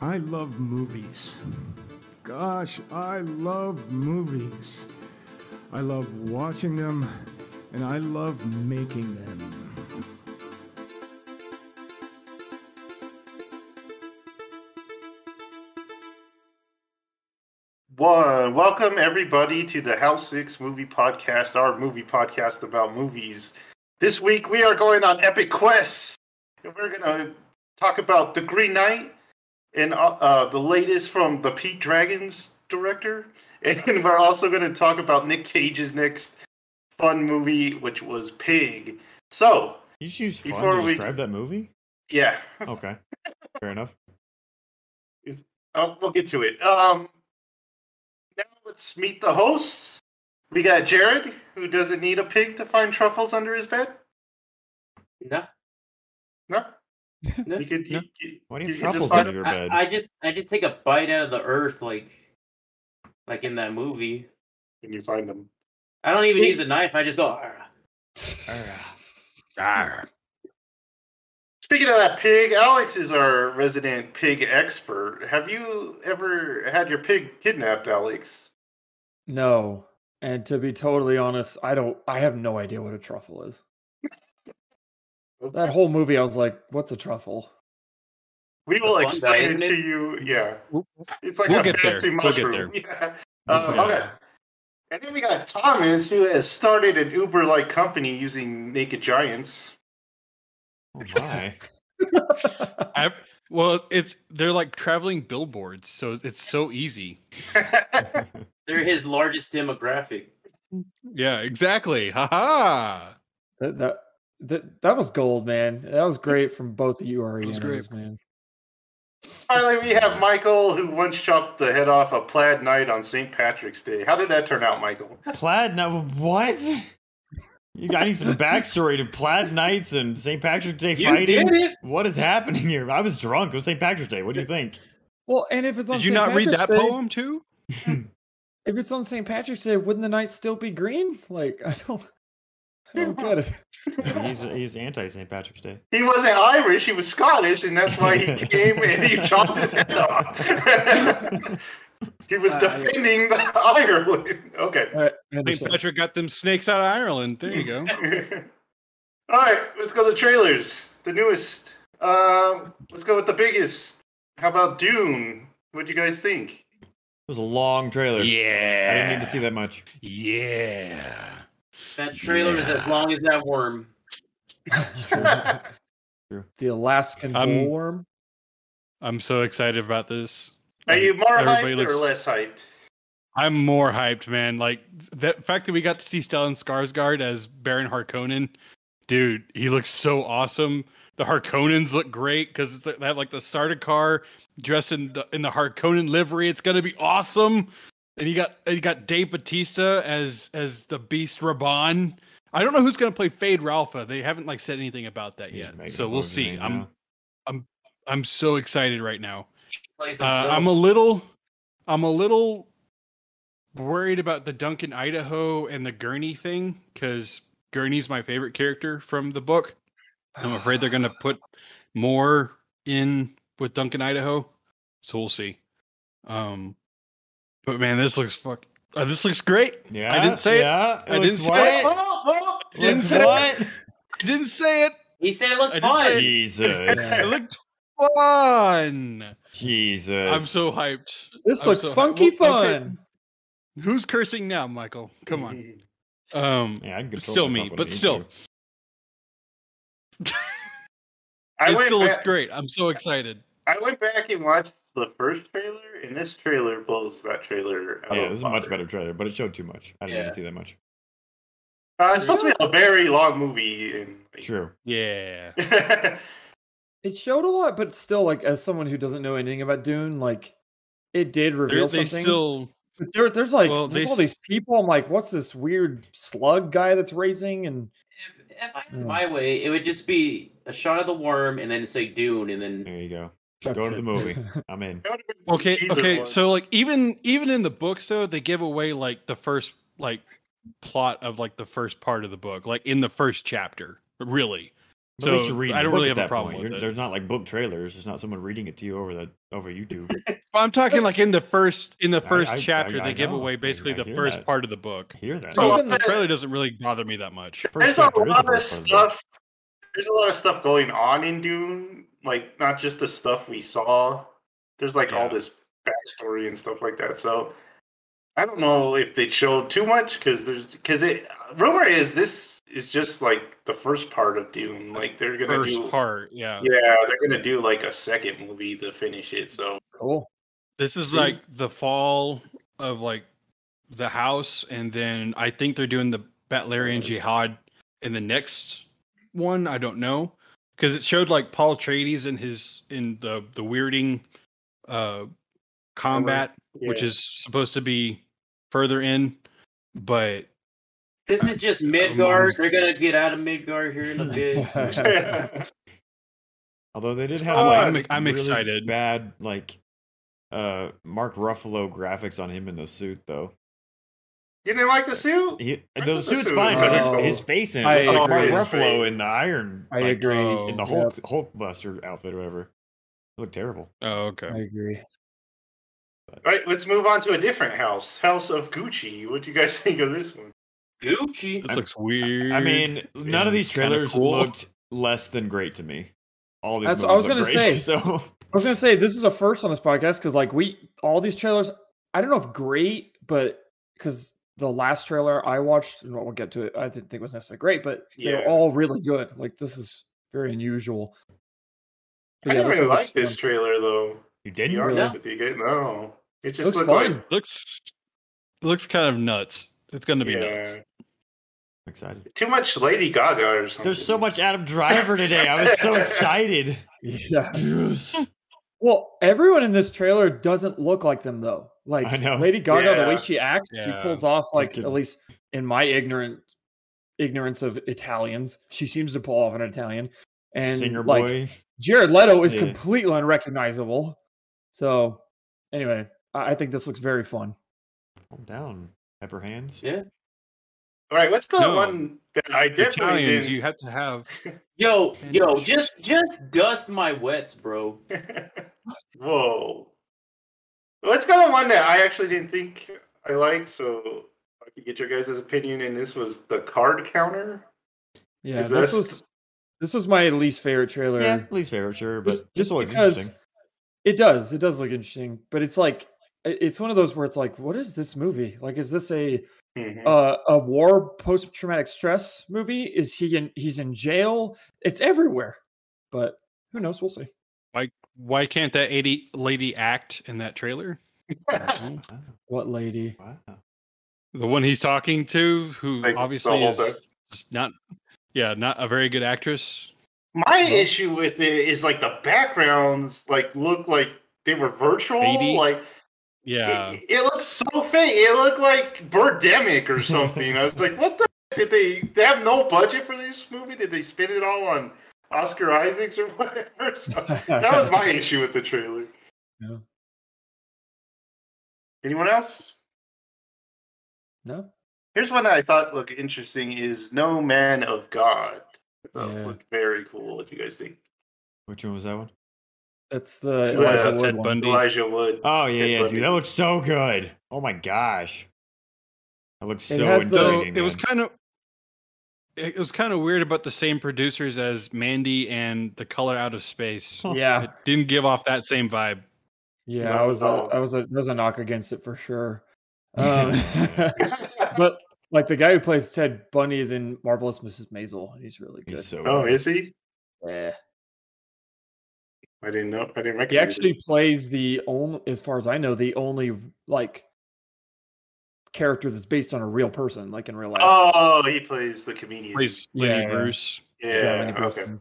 I love movies. Gosh, I love movies. I love watching them, and I love making them. One, welcome everybody to the House Six Movie Podcast, our movie podcast about movies. This week we are going on epic quests, and we're gonna talk about The Green Knight and uh, uh, the latest from the Pete's Dragon's director, and we're also gonna talk about Nick Cage's next fun movie, which was Pig. So, You just use fun Before to we- describe that movie? yeah, Okay. Fair enough. Uh, we'll get to it. Um, now let's meet the hosts. We got Jared, who doesn't need a pig to find truffles under his bed. No, No, no. you could. No. You, you, Why do you you can have just truffles find your I, bed? I just I just take a bite out of the earth like like in that movie. When you find them. I don't even use a knife. I just go. "Arr." Arr. Speaking of that pig, Alex is our resident pig expert. Have you ever had your pig kidnapped, Alex? No. And to be totally honest, I don't I have no idea what a truffle is. That whole movie I was like, what's a truffle? We will fun explain guy, it isn't to it? you. Yeah, it's like we'll a get there. fancy We'll get mushroom. there. Yeah. Uh, okay. And then we got Thomas, who has started an Uber-like company using naked giants. Oh my. I, well, it's they're like traveling billboards, so it's so easy. They're his largest demographic. Yeah, exactly. Ha ha. That, that that that was gold, man. That was great from both of you was great. Arianos, man. Finally, we have Michael, who once chopped the head off a plaid knight on St. Patrick's Day. How did that turn out, Michael? Plaid no what? You got I need some backstory to Plaid Knights and St. Patrick's Day You fighting. did it. What is happening here? I was drunk. It was St. Patrick's Day. What do you think? Well, and if it's on Did you St. not read that Day- poem too? If it's on St. Patrick's Day, wouldn't the night still be green? Like I don't I don't get it. he's he's anti St. Patrick's Day. He wasn't Irish, he was Scottish, and that's why he came and he chopped his head off. he was Uh, defending the Ireland. Okay. All right, St. Patrick got them snakes out of Ireland. There you go. All right, let's go to the trailers. The newest. Um, let's go with the biggest. How about Dune? What do you guys think? It was a long trailer. yeah. I didn't need to see that much. Yeah. That trailer is as long as that worm. The Alaskan Um, bullworm. I'm so excited about this. Are you more Everybody hyped looks- or less hyped? I'm more hyped, man. Like the fact that we got to see Stellan Skarsgård as Baron Harkonnen, dude, he looks so awesome. The Harkonnens look great because they have like the Sardaukar dressed in the in the Harkonnen livery. It's gonna be awesome. And you got you got Dave Bautista as as the Beast Rabban. I don't know who's gonna play Feyd-Rautha. They haven't like said anything about that He's yet, so we'll see. name I'm now. I'm I'm so excited right now. Uh. I'm a little, I'm a little worried about the Duncan Idaho and the Gurney thing because Gurney's my favorite character from the book. I'm afraid they're gonna put more in with Duncan Idaho, so we'll see. Um, but man, this looks fuck. Uh, this looks great. Yeah. I didn't say it. yeah, I didn't say it. Oh, oh, Didn't Looks say it. I didn't say it. he said it looked I fun. Jesus. It looked fun. Jesus. I'm so hyped. This I'm looks so hy- funky Well, okay, fun. Who's cursing now, Michael? Come on. Um, Yeah, I can still me, but still. I it went still looks great. I'm so excited. I went back and watched the first trailer, and this trailer blows that trailer out Yeah, of this is a much better trailer, but it showed too much. I didn't need to see that much. Uh, it's supposed to be a very long movie. And, True. Yeah. It showed a lot, but still, like as someone who doesn't know anything about Dune, like it did They're- reveal they some things. still But there, there's like Well, there's they all these people. I'm like, what's this weird slug guy that's raising? And If, if I had Yeah. my way, it would just be a shot of the worm and then say Dune and then There you go. That's Go to it. the movie. I'm in. That would've been the okay. Okay. one. So like even even in the books though, they give away like the first like plot of like the first part of the book, like in the first chapter. Really. But at least So, you're reading I the don't really at have a that problem point. with You're- it. There's not like book trailers. There's not someone reading it to you over the over YouTube. Well, I'm talking like in the first in the first I- I- chapter, I they give know. away basically I the first that. part of the book. I hear that. So Even the the- trailer doesn't really bother me that much. First There's a chapter is the lot of first of stuff. There's a lot of stuff going on in Dune, like not just the stuff we saw. There's like all this backstory and stuff like that. So I don't know if they showed too much because there's because it rumor is this is just like the first part of Dune. Like they're gonna First do part, yeah. yeah, they're gonna do like a second movie to finish it. So Cool. This is See? like the fall of like the house, and then I think they're doing the Butlerian Jihad in the next one. I don't know because it showed like Paul Atreides in his in the the weirding uh combat, which is supposed to be further in, but This is just Midgard. They're gonna get out of Midgard here in a bit. Although they did It's have fun. like I'm- I'm really excited. Bad like uh Mark Ruffalo graphics on him in the suit though. You didn't like the suit? He, the thought the suit's suit fine, but his, his face in it I looks like Mark. Ruffalo in the face. Iron. I like, agree. In the Yep. Hulk Hulkbuster outfit or whatever. It looked terrible. oh okay. I agree. All right, let's move on to a different house, House of Gucci. What do you guys think of this one? Gucci. This I'm- looks weird. I mean, none of these trailers cool. looked less than great to me. All these. That's what I was gonna great, say. So I was gonna say this is a first on this podcast because like we all these trailers, I don't know if great, but because the last trailer I watched, and we'll get to it, I didn't think it was necessarily great, but they're all really good. Like this is very unusual. But I yeah, didn't really like this fun. trailer though. you didn't honest really? with you no, it just Looks looked fun. like looks looks kind of nuts. It's gonna be nuts. I'm excited. too much Lady Gaga or something. There's so much Adam Driver today. I was so excited. Yeah. Yes. Well, everyone in this trailer doesn't look like them though. Like I know. Lady Gaga, the way she acts, she pulls off like at least in my ignorant ignorance of Italians, she seems to pull off an Italian. And Singer like boy. Jared Leto is Yeah. completely unrecognizable. So anyway, I I think this looks very fun. Calm down. Pepper hands. Yeah. All right, let's go No. one that I definitely Italians, didn't. you have to have. Yo, yo, just just dust my wets, bro. Whoa. Let's go to one that I actually didn't think I liked, so I could get your guys' opinion. And this was the card counter. Yeah, Is this that was this was my least favorite trailer. Yeah, least favorite, sure, but Just- this looks interesting. It does. It does look interesting, but it's like it's one of those where it's like, what is this movie? Like, is this a Mhm. uh, a war post traumatic stress movie? Is he in? He's in jail. It's everywhere, but who knows? We'll see. Why can't that 80 lady act in that trailer? What lady? wow. The one he's talking to, who Like, obviously is not, yeah, not a very good actress. My issue with it is like the backgrounds like look like they were virtual. Fadey? Like Yeah, it, it looks so fake. It looked like Birdemic or something. I was like, what the did they they have no budget for this movie? Did they spend it all on Oscar Isaacs or whatever? So that was my issue with the trailer. Yeah. Anyone else? no. Here's one that I thought looked interesting is No Man of God. That Yeah. looked very cool. What do you guys think? Which one was that one? That's the Elijah Ted Wood one. Bundy. Elijah Wood. Oh yeah, Ted yeah, Bundy. dude, that looks so good. Oh my gosh, that looks It so has the- so intriguing. it was kind of, it was kind of weird about the same producers as Mandy and The Color Out of Space. Yeah, It didn't give off that same vibe. yeah. No, I was, a, no. I was, a, there was a knock against it for sure. Um, but like the guy who plays Ted Bundy is in Marvelous Mrs. Maisel. He's really good. He's so. oh, good. is he? yeah. I didn't know. I didn't recognize. He actually him. plays the only, as far as I know, the only like character that's based on a real person, like in real life. Oh, he plays the comedian. Plays Yeah, Lenny yeah. Bruce. Yeah. Lenny okay. Bruce.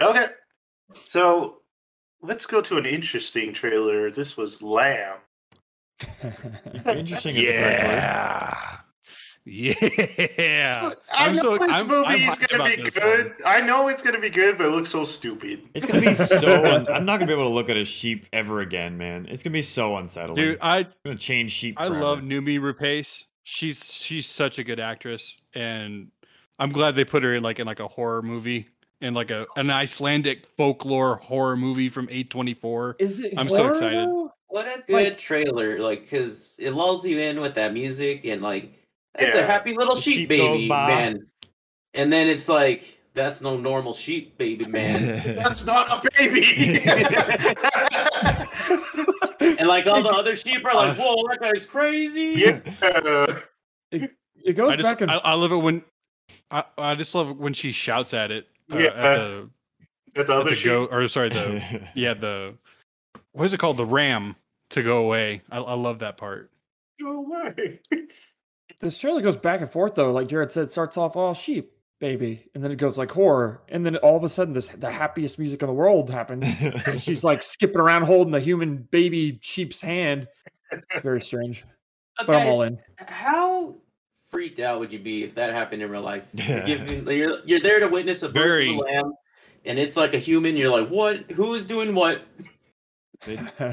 Okay. So let's go to an interesting trailer. This was Lamb. Interesting is the correct. Yeah. Yeah. I I'm know so- this I'm- movie I'm is gonna be good. one. I know it's gonna be good, but it looks so stupid. It's gonna be so. Un- I'm not gonna be able to look at a sheep ever again, man. It's gonna be so unsettling. Dude, I I'm gonna change sheep. I forever. love Noomi Rapace. She's she's such a good actress, and I'm glad they put her in like in like a horror movie in like a an Icelandic folklore horror movie from A24. Is it? I'm so excited. though? What a good Like- trailer, like, because it lulls you in with that music and, like, it's Yeah. a happy little sheep, sheep baby man. And then it's like, that's no normal sheep baby man. That's not a baby. and, like, all the other sheep are like, whoa, that guy's crazy. yeah. It goes I just back and I, I love it when I, I just love it when she shouts at it uh, Yeah. at the, At the at other the sheep. go or sorry the yeah the what is it called the ram to go away. I, I love that part. Go away. This trailer goes back and forth though. Like Jared said, it starts off all sheep, baby, and then it goes like horror, and then all of a sudden, this the happiest music in the world happens. and she's like skipping around holding the human baby sheep's hand. It's very strange, Uh, but I'm all in. How freaked out would you be if that happened in real life? You're, Yeah. you're, you're there to witness a birth of Very. a lamb, and it's like a human. You're like, what? Who is doing what?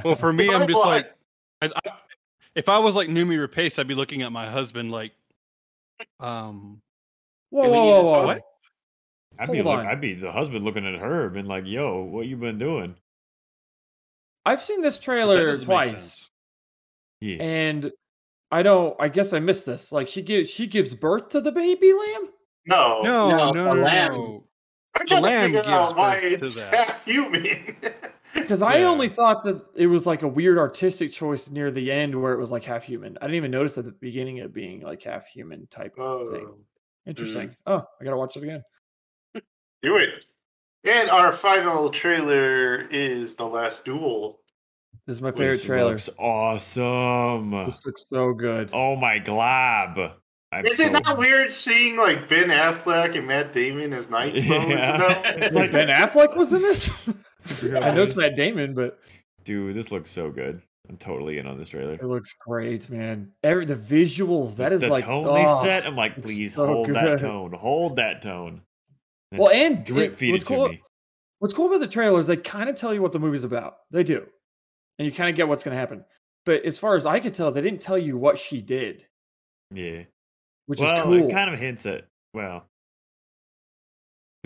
Well, for me, I'm just like, I, I, if I was like Noomi Rapace, I'd be looking at my husband like, um, whoa, whoa, whoa, whoa! What? I'd be Hold look. I'd be the husband looking at her, been like, "Yo, what you been doing?" I've seen this trailer twice. Yeah, and I don't. I guess I missed this. Like she gives she gives birth to the baby lamb. No. No, No, no, a no, lamb. no. I'm the trying to lamb figure out gives why birth to it's half human. Because I Yeah. only thought that it was like a weird artistic choice near the end where it was like half human. I didn't even notice at the beginning it being like half human type thing. oh, Interesting. Mm. Oh, I gotta watch it again. do it. And our final trailer is The Last Duel. This is my favorite this trailer. looks awesome. This looks so good. Oh my glob! I'm Is it so- not weird seeing like Ben Affleck and Matt Damon as knights? Though? Is it Yeah. not? It's Like like Ben Affleck was in this. Superhero I know it's. Matt Damon, but Dude, this looks so good. I'm totally in on this trailer. it looks great, man. Every the visuals that is the like tone oh. they set. I'm like, please so hold good. that tone. Hold that tone. Then Well, and drip feed what's it to cool- me. What's cool about the trailers, they kind of tell you what the movie's about. They do. And you kind of get what's going to happen. But as far as I could tell, they didn't tell you what she did, Yeah. which well, is cool. it kind of hints at well.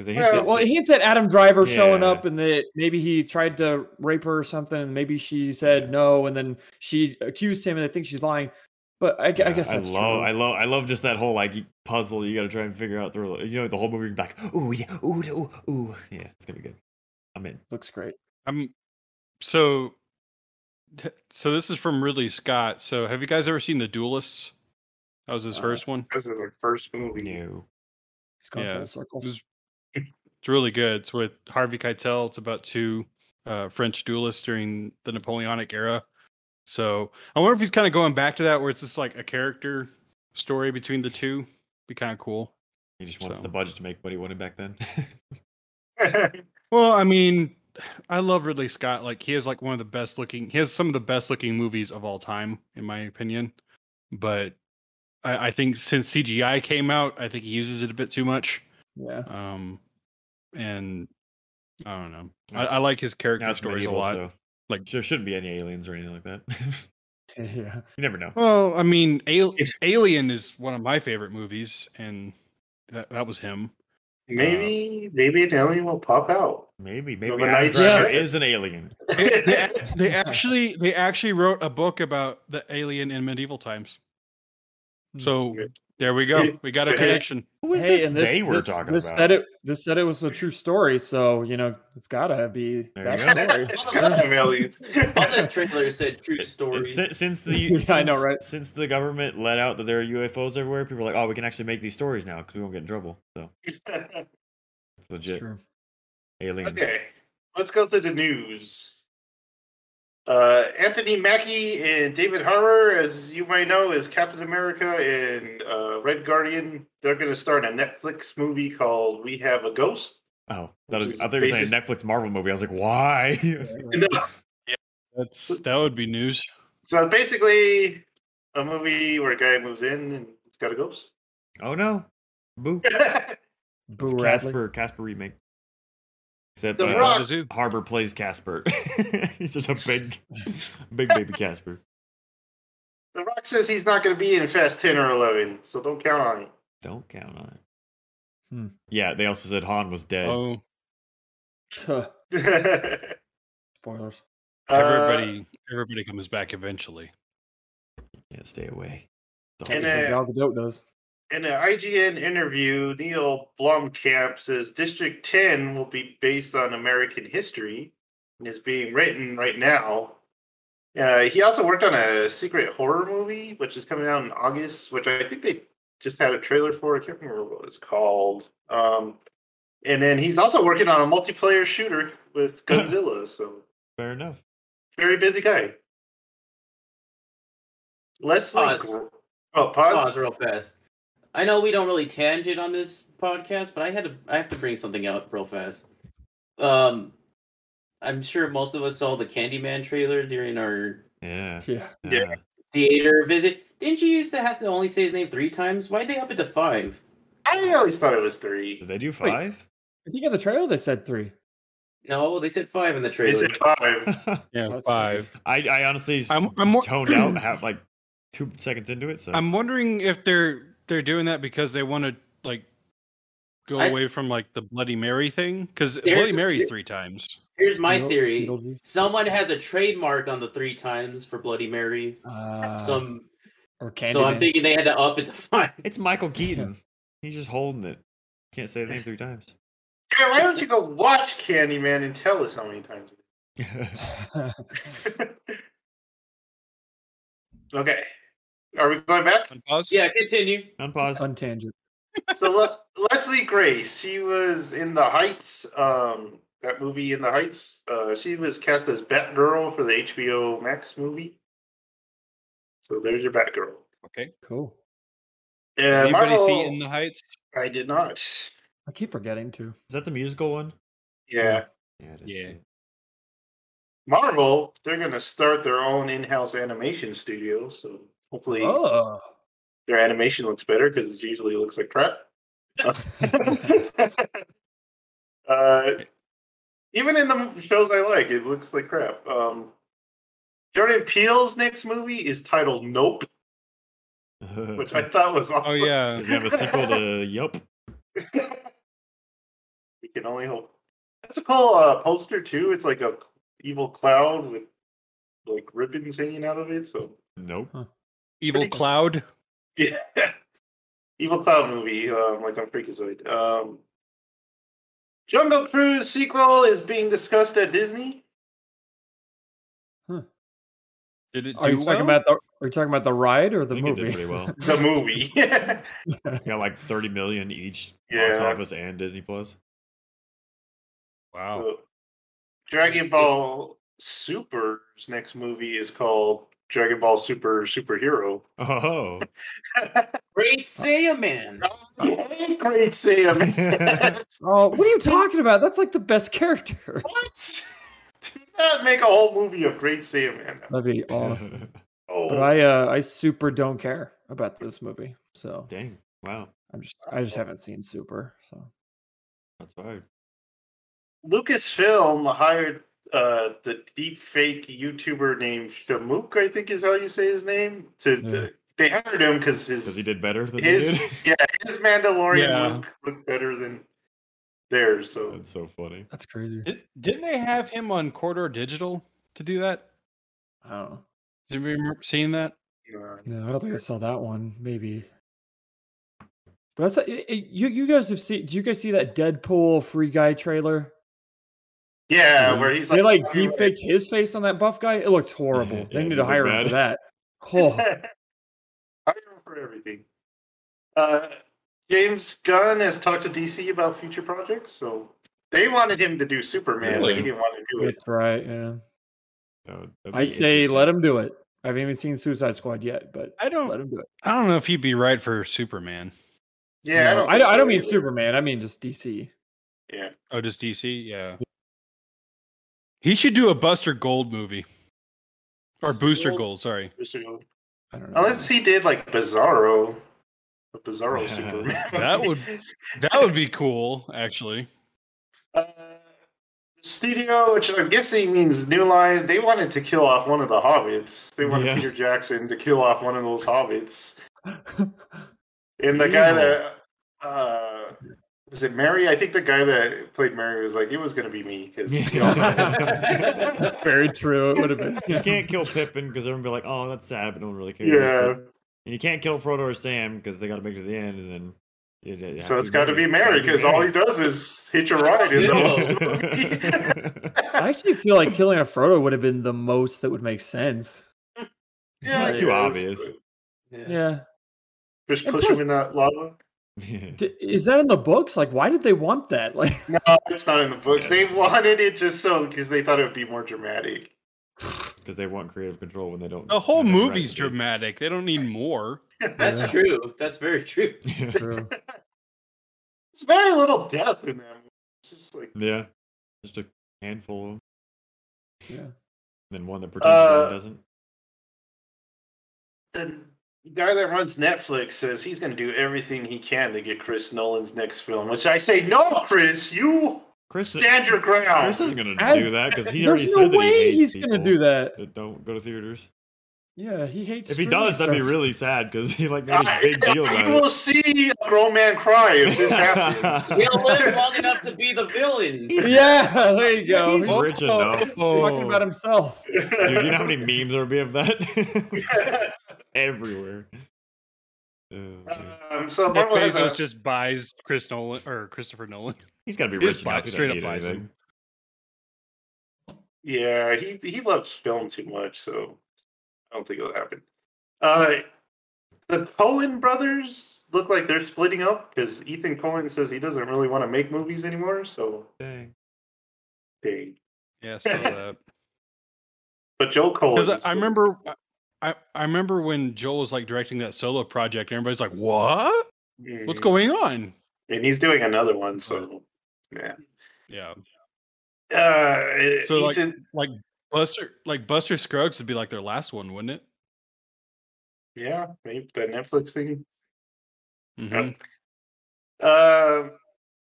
Because Well, hinted- well, it hints at Adam Driver showing up and that maybe he tried to rape her or something, and maybe she said no, and then she accused him, and I think she's lying. But I, gu- I guess that's I love, true. I love, I love just that whole like puzzle you got to try and figure out through. You know, the whole movie. You're like, ooh, yeah, ooh, ooh, ooh, yeah, it's gonna be good. I'm in. Looks great. I'm so. So this is from Ridley Scott. So have you guys ever seen The Duelists? That was his Uh, first one. This is our first movie. No. He's gone Yeah. full circle. It was- It's really good. It's with Harvey Keitel. It's about two uh, French duelists during the Napoleonic era. So I wonder if he's kind of going back to that, where it's just like a character story between the two. Be kind of cool. He just wants So. the budget to make what he wanted back then. Well, I mean, I love Ridley Scott. Like he has like one of the best looking. He has some of the best looking movies of all time, in my opinion. But I, I think since CGI came out, I think he uses it a bit too much. Yeah. Um, and I don't know. I, I like his character now it's stories medieval, a lot. so Like- there shouldn't be any aliens or anything like that. yeah. you never know. Well, I mean, Al- If- Alien is one of my favorite movies, and that, that was him. maybe, maybe an alien will pop out. Maybe, maybe the Adam Knight's Driver Chest. is an alien. They, they, they actually they actually wrote a book about the alien in medieval times. So Okay. There we go. Hey, We got a hey, connection. Who is hey, this and this, they were this, talking this about? Said it, this said it was a true story, so you know it's gotta be There that go. story. it's gotta have aliens. All the trailer said true It- story. it's si- since the Yeah, since, I know, right? Since the government let out that there are UFOs everywhere, people are like, "Oh, we can actually make these stories now because we won't get in trouble." So it's legit True. aliens. okay, let's go to the news. Uh, Anthony Mackie and David Harbour, as you might know, is Captain America and uh, Red Guardian. They're going to start a Netflix movie called We Have a Ghost. Oh, that Which is I thought you were saying Netflix Marvel movie. I was like, why? That's that would be news. So basically, a movie where a guy moves in and it's got a ghost. oh no, boo! Boo It's Casper, Casper remake. Except The uh, Rock- Harbour plays Casper. He's just a big, big baby Casper. the Rock says he's not going to be in Fast 10 or 11, so don't count on it. Don't count on it. Yeah, they also said Han was dead. Oh, Tuh, Spoilers. Uh, everybody, everybody comes back eventually. Can't stay away. It's And, all- uh, Gal Gadot does. In an IGN interview, Neil Blomkamp says District 10 will be based on American history and is being written right now. Uh, he also worked on a secret horror movie, which is coming out in August, which I think they just had a trailer for. I can't remember what it's called. Um, and then he's also working on a multiplayer shooter with Godzilla. so Fair enough. very busy guy. Leslie. Pause. Gr- oh, pause. Pause real fast. I know we don't really tangent on this podcast, but I had to I have to bring something out real fast. Um I'm sure most of us saw the Candyman trailer during our Yeah. Yeah. Yeah. theater visit. Didn't you used to have to only say his name three times? Why'd they up it to five? I always thought it was three. Did they do five? I think in the trailer they said three. No, they said five in the trailer. They said five. Yeah, five. I, I honestly I'm, I'm, more, toned out have like two seconds into it. So I'm wondering if they're they're doing that because they want to like go I- away from like the Bloody Mary thing because There's- Bloody Mary's three times. Here's my Beetle- theory. Beetlejuice. Someone has a trademark on the three times for Bloody Mary. Uh, Some or Candyman. so I'm thinking they had to up it to five. it's Michael Keaton. He's just holding it. Can't say the name three times. Yeah, why don't you go watch Candyman and tell us how many times? okay, are we going back? Unpause? Yeah, continue. Unpause. Untangent. So Le- Leslie Grace, she was in The Heights. Um, that movie in The Heights. Uh, she was cast as Batgirl for the HBO Max movie. So there's your Batgirl. Okay. Cool. Yeah, Anybody Marvel, see In the Heights? I did not. I keep forgetting to. Is that the musical one? Yeah. Yeah. I Yeah. Marvel, they're going to start their own in-house animation studio. So hopefully Oh. their animation looks better because it usually looks like crap. uh, even in the shows I like, it looks like crap. Um, Jordan Peele's next movie is titled Nope, which I thought was awesome. Oh yeah. Does he have a sequel to Yup? we can only hope. That's a cool uh, poster too. It's like a evil cloud with like ribbons hanging out of it. So Nope. Evil Pretty- Cloud. Yeah. Evil Cloud movie, um, like on Freakazoid. Um, Jungle Cruise sequel is being discussed at Disney. Did it do Are you talking well? about the? Are you talking about the ride or I the think it did movie? pretty well. The movie. yeah, like 30 million each Yeah. box office and Disney Plus. Wow. So, Dragon Ball Super's next movie is called Dragon Ball Super Superhero. Oh. Great Saiyaman. Great Sam. Oh, what are you talking about? That's like the best character. what? Do not make a whole movie of Great Saiyaman. That'd be awesome. Oh, But I, uh, I super don't care about this movie. So Dang. Wow. I'm just, I just haven't seen Super. So That's hard. Lucasfilm hired uh, the deep fake YouTuber named Shamook, I think is how you say his name. To Yeah. they hired him because his Because he did better than his he did. yeah his Mandalorian Yeah. look looked better than theirs. So That's so funny. that's crazy. Did, didn't they have him on Corridor Digital to do that? I don't. Did we remember seeing that? No, I don't think I saw that one. Maybe. But that's it, it- you. You guys have seen? Do you guys see that Deadpool free guy trailer? Yeah, where he's like, They like like deep faked his face on that buff guy. It looked horrible. Yeah, they need to look hire him for that. Oh, hire him for everything. Uh, James Gunn has talked to DC about future projects, so they wanted him to do Superman, but he didn't want to do it. that's right. Yeah. That would- I say let him do it. I haven't even seen Suicide Squad yet, but I don't. let him do it. I don't know if he'd be right for Superman. Yeah, I No, don't. I, think don't, I so don't mean either. Superman. I mean just DC. Yeah, Oh, just DC? Yeah. He should do a Buster Gold movie. Or Booster Gold? Gold, sorry. I don't know. unless he did like Bizarro, a Bizarro Superman. That would that would be cool, actually. Uh, studio, which I'm guessing means New Line, they wanted to kill off one of the hobbits. They wanted Yeah. Peter Jackson to kill off one of those hobbits. And the guy that uh, was it Merry? I think the guy that played Merry was like, it was gonna be me because That's very true. It would have been. You can't kill Pippin because everyone be like, "Oh, that's sad," but no one really cares. yeah. But- and you can't kill Frodo or Sam because they got to make it to the end, and then. You, you have So it's got to be Merry because all he does is hitch a ride in the movie. I actually feel like killing a Frodo would have been the most that would make sense. yeah, It's too obvious. but Yeah. Yeah. Just And push plus- him in that lava. D- is that in the books? Like, why did they want that? Like, No, it's not in the books. Yeah. They wanted it just so because they thought it would be more dramatic. Because they want creative control when they don't. The whole have it right movie's dramatic. They don't need more. That's Yeah. true. That's very true. true. It's very little death in them. It's just like yeah, just a handful of them. Yeah. And Then one that pretends Uh, doesn't. the guy that runs Netflix says he's going to do everything he can to get Chris Nolan's next film. Which I say, no, Chris, you Chris, stand your ground. Chris isn't gonna do that because he already no said that he hates he's gonna do that. that don't go to theaters. Yeah, he hates. If he streaming does, that'd be really sad because he like made a I- big deal you will it. see a grown man cry if this happens. He'll live long enough to be the villain. Yeah, there you go. He's He's rich enough. talking about himself. Dude, you know how many memes there would be of that? Everywhere. Oh, man. um, so Marvel has Bezos a, just buys Chris Nolan or Christopher Nolan. He's got to be rich just buy- straight up need buys anything. yeah, he he loves film too much, so I don't think it'll happen. Uh, the Coen brothers look like they're splitting up because Ethan Coen says he doesn't really want to make movies anymore. So Dang. dang, Yeah, so that. but Joe Coen. I, I still- remember, I I remember when Joel was like directing that solo project, and everybody's like, "What? What's Mhm. going on?" And he's doing another one, so yeah. Yeah, Uh, So, like- Ethan, like Buster, like Buster Scruggs would be like their last one, wouldn't it? yeah, maybe the Netflix thing. Mhm. Uh,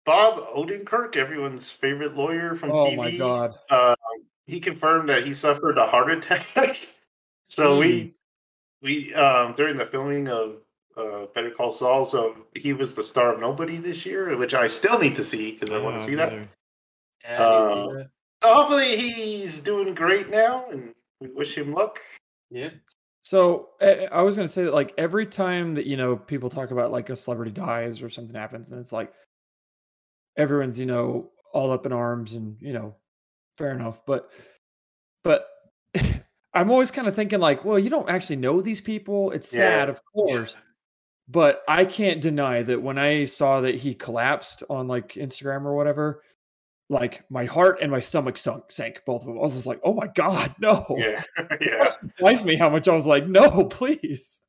Bob Odenkirk, everyone's favorite lawyer from Oh TV. Oh my god. Uh, he confirmed that he suffered a heart attack. so we we um during the filming of uh Better Call Saul, so he was the star of Nobody this year, which I still need to see because I want to see that. Yeah, I see Uh, that. So hopefully he's doing great now, and we wish him luck. yeah. So I I was gonna say that like every time that you know people talk about like a celebrity dies or something happens, and it's like everyone's you know all up in arms and you know fair enough, but but I'm always kind of thinking like, well, you don't actually know these people. It's Yeah. sad, of course, but I can't deny that when I saw that he collapsed on like Instagram or whatever, like my heart and my stomach sunk sank both of them. I was just like, oh my god, no. Yeah, yeah. Surprised me how much I was like, no, please.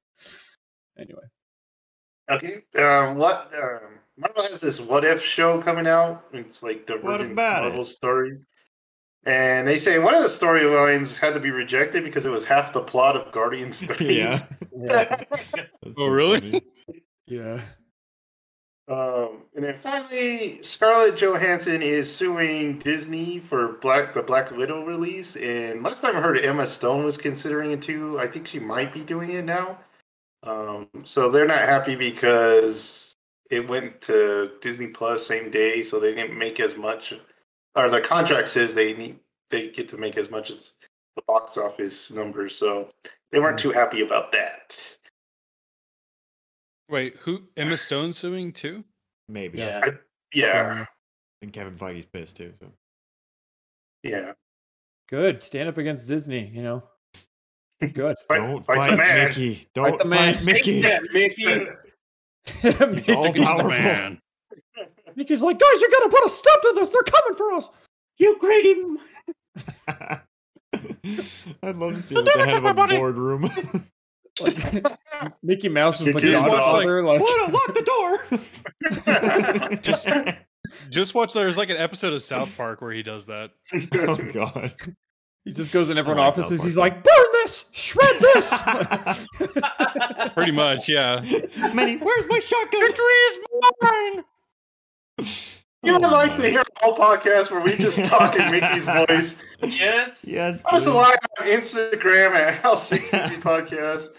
Anyway, Okay. Um, what? Um, Marvel has this "What If" show coming out. It's like divergent about it? Marvel stories, and they say one of the storylines had to be rejected because it was half the plot of Guardians Three. yeah. yeah, Oh, really? yeah. Um, and then finally, Scarlett Johansson is suing Disney for Black the Black Widow release. And last time I heard, Emma Stone was considering it too. I think she might be doing it now. Um, so they're not happy because it went to Disney Plus same day, so they didn't make as much. Or the contract says they need they get to make as much as the box office numbers. So they weren't too happy about that. Wait, who? Emma Stone suing too? Maybe. Yeah. Yeah, And Kevin Feige's pissed too. So. yeah. Good. Stand up against Disney, you know. Good. Fight, Don't fight fight, the man. Mickey. Don't the man. fight Mickey. Take that, Mickey. He's all Mickey's, powerful. Man. Mickey's like, guys, you gotta put a stop to this. They're coming for us. You greedy. I'd love to see him at the head of a boardroom. Like, Mickey Mouse is the Mickey's godfather. Like, What? Lock the door. Just- Just watch. There's like an episode of South Park where he does that. oh god. he just goes in everyone I like offices. Park, He's though. like, burn this, shred this. Pretty much, yeah. Manny, where's my shotgun? You would Oh, like to hear a whole podcast where we just talk in Mickey's voice. yes. Yes. Post please. live on Instagram at Hell Six Movie Podcast,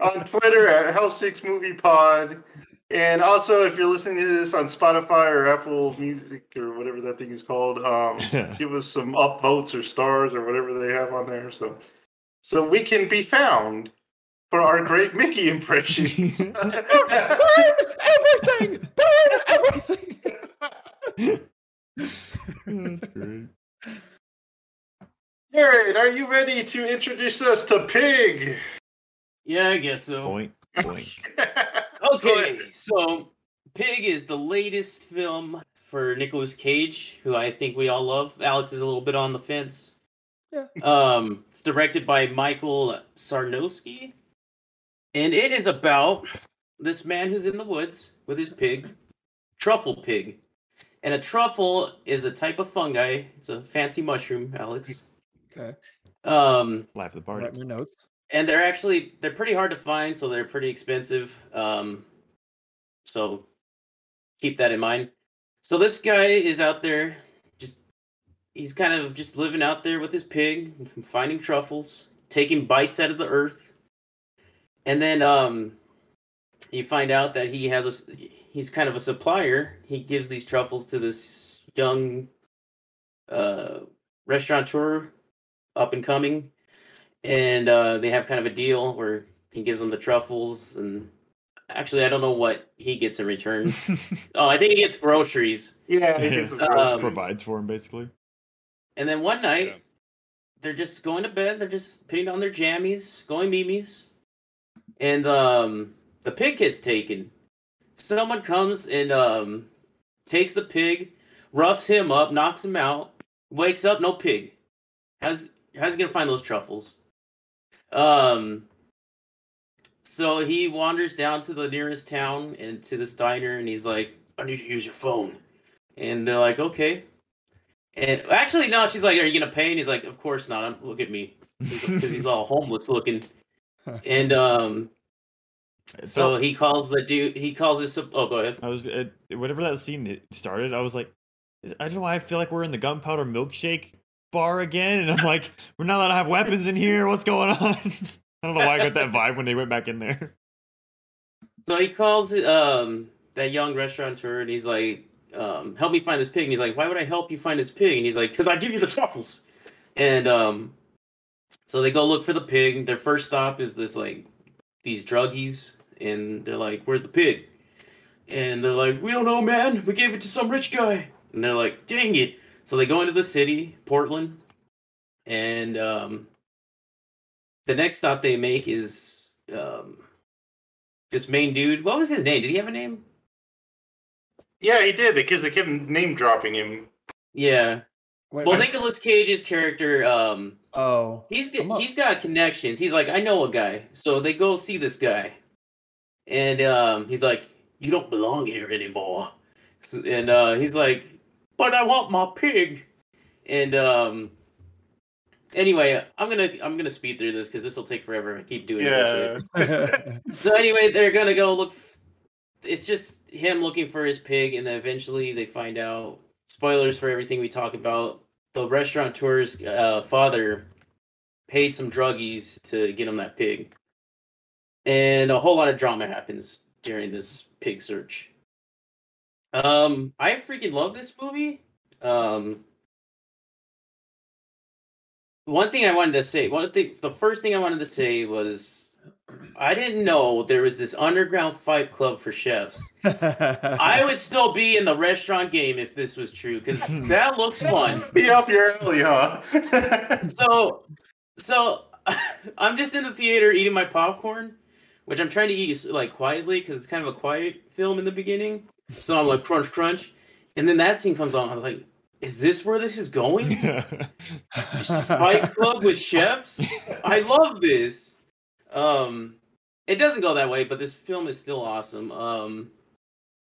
on Twitter at Hell Six Movie Pod, And also, if you're listening to this on Spotify or Apple Music or whatever that thing is called, um, give us some upvotes or stars or whatever they have on there. So, so we can be found for our great Mickey impressions. Burn everything! Burn everything! That's great. Jared, are you ready to introduce us to Pig? Yeah, I guess so. Boink, boink. Okay, so Pig is the latest film for Nicolas Cage, who I think we all love. Alex is a little bit on the fence. Yeah. Um, it's directed by Michael Sarnoski, and it is about this man who's in the woods with his pig, truffle pig, and a truffle is a type of fungi. It's a fancy mushroom, Alex. Okay. Um, Life of the party. Write my notes. and they're actually they're pretty hard to find so they're pretty expensive um so keep that in mind so this guy is out there just he's kind of just living out there with his pig finding truffles taking bites out of the earth and then um you find out that he has a s- he's kind of a supplier. He gives these truffles to this young uh restaurateur up and coming. And uh, they have kind of a deal where he gives them the truffles and actually i don't know what he gets in return. Oh i think he gets groceries. Yeah, he gets some Um, groceries. Provides for him basically. and then one night Yeah. they're just going to bed. They're just putting on their jammies going mimis and um the pig gets taken someone comes and um takes the pig roughs him up knocks him out wakes up no pig. How's how's he gonna find those truffles? Um so he wanders down to the nearest town and to this diner and he's like i need to use your phone. And they're like okay. And actually no she's like are you gonna pay? And he's like of course not. I'm, look at me. Because he's all homeless looking. And um so he calls the dude he calls his oh go ahead I was it, whenever that scene started, I was like, is, I don't know why I feel like we're in the gunpowder milkshake bar again, and I'm like, we're not allowed to have weapons in here. What's going on? I don't know why I got that vibe when they went back in there. So he calls um that young restaurateur and he's like, um, help me find this pig. And he's like, Why would I help you find this pig? And he's like, Because I give you the truffles. And um so they go look for the pig. Their first stop is this like these druggies, and they're like, Where's the pig? And they're like, We don't know, man. We gave it to some rich guy. And they're like, Dang it. So they go into the city, Portland, and um the next stop they make is um this main dude. What was his name? Did he have a name? Yeah, he did because they kept name dropping him. Yeah. Wait, Well, wait. Nicolas Cage's character, um, oh, he's Come got, he's got connections. He's like, I know a guy, so they go see this guy, and um, he's like, you don't belong here anymore, so, and uh, he's like, but I want my pig, and um, anyway, I'm gonna I'm gonna speed through this because this will take forever. I keep doing it this. Yeah. So anyway, they're gonna go look. f- It's just him looking for his pig, and then eventually they find out. Spoilers for everything we talk about. The restaurateur's uh, father paid some druggies to get him that pig, and a whole lot of drama happens during this pig search. Um, I freaking love this movie. Um, one thing I wanted to say, one thing, the first thing I wanted to say was I didn't know there was this underground fight club for chefs. I would still be in the restaurant game if this was true because that looks fun. Be up your alley, huh? So, so I'm just in the theater eating my popcorn, which I'm trying to eat like quietly because it's kind of a quiet film in the beginning. So I'm like crunch, crunch, and then that scene comes on. I was like, "Is this where this is going? Fight Club with chefs? I love this." Um, it doesn't go that way, but this film is still awesome. Um,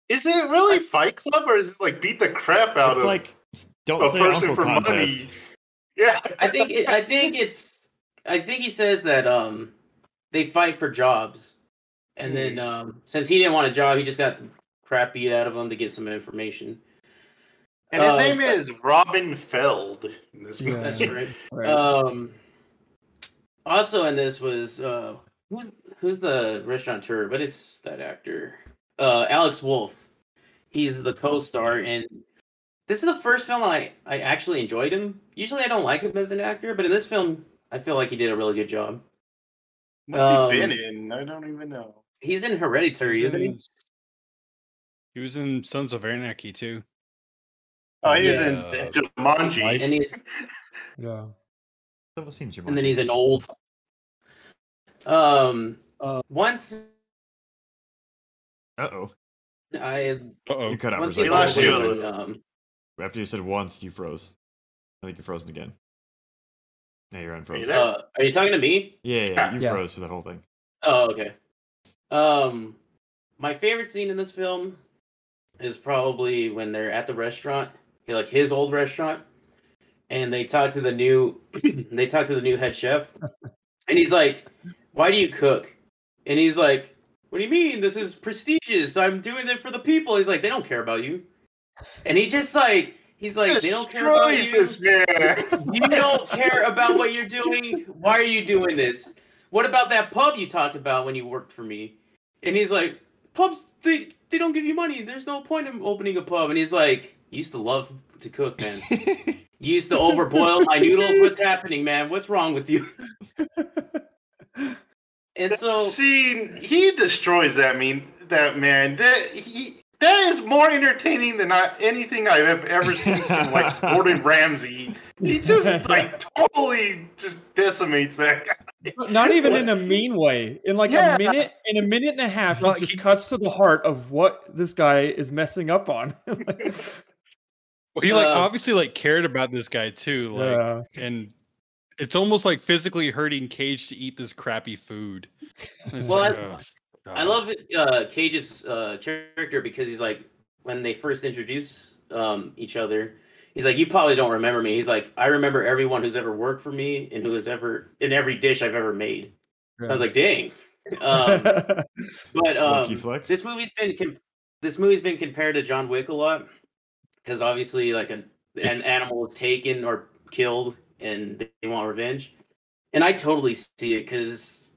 is it really Fight Club or is it like beat the crap out it's of like don't a say person uncle for contest. money? Yeah. I think it, I think it's I think he says that um they fight for jobs, and then um since he didn't want a job, he just got the crap beat out of him to get some information. And his Uh, name is Robin Feld. in this Yeah. That's right. Right. Um, also in this was uh who's who's the restaurateur? What is that actor? uh, Alex Wolff. He's the co-star, and this is the first film I I actually enjoyed him. Usually, I don't like him as an actor, but in this film, I feel like he did a really good job. What's Um, he been in? I don't even know. He's in Hereditary, He was isn't he? in- He was in Sons of Anarchy too. Oh, he was Yeah. in Jumanji. And he's yeah. I've seen Jumanji. and then he's an old. Um. Uh, once Uh oh. I Uh oh. You cut out for a second. We lost you a um, After you said once, you froze. I think you're frozen again. Now you're unfrozen. there? uh, are you talking to me? Yeah, yeah, yeah, you Yeah. froze for the whole thing. Oh, okay. Um, my favorite scene in this film is probably when they're at the restaurant, like his old restaurant, and they talk to the new, they talk to the new head chef, and he's like, "Why do you cook?" And he's like, "What do you mean? This is prestigious. I'm doing it for the people." He's like, "They don't care about you," and he just like, he's like, "They don't care about you." this man. you don't care about what you're doing. Why are you doing this? What about that pub you talked about when you worked for me? And he's like, pubs they they don't give you money. There's no point in opening a pub. And he's like, you used to love to cook, man. You used to overboil my noodles. What's happening, man? What's wrong with you? And That so scene, he destroys that mean that man. That he that is more entertaining than I, anything I've ever, ever seen from like Gordon Ramsay. He just like totally just decimates that guy. Not even in a mean way. In like Yeah. a minute, in a minute and a half, Well, it just he- cuts to the heart of what this guy is messing up on. Well, he like Uh, obviously like cared about this guy too, like, yeah. and it's almost like physically hurting Cage to eat this crappy food. Well, like, I- ugh, I love uh, Cage's uh, character because he's like, when they first introduce um, each other, he's like, "You probably don't remember me." He's like, "I remember everyone who's ever worked for me and who has ever in every dish I've ever made." I was like, "Dang!" Um, but Lucky um, this movie's been com- this movie's been compared to John Wick a lot because obviously, like an an animal is taken or killed and they want revenge, and I totally see it because,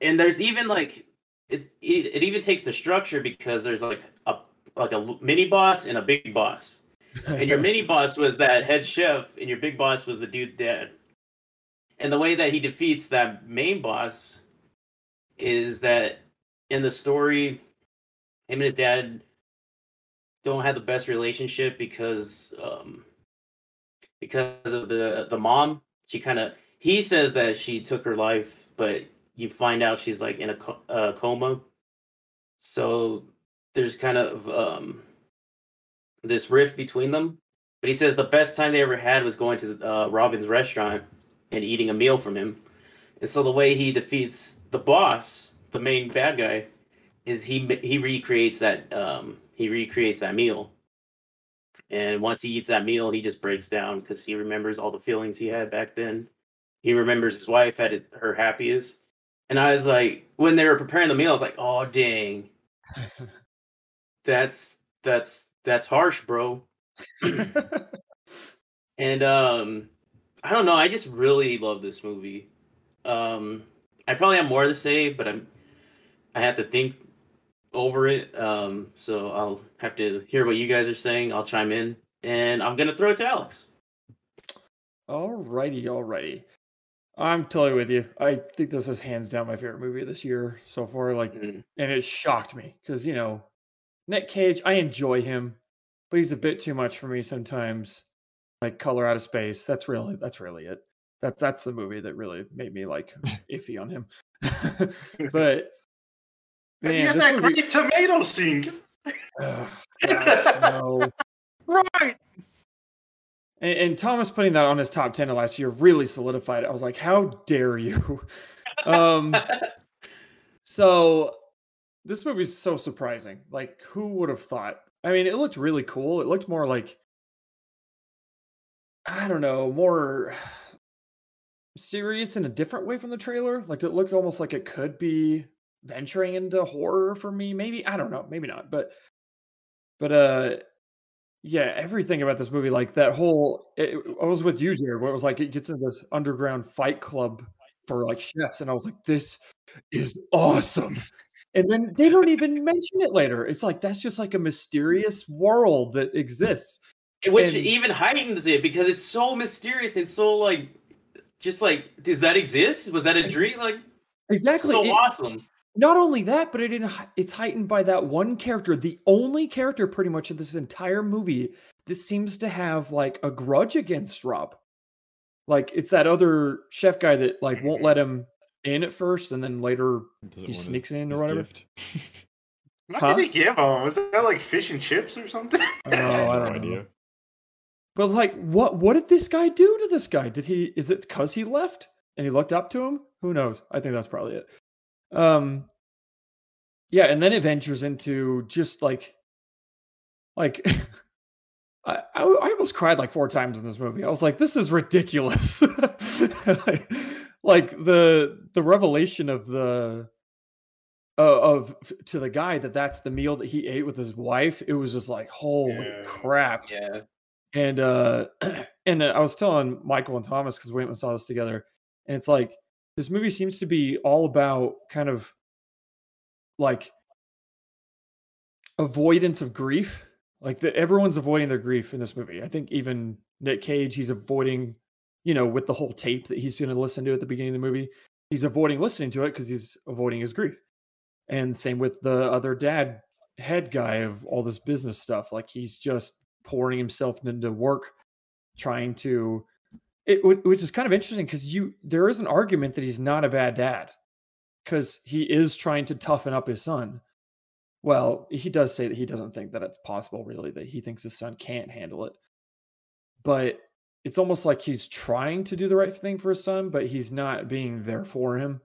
and there's even like it, it it even takes the structure because there's like a like a mini boss and a big boss, and your mini boss was that head chef, and your big boss was the dude's dad. And the way that he defeats that main boss is that in the story, him and his dad don't have the best relationship because um because of the the mom. She kind of he says that she took her life, but you find out she's like in a co- uh, coma. So there's kind of um this rift between them. But he says the best time they ever had was going to uh, Robin's restaurant and eating a meal from him. And so the way he defeats the boss, the main bad guy, is he he recreates that um, he recreates that meal. And once he eats that meal, he just breaks down because he remembers all the feelings he had back then. He remembers his wife at her happiest. And I was like, when they were preparing the meal, I was like, oh dang, that's that's that's harsh, bro. and um i don't know i just really love this movie um i probably have more to say but i'm i have to think over it um so i'll have to hear what you guys are saying i'll chime in and i'm gonna throw it to alex All Alrighty, alrighty. I'm totally with you. I think this is hands down my favorite movie this year so far. Like, Mm, and it shocked me because you know, Nick Cage. I enjoy him, but he's a bit too much for me sometimes. Like Color Out of Space. That's really that's really it. That's that's the movie that really made me like iffy on him. but You man, had this that movie, great tomato scene. Gosh, no. Right. And, and Thomas putting that on his top ten of last year really solidified it. I was like, how dare you? um, so this movie's so surprising. Like, who would have thought? I mean, it looked really cool. It looked more like I don't know, more serious in a different way from the trailer. Like, it looked almost like it could be venturing into horror for me. Maybe I don't know, maybe not, but but uh yeah, everything about this movie, like that whole, it, I was with you, Jared, where it was like it gets into this underground fight club for like chefs, and I was like, this is awesome. And then they don't even mention it later. It's like that's just like a mysterious world that exists. Which And- even heightens it because it's so mysterious and so like, just like, does that exist? Was that a dream? Like, Exactly. so It- awesome. Not only that, but it in- it's heightened by that one character, the only character pretty much in this entire movie that seems to have like a grudge against Rob. Like it's that other chef guy that like won't let him in at first, and then later Doesn't He want his- sneaks in or his whatever? What Huh? did he give him? Was that like fish and chips or something? Oh, I have no don't know. idea. But like, what what did this guy do to this guy? Did he? Is it because he left and he looked up to him? Who knows? I think that's probably it. Um, yeah, and then it ventures into just like, like, I I, I almost cried like four times in this movie. I was like, this is ridiculous. like, like the the revelation of the uh, of to the guy that that's the meal that he ate with his wife. It was just like, holy Yeah. crap. Yeah. And uh and uh, I was telling Michael and Thomas because we went and saw this together, and it's like this movie seems to be all about kind of like avoidance of grief. Like that everyone's avoiding their grief in this movie. I think even Nick Cage, he's avoiding, you know, with the whole tape that he's gonna listen to at the beginning of the movie, he's avoiding listening to it because he's avoiding his grief. And same with the other dad head guy of all this business stuff. Like he's just pouring himself into work, trying to it, which is kind of interesting because you there is an argument that he's not a bad dad because he is trying to toughen up his son. Well, he does say that he doesn't think that it's possible, really, that he thinks his son can't handle it. But it's almost like he's trying to do the right thing for his son, but he's not being there for him.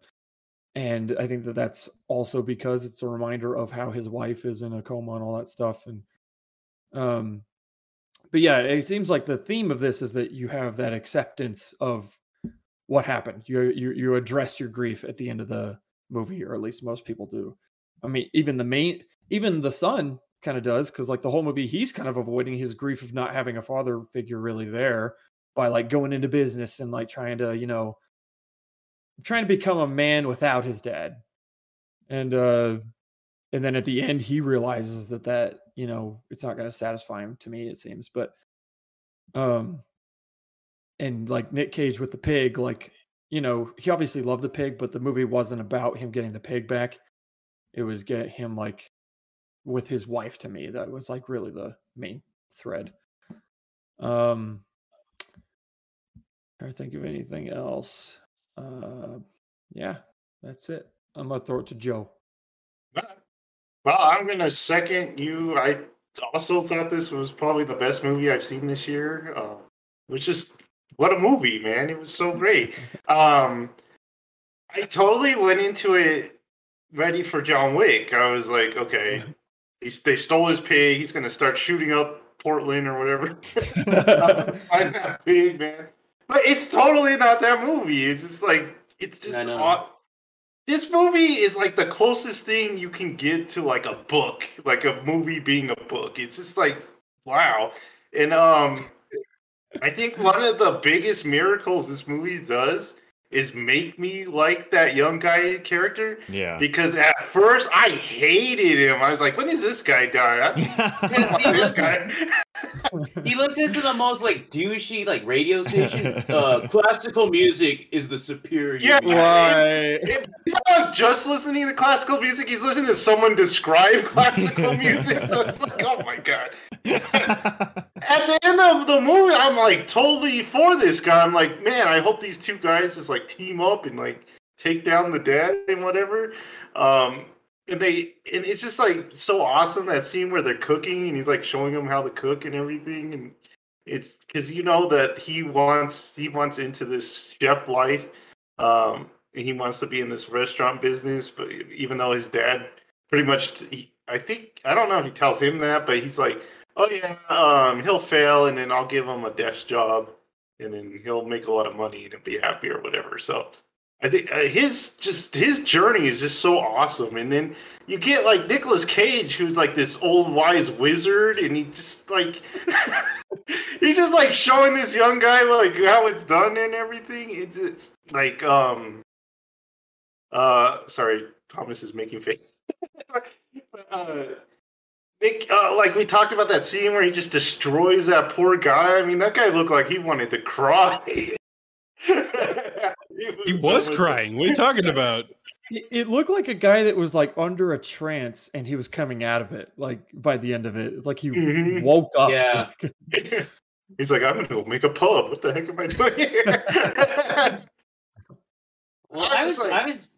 And I think that that's also because it's a reminder of how his wife is in a coma and all that stuff. And um, but yeah, it seems like the theme of this is that you have that acceptance of what happened. You you you address your grief at the end of the movie, or at least most people do. I mean, even the main, even the son kind of does, because like the whole movie, he's kind of avoiding his grief of not having a father figure really there by like going into business and like trying to, you know, trying to become a man without his dad. And uh and then at the end he realizes that that, you know, it's not going to satisfy him to me it seems, but um and like Nick Cage with the pig, like, you know, he obviously loved the pig, but the movie wasn't about him getting the pig back. It was get him like with his wife to me. That was like really the main thread. Um trying to think of anything else. Uh yeah, that's it. I'm gonna throw it to Joe. Well, I'm gonna second you. I also thought this was probably the best movie I've seen this year. Uh, it was just what a movie, man! It was so great. Um, I totally went into it ready for John Wick. I was like, okay, he's, they stole his pig. He's gonna start shooting up Portland or whatever. I'm that pig, man. But it's totally not that movie. It's just like it's just aw- this movie is like the closest thing you can get to like a book, like a movie being a book. It's just like wow. And um I think one of the biggest miracles this movie does is make me like that young guy character Yeah. because at first I hated him. I was like, when is this guy die? I don't want this guy. He listens to the most like douchey like radio station. Uh, classical music is the superior. Yeah, music. It- He's not like just listening to classical music. He's listening to someone describe classical music. So it's like, oh my god. At the end of the movie, I'm like totally for this guy. I'm like, man, I hope these two guys just like team up and like take down the dad and whatever. Um, and they and it's just like so awesome that scene where they're cooking and he's like showing them how to cook and everything and it's because you know that he wants he wants into this chef life um and he wants to be in this restaurant business but even though his dad pretty much he, i think i don't know if he tells him that but he's like oh yeah um he'll fail and then i'll give him a desk job and then he'll make a lot of money and be happy or whatever so i think uh, his just his journey is just so awesome and then you get like Nicolas Cage, who's like this old wise wizard, and he just like he's just like showing this young guy like how it's done and everything. It's just like um uh sorry, Thomas is making face. uh, Nick, uh, like we talked about that scene where he just destroys that poor guy. I mean, that guy looked like he wanted to cry. he He was with crying. What are you talking about? It, it looked like a guy that was like under a trance and he was coming out of it. Like by the end of it, it's like he Mhm. woke up. Yeah. He's like, I'm gonna go make a pub. What the heck am I doing here? Well, I I was was, like- I was,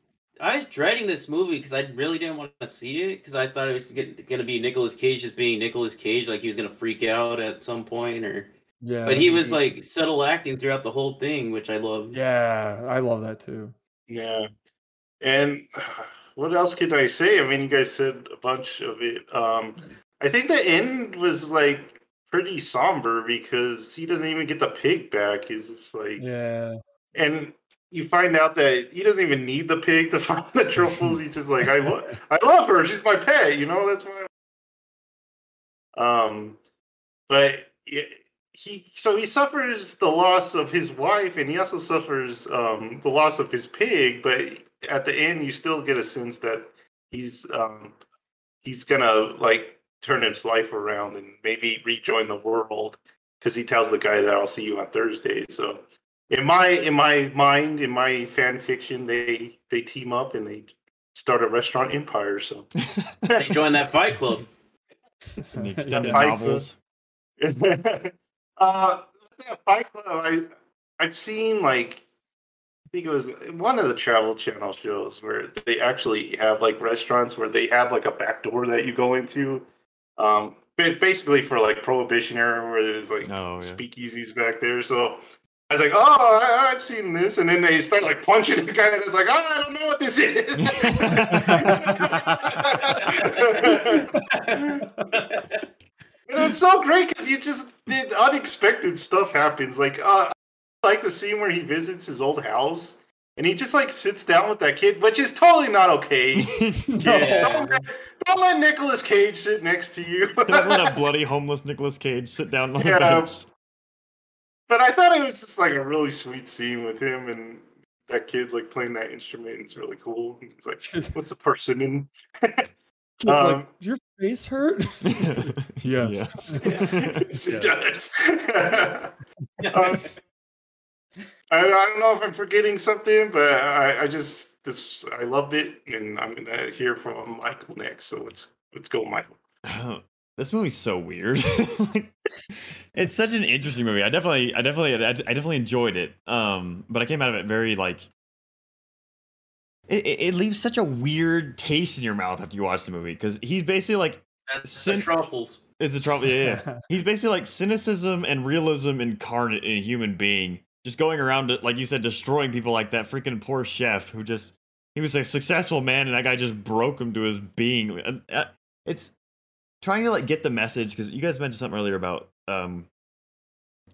I was dreading this movie because I really didn't want to see it because I thought it was going to be Nicolas Cage just being Nicolas Cage, like he was going to freak out at some point, or. Yeah. But he was like subtle acting throughout the whole thing, which I love. Yeah, I love that too. Yeah. And what else could I say? I mean, you guys said a bunch of it. Um, I think the end was like pretty somber because he doesn't even get the pig back. He's just like, Yeah. and you find out that he doesn't even need the pig to find the truffles. He's just like, I love, I love her. She's my pet. You know, that's why. Um, but yeah, he so he suffers the loss of his wife, and he also suffers um the loss of his pig. But at the end, you still get a sense that he's um he's gonna like turn his life around and maybe rejoin the world because he tells the guy that I'll see you on Thursday. So in my in my mind, in my fan fiction, they they team up and they start a restaurant empire. So They join that Fight Club. In the extended Fight novels. Uh, yeah, Fight Club. I I've seen like I think it was one of the Travel Channel shows where they actually have like restaurants where they have like a back door that you go into. Um, basically for like Prohibition era, where there's like Oh, yeah. speakeasies back there. So I was like, oh, I, I've seen this, and then they start like punching the guy, and it's like, oh, I don't know what this is. It was so great because you just did unexpected stuff happens. Like, uh, I like the scene where he visits his old house and he just like sits down with that kid, which is totally not okay. Kids, Yeah. don't, let, don't let Nicolas Cage sit next to you. Don't let a bloody homeless Nicolas Cage sit down on the Yeah. bench. but I thought it was just like a really sweet scene with him and that kid's like playing that instrument. It's really cool. It's like, what's a person in? It's Um, like, your face hurt? Yes. yes, it Yeah. does. Um, I, I don't know if I'm forgetting something, but I, I just this I loved it, and I'm gonna hear from Michael next. So let's let's go, Michael. this movie's so weird. Like, it's such an interesting movie. I definitely, I definitely, I, I definitely enjoyed it. Um, but I came out of it very like. It, it it leaves such a weird taste in your mouth after you watch the movie because he's basically like That's Sin- the truffles. it's a truffle. Yeah, yeah. he's basically like cynicism and realism incarnate in a human being, just going around like you said, destroying people like that freaking poor chef who just he was a successful man and that guy just broke him to his being. Uh, It's trying to like get the message because you guys mentioned something earlier about um,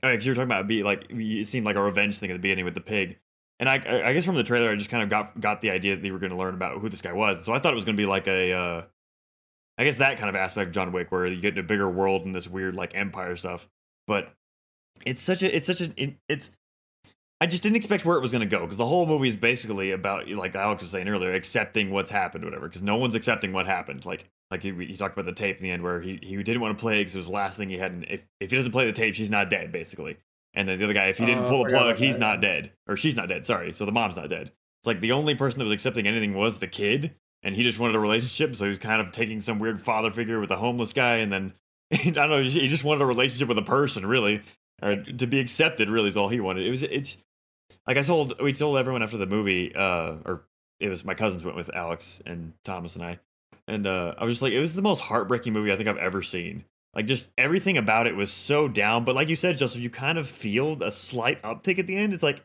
because you were talking about it be like it seemed like a revenge thing at the beginning with the pig. And I, I guess from the trailer, I just kind of got got the idea that they were going to learn about who this guy was. So I thought it was going to be like a, uh, I guess that kind of aspect of John Wick, where you get in a bigger world and this weird like empire stuff. But it's such a, it's such a, it- it's. I just didn't expect where it was going to go because the whole movie is basically about, like Alex was saying earlier, accepting what's happened, whatever. Because no one's accepting what happened. Like, like he, he talked about the tape in the end where he, he didn't want to play because it was the last thing he had. And if if he doesn't play the tape, she's not dead, basically. And then the other guy, if he didn't Oh, pull the plug, he's that, not dead, or she's not dead. Sorry, so the mom's not dead. It's like the only person that was accepting anything was the kid, and he just wanted a relationship. So he was kind of taking some weird father figure with a homeless guy, and then I don't know, he just wanted a relationship with a person, really, or to be accepted. Really, is all he wanted. It was it's like I told we told everyone after the movie, uh, or it was my cousins went with Alex and Thomas and I, and uh, I was just like, it was the most heartbreaking movie I think I've ever seen. Like just everything about it was so down. But like you said, Joseph, you kind of feel a slight uptick at the end. It's like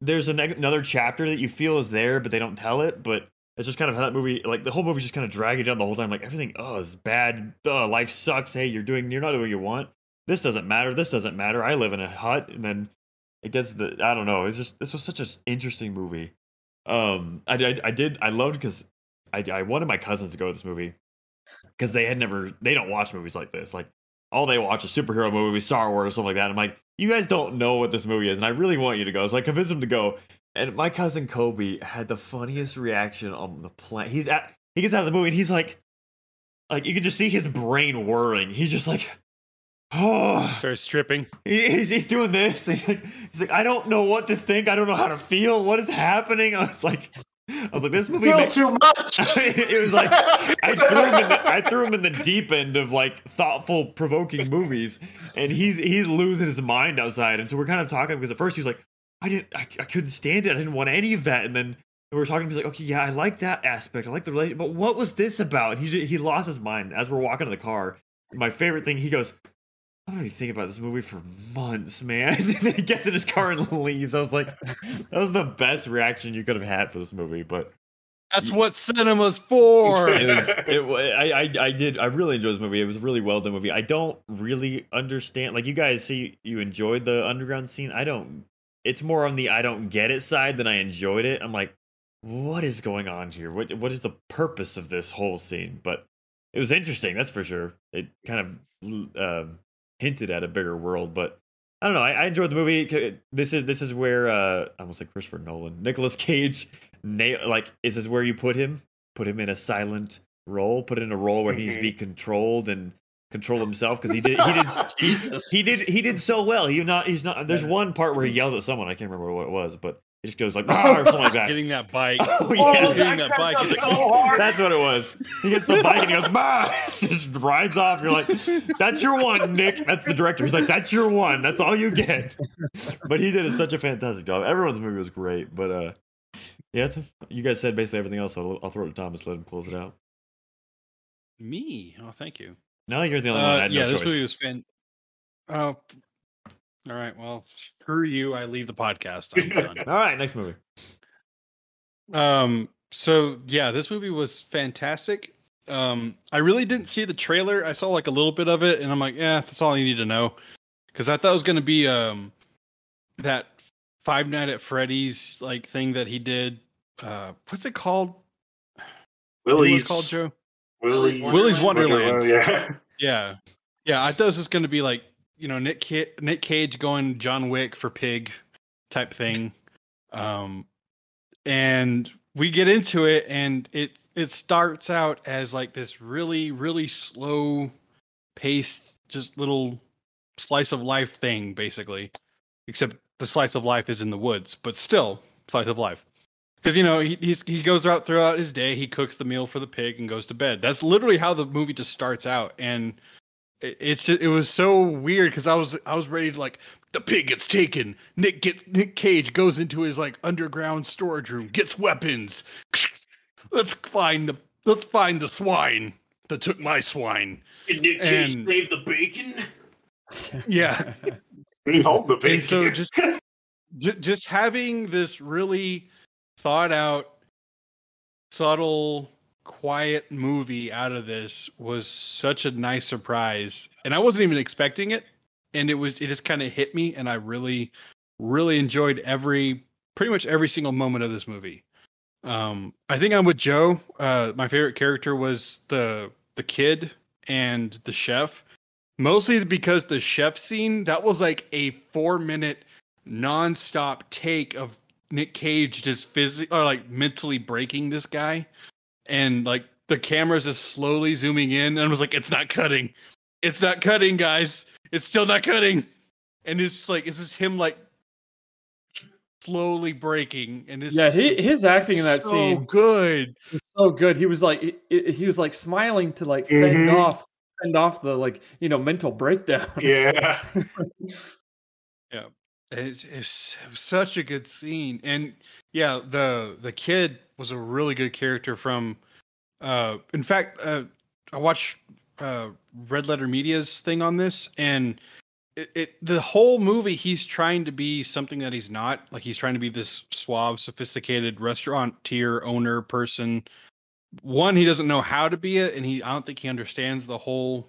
there's an, another chapter that you feel is there, but they don't tell it. But it's just kind of how that movie, like the whole movie, just kind of dragging down the whole time. Like everything, oh, is bad. Uh, life sucks. Hey, you're doing, you're not doing what you want. This doesn't matter. This doesn't matter. I live in a hut, and then it gets the. I don't know. It's just this was such an interesting movie. Um, I, I, I did. I loved because I, I wanted my cousins to go to this movie because they had never. They don't watch movies like this. Like all they watch is superhero movies, Star Wars, stuff like that. I'm like, you guys don't know what this movie is, and I really want you to go. So I convinced him to go. And my cousin Kobe had the funniest reaction on the planet. He's at. He gets out of the movie and he's like, like you can just see his brain whirring. He's just like, oh, Starts tripping. he- he's, he's doing this. He's like, he's like, I don't know what to think. I don't know how to feel. What is happening? I was like, I was like, this movie. Makes- too much. it was like I threw him in the I threw him in the deep end of like thoughtful, provoking movies, and he's he's losing his mind outside. And so we're kind of talking because at first he was like, I didn't, I, I couldn't stand it. I didn't want any of that. And then we were talking. He's like, okay, yeah, I like that aspect. I like the relation, but what was this about? And he he lost his mind as we're walking to the car. My favorite thing, he goes. I'm gonna think about this movie for months, man. then he gets in his car and leaves. I was like, that was the best reaction you could have had for this movie. But That's what cinema's for. it was it I, I I did I really enjoyed this movie. It was a really well done movie. I don't really understand like you guys see you enjoyed the underground scene. I don't it's more on the I don't get it side than I enjoyed it. I'm like, what is going on here? What what is the purpose of this whole scene? But it was interesting, that's for sure. It kind of um hinted at a bigger world, but I don't know. I, I enjoyed the movie. This is this is where uh, I almost like Christopher Nolan, Nicolas Cage, na- like is this where you put him? Put him in a silent role. Put in a role where he needs to be controlled and control himself because he did he did he, he did he did so well. He not he's not. There's one part where he yells at someone. I can't remember what it was, but it just goes like "Ah," or something like that. Getting that bike. Oh, yeah. Oh, Getting that that bike. cracked like, so. That's what it was. He gets the bike and he goes, bah! just rides off. You're like, that's your one, Nick. That's the director. He's like, that's your one. That's all you get. But he did such a fantastic job. Everyone's movie was great. But uh, yeah, it's, you guys said basically everything else. So I'll, I'll throw it to Thomas. Let him close it out. Me? Oh, thank you. No, you're the only one. I Uh, had yeah, no this choice. movie was fan. Oh, all right. Well, screw you. I leave the podcast. I'm done. All right, next movie. Um. So yeah, this movie was fantastic. Um, I really didn't see the trailer. I saw like a little bit of it, and I'm like, yeah, that's all you need to know. Because I thought it was gonna be um that Five Night at Freddy's like thing that he did. Uh, what's it called? Willie's it called Joe? Willie's, Willy's Wonderland. Yeah. Yeah, yeah. I thought it was just gonna be like you know Nick Nick Cage going John Wick for Pig type thing. Um, and we get into it, and it it starts out as like this really really slow paced, just little slice of life thing, basically. Except the slice of life is in the woods, but still slice of life. Because you know he he's, he goes out throughout his day, he cooks the meal for the pig and goes to bed. That's literally how the movie just starts out, and it's just, it was so weird because I was I was ready to like the pig gets taken. Nick get Nick Cage goes into his like underground storage room, gets weapons. Let's find the let's find the swine that took my swine. Did Nick Cage And- save the bacon? Yeah. We hold the And so just j- just having this really thought out subtle quiet movie out of this was such a nice surprise. And i wasn't even expecting it. And it was it just kind of hit me and i really really enjoyed every pretty much every single moment of this movie. Um i think i'm with joe. Uh my favorite character was the the kid and the chef. Mostly because the chef scene that was like a four minute non-stop take of Nick Cage just physically or like mentally breaking this guy, and like the camera's just slowly zooming in, and I was like, "It's not cutting, it's not cutting, guys, it's still not cutting," and it's like, it's just him like slowly breaking, and it's Yeah, just he, his acting in that scene. so scene good. was so good. He was like he, he was like smiling to like fend Mhm. off fend off the like you know mental breakdown. yeah. It's, it's it was such a good scene, and yeah, the the kid was a really good character from. Uh, in fact, uh, I watched uh, Red Letter Media's thing on this, and it, it the whole movie he's trying to be something that he's not. Like he's trying to be this suave, sophisticated restaurateur owner person. One, he doesn't know how to be it, and he I don't think he understands the whole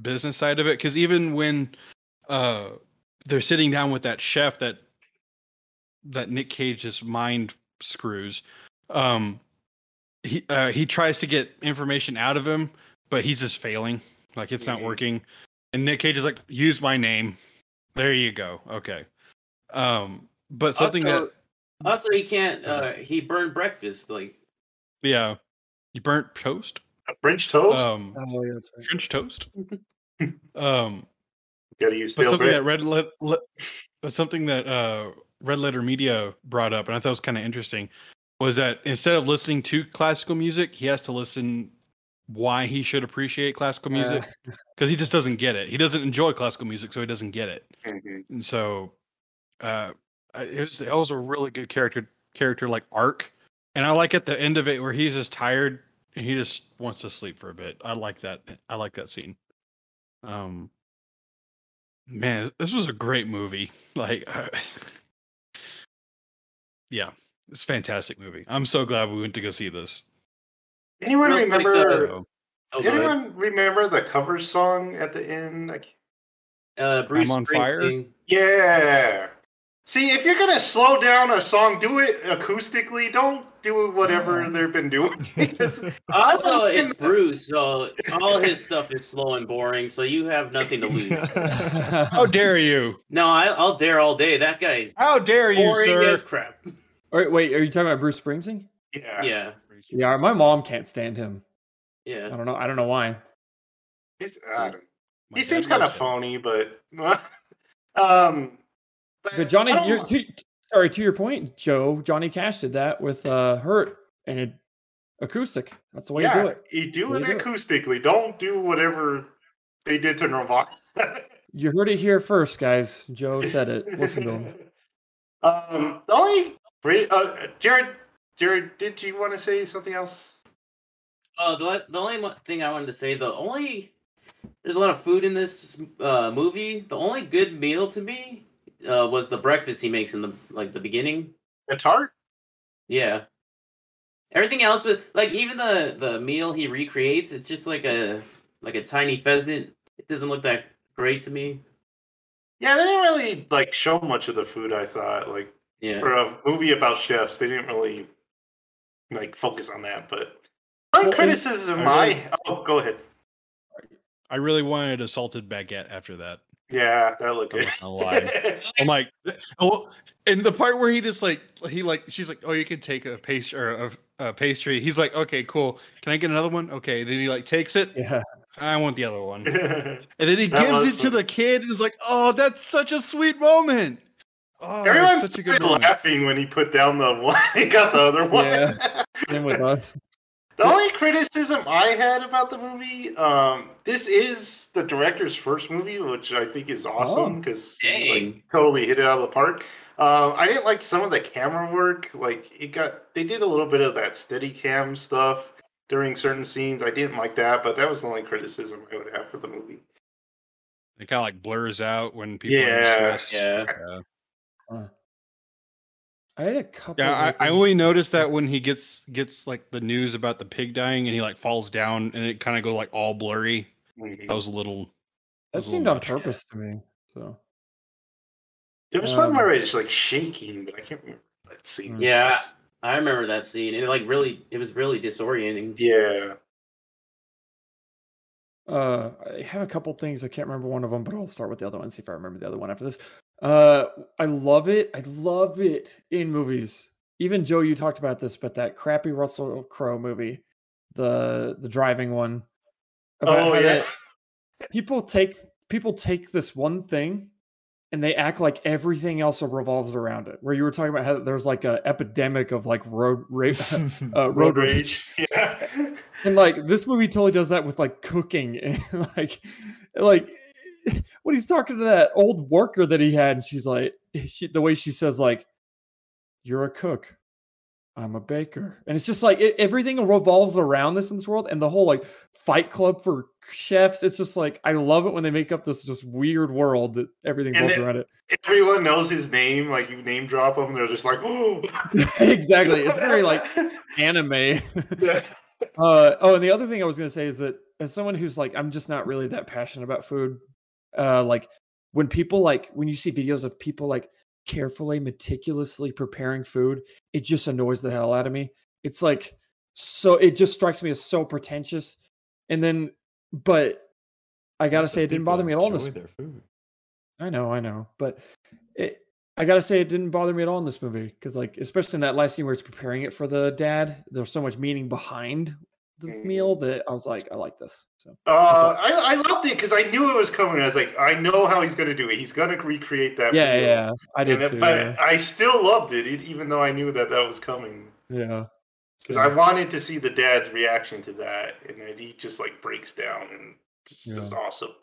business side of it. Because even when uh they're sitting down with that chef that that Nick Cage's mind screws. Um, he uh, he tries to get information out of him, but he's just failing. Like it's not Mhm. working. And Nick Cage is like, "Use my name." There you go. Okay. Um, but something also, that also he can't. Uh, he burned breakfast. Like yeah, You burnt toast? French toast. Um, Oh yeah, that's right. French toast. um, Gotta use but something bread. that red le- le- but something that uh, Red Letter Media brought up, and I thought it was kind of interesting, was that instead of listening to classical music, he has to listen why he should appreciate classical music because he just doesn't get it. He doesn't enjoy classical music, so he doesn't get it. Mhm. And so, uh, it was it was a really good character character like arc, and I like at the end of it where he's just tired and he just wants to sleep for a bit. I like that. I like that scene. Um, man, this was a great movie. Like, uh, yeah, it's a fantastic movie. I'm so glad we went to go see this. Anyone Real quick, remember? So, Oh, anyone remember the cover song at the end? Like, Uh, Bruce on Fire? Yeah. See, if you're gonna slow down a song, do it acoustically. Don't do whatever they've been doing. Also, I it's Bruce, so all his stuff is slow and boring. So you have nothing to lose. how dare you? No, I, I'll dare all day. That guy's How dare you, boring sir? as crap. All right, wait, are you talking about Bruce Springsteen? yeah, Yeah, Yeah, my mom can't stand him. Yeah, I don't know. I don't know why. He's, I he seems kind of phony, but um, But Johnny, you're, know. to, sorry to your point, Joe. Johnny Cash did that with uh, "Hurt" and it acoustic. That's the way yeah, to do it. you do Way it to do it. acoustically. Don't do whatever they did to Nirvana. You heard it here first, guys. Joe said it. Listen to him. um, the only uh, Jared, Jared, did you want to say something else? Uh, the the only thing I wanted to say, the only there's a lot of food in this uh, movie. The only good meal to me uh, was the breakfast he makes in the like the beginning. A tart? Yeah. Everything else, but like even the the meal he recreates, it's just like a like a tiny pheasant. It doesn't look that great to me. Yeah, they didn't really like show much of the food. I thought like Yeah. for a movie about chefs, they didn't really like focus on that. But my Well, criticism, I I, oh, go ahead. I really wanted a salted baguette after that. Yeah, that looked I'm good. not gonna lie. I'm like, oh, and the part where he just like he like she's like, oh, you can take a pastry or a, a pastry. He's like, okay, cool. Can I get another one? Okay. Then he like takes it. Yeah. I want the other one. And then he That gives it to the kid and is like, oh, that's such a sweet moment. Oh, it's Everyone such a good started moment. laughing when he put down the one. He got the other one. Yeah. Same with us. The only criticism I had about the movie, um, this is the director's first movie, which I think is awesome Oh. because Dang. totally hit it out of the park. Um, I didn't like some of the camera work. Like it got, they did a little bit of that steady cam stuff during certain scenes. I didn't like that, but that was the only criticism I would have for the movie. It kind of like blurs out when people are in Yeah. stress. Yeah. Yeah. I had a couple. Yeah, of I, I only noticed that when he gets gets like the news about the pig dying and he like falls down and it kind of go like all blurry. That was a little. That was a seemed little on much. purpose to me. So There was one Um, where it's like shaking, but I can't remember that scene. Mm. Yeah. I remember that scene. It like really it was really disorienting. Yeah. Uh, I have a couple things. I can't remember one of them, but I'll start with the other one. See if I remember the other one after this. Uh, I love it. I love it in movies. Even Joe, you talked about this, but that crappy Russell Crowe movie, the the driving one. Oh yeah. people take people take this one thing and they act like everything else revolves around it. Where you were talking about how there's like a epidemic of like road rape, uh, road rage. Yeah. And like this movie totally does that with like cooking and like like when he's talking to that old worker that he had, and she's like she, the way she says like you're a cook. I'm a baker. And it's just like it, everything revolves around this in this world and the whole like fight club for chefs. It's just like I love it when they make up this just weird world that everything And revolves around it. Everyone knows his name. Like you name drop him, they're just like, oh. exactly. It's very like anime. Yeah. Uh, oh, and the other thing I was going to say is that as someone who's like, I'm just not really that passionate about food. Uh, like when people like when you see videos of people like carefully, meticulously preparing food, it just annoys the hell out of me. It's like so it just strikes me as so pretentious. And then, but I gotta say, it didn't bother me at all. This, their food. I know, I know, but it. I gotta say, it didn't bother me at all in this movie because, like, especially in that last scene where it's preparing it for the dad, there's so much meaning behind the Mhm. meal that I was like, I like this. So Uh, I, I loved it because I knew it was coming. I was like, I know how he's going to do it. He's going to recreate that. yeah, meal. yeah, I did And it- too. but yeah. I still loved it, even though I knew that that was coming. yeah. Because I wanted to see the dad's reaction to that, and then he just like breaks down, and it's just awesome.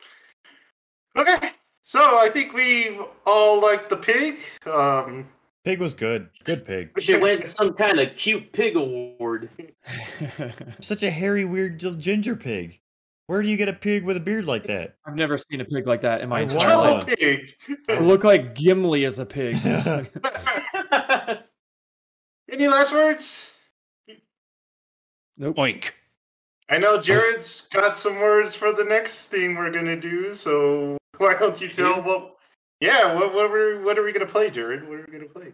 Okay, so I think we've all liked the pig. Um, Pig was good. Good pig. We should win some kind of cute pig award. Such a hairy, weird little ginger pig. Where do you get a pig with a beard like that? I've never seen a pig like that in my I entire life. pig. I look like Gimli as a pig. Any last words? nope. Oink. I know Jared's got some words for the next thing we're gonna do, so why don't you tell what? Yeah, what what are what are we gonna play, Jared? What are we gonna play?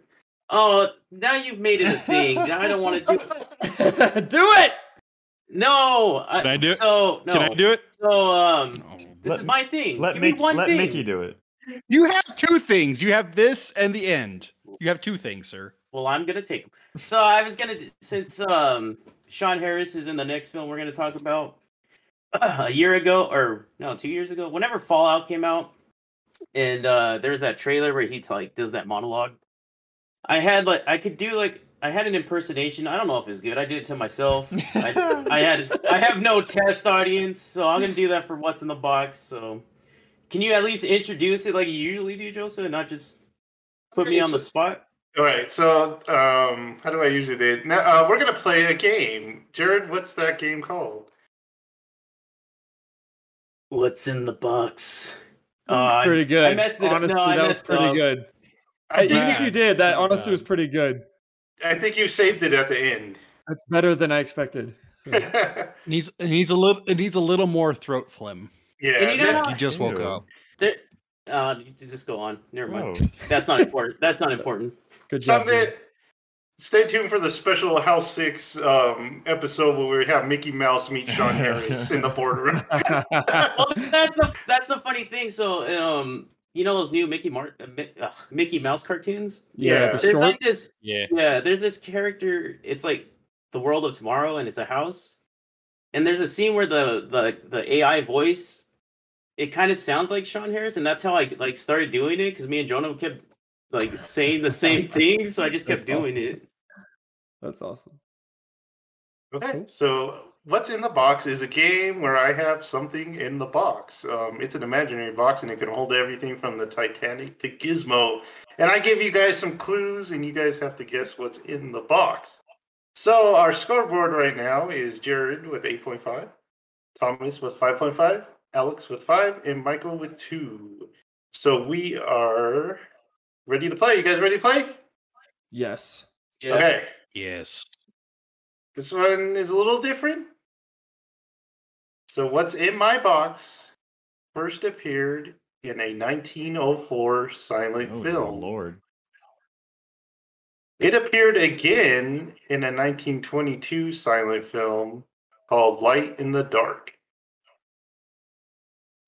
oh, now you've made it a thing. I don't want to do it. do it. No. Can I do it? So no. Can I do it? So um, No. this Let- is my thing. Let Give me Mickey, one let thing. Mickey do it. You have two things. You have this and the end. You have two things, sir. Well, I'm gonna take them. So I was gonna since um Sean Harris is in the next film we're gonna talk about a year ago or no two years ago whenever Fallout came out and uh there's that trailer where he like does that monologue. I had like I could do like I had an impersonation. I don't know if it's good. I did it to myself. I, I had I have no test audience, so I'm gonna do that for what's in the box. So can you at least introduce it like you usually do, Joseph, and not just put me on the spot? All right, so um, how do I usually do it? Now, uh, we're gonna play a game. Jared, what's that game called? What's in the box? That was Uh, pretty good. I messed it up. honestly, No, I that was pretty up. good. I, Even think- if you did, that Good honestly was pretty good. I think you saved it at the end. That's better than I expected. So, It needs it needs a little it needs a little more throat phlegm. yeah, And you know? You just woke up. There, uh, you just go on. Never mind. Gross. That's not important. That's not important. good job. Someday, Jimmy. Stay tuned for the special House Six um, episode where we have Mickey Mouse meet Sean Harris in the boardroom. well, that's the that's the funny thing. So, um, you know those new Mickey Mar- uh, Mickey Mouse cartoons? yeah, Yeah. the There's short. like this. Yeah. Yeah, there's this character. It's like the world of tomorrow, and it's a house. And there's a scene where the the the AI voice, it kind of sounds like Sean Harris, and that's how I like started doing it because me and Jonah kept like saying the same thing, so I just kept doing it. That's awesome. Okay, so what's in the box is a game where I have something in the box. Um, it's an imaginary box, and it can hold everything from the Titanic to Gizmo. And I give you guys some clues, and you guys have to guess what's in the box. So our scoreboard right now is Jared with 8.5, Thomas with 5.5, Alex with 5, and Michael with 2. So we are ready to play. You guys ready to play? Yes. Yeah. Okay. Yes. This one is a little different. So, what's in my box first appeared in a 1904 silent film. Oh, film. Lord. It appeared again in a 1922 silent film called Light in the Dark.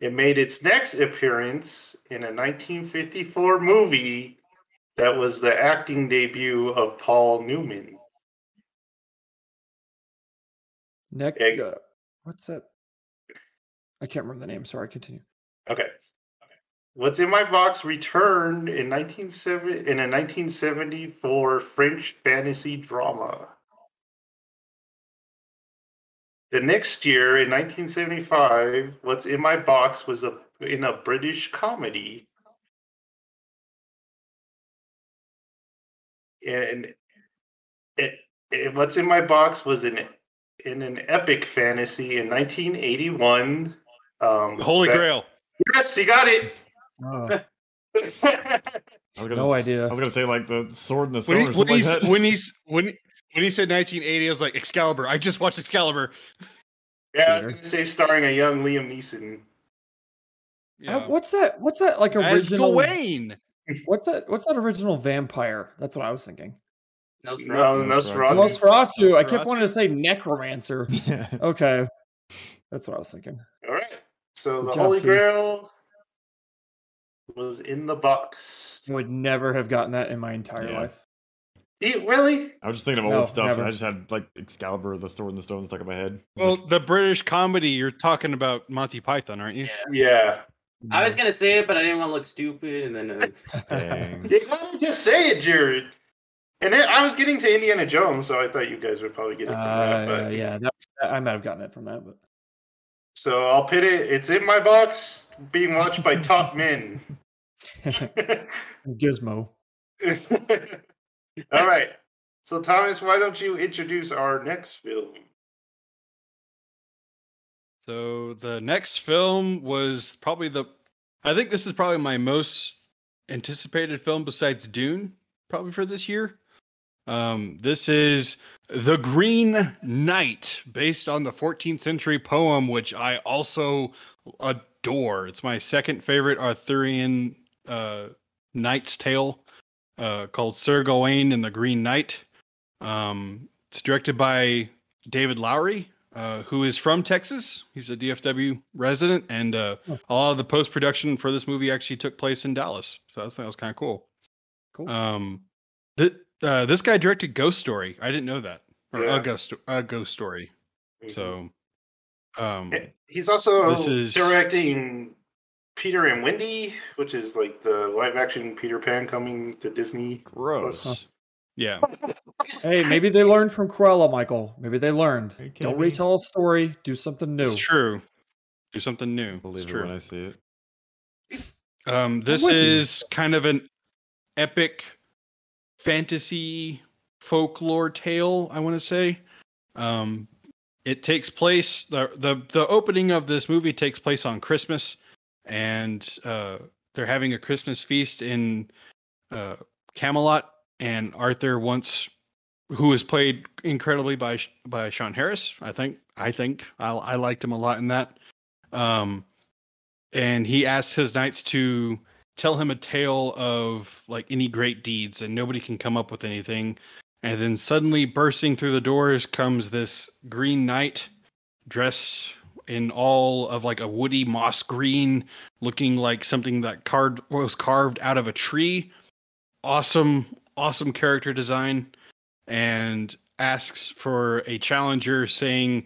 It made its next appearance in a 1954 movie that was the acting debut of Paul Newman. Neck. Okay. Uh, what's that? I can't remember the name. Sorry. Continue. Okay. Okay. What's in my box returned in 1970 in a 1974 French fantasy drama. The next year in 1975, what's in my box was a in a British comedy. And it, it what's in my box was in in an epic fantasy in 1981. Um, Holy that- Grail. Yes, you got it. Oh, I was gonna no s- idea. I was gonna say like the sword and the When, stone he, or when, something he's, like that. when he's when when he said 1980, I was like Excalibur. I just watched Excalibur. yeah, I was gonna say starring a young Liam Neeson. Uh, what's that? What's that like original? As original? Gawain. What's that? What's that original vampire? That's what I was thinking. No, Nosferatu. Nosferatu. Nosferatu. I kept wanting to say necromancer. yeah. Okay, that's what I was thinking. All right. So Good the job, Holy team. Grail was in the box. I would never have gotten that in my entire Yeah. life. You, really? I was just thinking of No, old stuff. never. and I just had like Excalibur, the Sword and the Stone stuck in my head. Well, like, the British comedy you're talking about Monty Python, aren't you? Yeah. I was gonna say it, but I didn't want to look stupid, and then uh, dang. You gotta just say it, Jared. And then I was getting to Indiana Jones, so I thought you guys would probably get it from that. Uh, But yeah, that, I might have gotten it from that, but so I'll put it. It's in my box, being watched by top men. Gizmo. All right. So Thomas, why don't you introduce our next film? So the next film was probably the I think this is probably my most anticipated film besides Dune, probably for this year. Um, this is The Green Knight, based on the 14th century poem, which I also adore. It's my second favorite Arthurian uh, knight's tale, uh, called Sir Gawain and the Green Knight. Um, it's directed by David Lowery, uh, who is from Texas. He's a DFW resident, and uh, Oh. a lot of the post production for this movie actually took place in Dallas. So I thought that was kind of cool. Cool. Um, uh, this guy directed Ghost Story. I didn't know that, or Yeah. a ghost, a Ghost Story. So, um, he's also This is- directing Peter and Wendy, which is like the live action Peter Pan coming to Disney. Gross. yeah, Hey, maybe they learned from Cruella, Michael. Maybe they learned. Are Don't me? retell a story. Do something new. it's true. Do something new. Believe it's it true. when I see it. Um, this with you. is kind of an epic fantasy folklore tale, I want to say. Um, it takes place the, the the opening of this movie takes place on Christmas, and uh, they're having a Christmas feast in uh, Camelot, and Arthur wants, who is played incredibly by by Sean Harris. I think I think I, I liked him a lot in that. Um, and he asks his knights to tell him a tale of like any great deeds and nobody can come up with anything. And then suddenly bursting through the doors comes this green knight dressed in all of like a woody moss green looking like something that carved was carved out of a tree. Awesome awesome character design. And asks for a challenger saying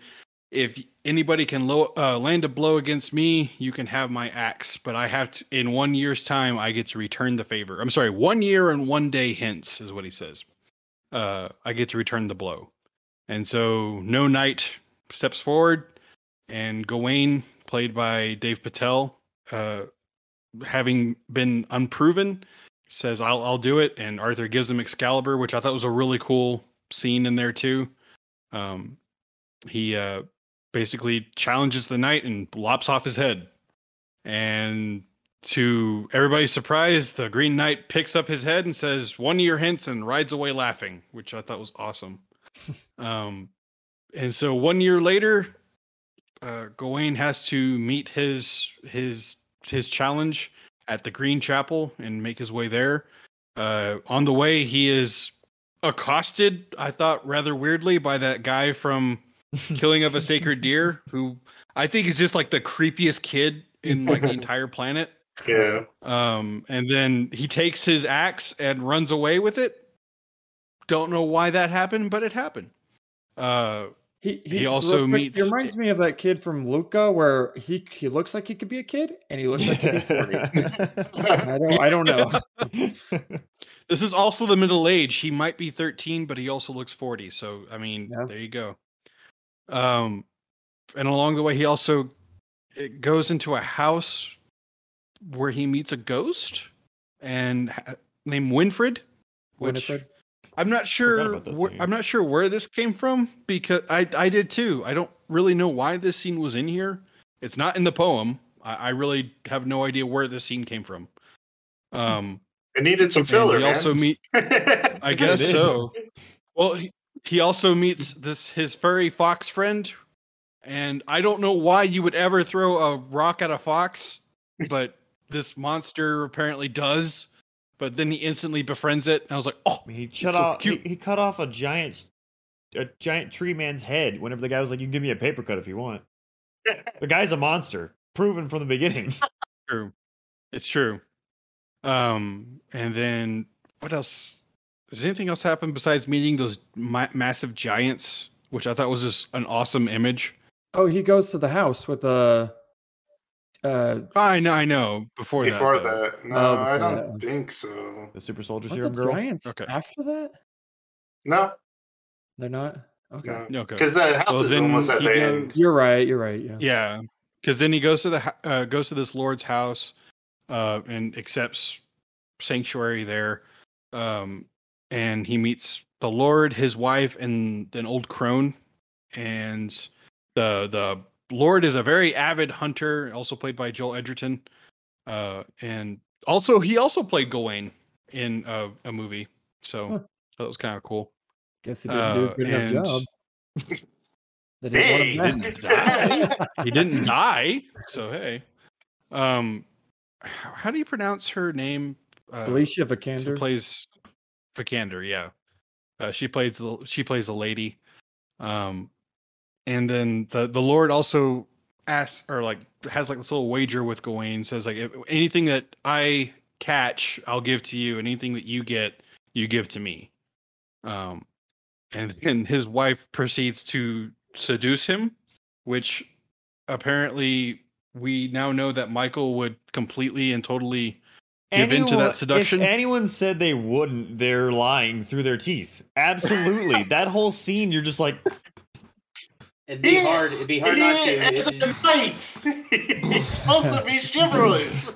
if anybody can lo- uh, land a blow against me, you can have my axe. But I have to, in one year's time, I get to return the favor. I'm sorry, one year and one day hence is what he says. Uh, I get to return the blow. And so no knight steps forward, and Gawain, played by Dev Patel, uh, having been unproven, says, I'll, I'll do it. And Arthur gives him Excalibur, which I thought was a really cool scene in there, too. Um, he uh, basically challenges the knight and lops off his head. And to everybody's surprise, the Green Knight picks up his head and says, "One year hence," and rides away laughing, which I thought was awesome. um, and so one year later, uh, Gawain has to meet his his his challenge at the Green Chapel and make his way there. Uh, on the way, he is accosted. I thought rather weirdly by that guy from killing of a sacred deer who i think is just like the creepiest kid in like the entire planet Yeah. um and then he takes his axe and runs away with it don't know why that happened but it happened uh He, He real also quick, meets- He reminds me of that kid from Luca, where he he looks like he could be a kid, and he looks like he could be forty. I don't I don't know. this is also the middle age he might be 13 but he also looks 40 so i mean Yeah. there you go um and along the way he also it goes into a house where he meets a ghost and ha- named winfred which Winifred. i'm not sure about wh- i'm not sure where this came from because i i did too i don't really know why this scene was in here it's not in the poem i, I really have no idea where this scene came from um It needed some and filler. he also meet I guess so. Well, he, he also meets this his furry fox friend, and I don't know why you would ever throw a rock at a fox, but this monster apparently does. But then he instantly befriends it, and I was like, "Oh, he cut so off. He, he cut off a giant, a giant tree man's head. Whenever the guy was like, "You can give me a paper cut if you want." The guy's a monster, proven from the beginning. true, it's true." Um, and then what else? Does anything else happen besides meeting those ma- massive giants, which I thought was just an awesome image? Oh, he goes to the house with the. Uh, I know, I know. Before, Before that, though. that, no, Oh, I don't that think so. The super soldier what serum girl. giants Okay. after that? No, They're not. Okay. no, No, okay. because the house Well, is then almost at he the goes- end. You're right. You're right. Yeah. Yeah, because then he goes to the ho- uh, goes to this lord's house, uh, and accepts sanctuary there, um, and he meets the lord, his wife, and an old crone, and the the lord is a very avid hunter, also played by Joel Edgerton, uh, and also he also played Gawain in a, a movie, so Huh. that was kind of cool. Guess he didn't do Uh, a good enough job. They didn't want Hey, him didn't die. he didn't die. So hey, um, how do you pronounce her name? Uh, Alicia who Vikander. plays Vikander. Yeah, uh, she plays the she plays a lady. Um, and then the the Lord also asks or like has like this little wager with Gawain. Says like anything that I catch, I'll give to you. Anything that you get, you give to me. Um, and then his wife proceeds to seduce him, which apparently we now know that Michael would completely and totally give into that seduction. If anyone said they wouldn't, they're lying through their teeth. Absolutely. that whole scene, you're just like, It'd be hard. It'd be hard not to. Yeah, it's a It- knight. He's supposed to be chivalrous.